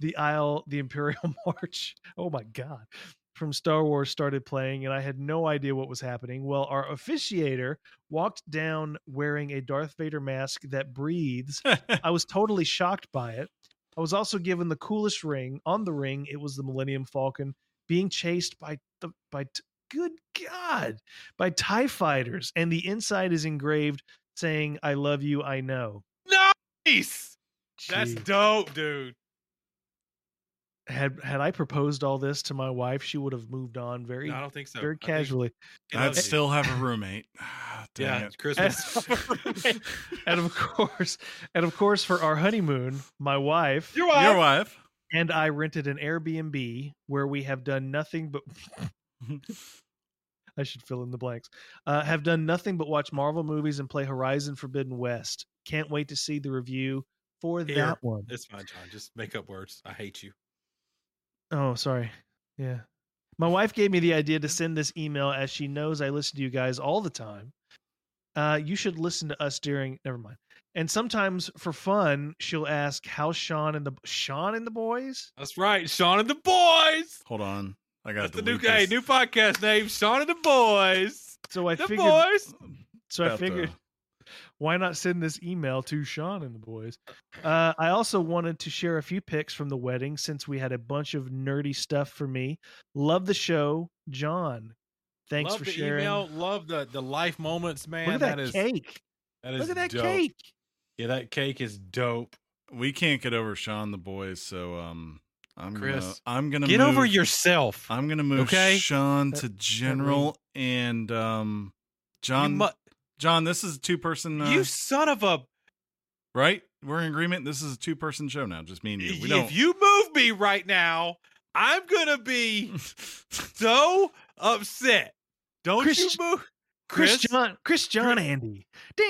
the aisle, the Imperial [LAUGHS] March. Oh my God. From Star Wars started playing, and I had no idea what was happening. Well, our officiator walked down wearing a Darth Vader mask that breathes. [LAUGHS] I was totally shocked by it. I was also given the coolest ring. On the ring, it was the Millennium Falcon being chased by the by t- good God by Tie fighters, and the inside is engraved saying "I love you, I know." Nice. That's dope, dude. Had had I proposed all this to my wife, she would have moved on very No, I don't think so. very I casually. he I'd still have a roommate. [SIGHS] Ah, Yeah, it. Christmas. [LAUGHS] and of course, and of course, for our honeymoon, my wife Your wife, Your wife. and I rented an Airbnb where we have done nothing but. [LAUGHS] I should fill in the blanks. Uh, have done nothing but watch Marvel movies and play Horizon Forbidden West. Can't wait to see the review for Here. that one. It's fine, John. Just make up words. I hate you. Oh, sorry. Yeah. My wife gave me the idea to send this email as she knows I listen to you guys all the time. Uh, you should listen to us during. Never mind. And sometimes for fun, she'll ask how Sean and the Sean and the boys. That's right. Sean and the boys. Hold on. I got That's the new hey, new podcast name. Sean and the boys. So I The figured. boys. So I figured, why not send this email to Sean and the boys? Uh, I also wanted to share a few pics from the wedding since we had a bunch of nerdy stuff for me. Love the show, John. Thanks love for the sharing. email. Love the the life moments, man. Look at that, is cake. that is Look at that dope. cake. Yeah, that cake is dope. We can't get over Sean the boys, so um, I'm gonna I'm gonna Get move, over yourself. I'm gonna move okay? Sean That- to general and um, You John. mu- John, this is a two person. Uh, you son of a. right? We're in agreement. This is a two person show now. Just me and you. We don't. If you move me right now, I'm gonna be [LAUGHS] so upset. Don't Chris- you move, Chris, Chris? John, Chris John [LAUGHS] Andy. [LAUGHS]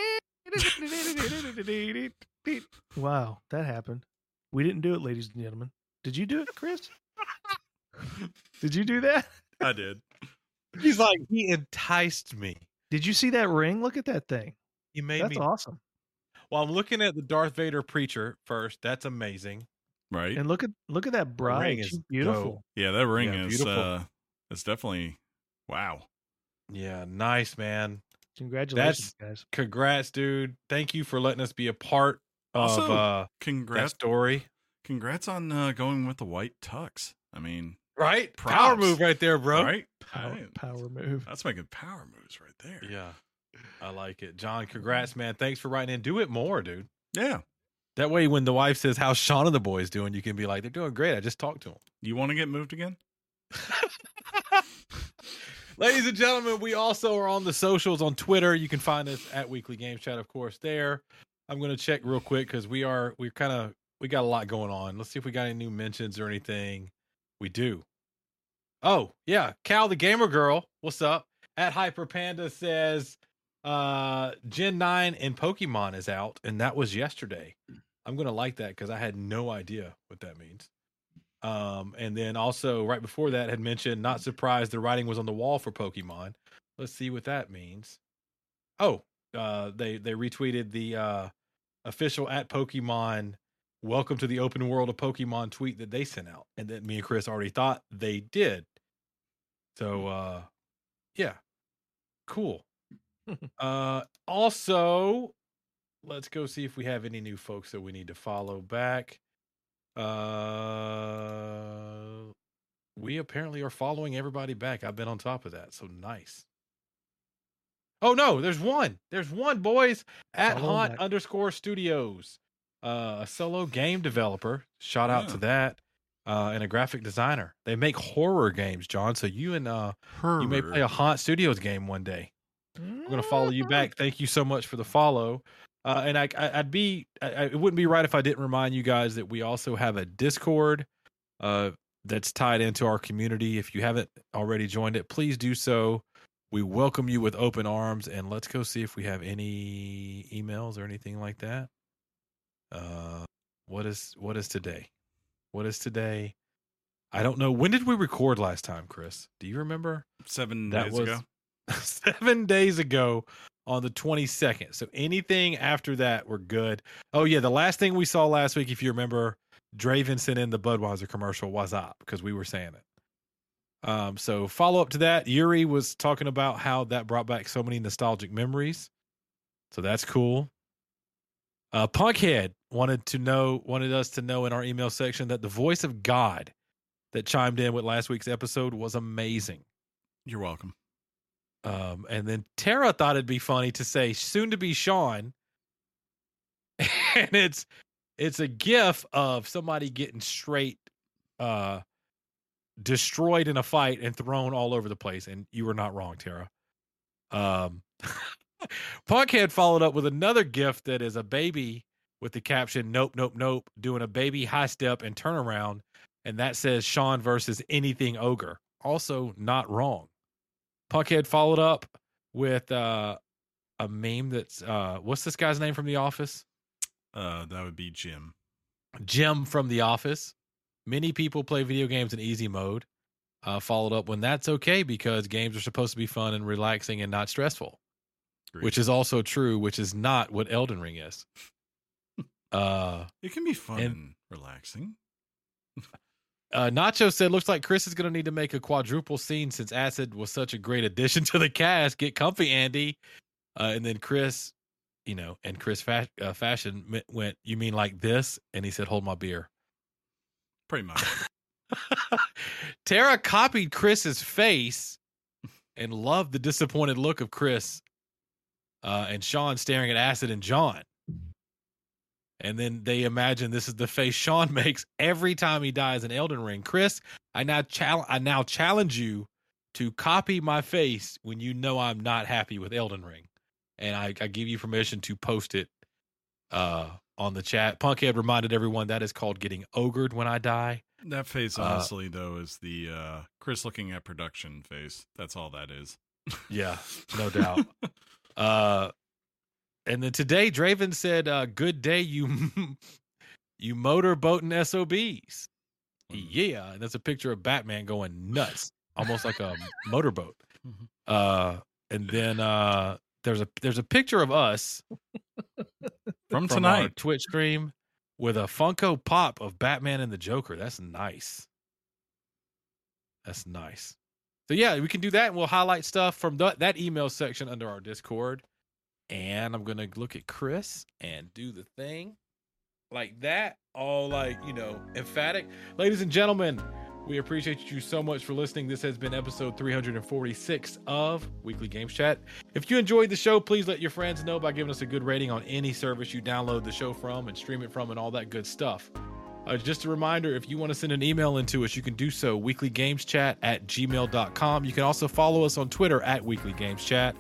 wow, that happened. We didn't do it, ladies and gentlemen. Did you do it, Chris? Did you do that? I did. He's like he enticed me. Did you see that ring? Look at that thing. He made That's me. awesome. Well, I'm looking at the Darth Vader preacher first. That's amazing. Right. And look at look at that bride. ring She's is beautiful. dope. yeah, that ring Yeah, is. beautiful. uh It's definitely. Wow. Yeah, nice man. Congratulations, guys. Congrats, dude. Thank you for letting us be a part of Also, uh, that Congrats. story. Congrats on uh, going with the white tux. I mean, Right? Power move right there, bro. right? Power, power move. That's making power moves right there. Yeah. I like it. John, congrats, man. Thanks for writing in. Do it more, dude. Yeah. That way, when the wife says, How's Sean and the boys doing? You can be like, They're doing great. I just talked to them. You want to get moved again? [LAUGHS] Ladies and gentlemen, we also are on the socials on Twitter. You can find us at Weekly Game Chat, of course. There, I'm going to check real quick because we are we're kind of we got a lot going on. Let's see if we got any new mentions or anything. We do. Oh yeah, Cal the gamer girl. What's up? At Hyper Panda says, uh, Gen Nine and Pokemon is out, and that was yesterday. I'm gonna like that because I had no idea what that means. Um, and then also right before that had mentioned, not surprised the writing was on the wall for Pokemon. Let's see what that means. Oh, uh, they they retweeted the uh, official at Pokemon welcome to the open world of Pokemon tweet that they sent out, and that me and Chris already thought they did. So uh, yeah, cool. [LAUGHS] uh, also, let's go see if we have any new folks that we need to follow back. Uh, we apparently are following everybody back. I've been on top of that, so nice. Oh no, there's one. There's one, boys. At Follow Haunt back. underscore Studios, uh, a solo game developer. Shout out to that, uh, and a graphic designer. They make horror games, John. So you and uh, you may play a Haunt Studios game one day. I'm gonna follow you back. Thank you so much for the follow. Uh, and I, I, I'd be, I, I- it wouldn't be right if I didn't remind you guys that we also have a Discord uh, that's tied into our community. If you haven't already joined it, please do so. We welcome you with open arms, and let's go see if we have any emails or anything like that. Uh, what is what is today? What is today? I don't know. When did we record last time, Chris? Do you remember? seven That days was ago. [LAUGHS] seven days ago on the 22nd. So anything after that, we're good. Oh, yeah. The last thing we saw last week, if you remember, Draven sent in the Budweiser commercial, was up because we were saying it. Um, so follow up to that, Yuri was talking about how that brought back so many nostalgic memories. So that's cool. Uh, Punkhead wanted to know, wanted us to know in our email section that the voice of God that chimed in with last week's episode was amazing. You're welcome. Um, and then Tara thought it'd be funny to say soon to be Sean. [LAUGHS] And it's it's a gif of somebody getting straight uh destroyed in a fight and thrown all over the place. And you were not wrong, Tara. Um [LAUGHS] Punkhead followed up with another gift that is a baby with the caption Nope, nope, nope, doing a baby high step and turnaround. And that says Sean versus anything ogre. Also not wrong. Punkhead followed up with uh, a meme that's uh, what's this guy's name from The Office? Uh, that would be Jim. Jim from The Office. Many people play video games in easy mode. Uh, followed up when that's okay because games are supposed to be fun and relaxing and not stressful, Which is also true, which is not what Elden Ring is. uh, it can be fun and- and relaxing. [LAUGHS] uh, Nacho said, "Looks like Chris is going to need to make a quadruple scene since Acid was such a great addition [LAUGHS] to the cast. Get comfy, Andy." Uh, and then Chris, you know, and Chris fa- uh, Fashion went, "You mean like this?" And he said, "Hold my beer." Pretty much. [LAUGHS] Tara copied Chris's face and loved the disappointed look of Chris uh, and Sean staring at Acid and John. And then they imagine this is the face Sean [LAUGHS] makes every time he dies in Elden Ring. Chris, I now challenge I now challenge you to copy my face when you know I'm not happy with Elden Ring. And I, I give you permission to post it uh on the chat. Punkhead reminded everyone that is called getting ogred when I die. That face, Uh, honestly, though, is the uh, Chris looking at production face. That's all that is. Yeah, [LAUGHS] no doubt. Uh and then today Draven said, uh, good day, you [LAUGHS] you motorboating SOBs. Yeah, and that's a picture of Batman going nuts, almost like a motorboat. Mhm. Uh and then uh there's a there's a picture of us [LAUGHS] From from our tonight. Twitch stream with a Funko Pop of Batman and the Joker. That's nice. That's nice. So yeah, we can do that, and we'll highlight stuff from th- that email section under our Discord. And I'm gonna look at Chris and do the thing like that, all like you know, emphatic. Ladies and gentlemen, we appreciate you so much for listening. This has been episode 346 of Weekly Games Chat. If you enjoyed the show, please let your friends know by giving us a good rating on any service you download the show from and stream it from and all that good stuff. Uh, just a reminder if you want to send an email into us, you can do so weeklygameschat at gmail.com. You can also follow us on Twitter at weeklygameschat.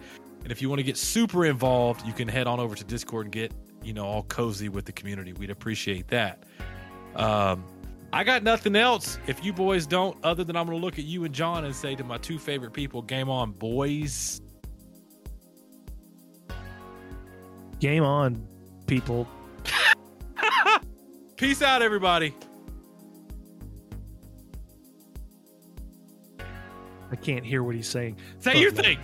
And if you want to get super involved, you can head on over to Discord and get, you know, all cozy with the community. We'd appreciate that. Um, I got nothing else. If you boys don't, other than I'm going to look at you and John and say to my two favorite people, game on, boys. Game on, people. Peace out, everybody. I can't hear what he's saying. Say your But- thing.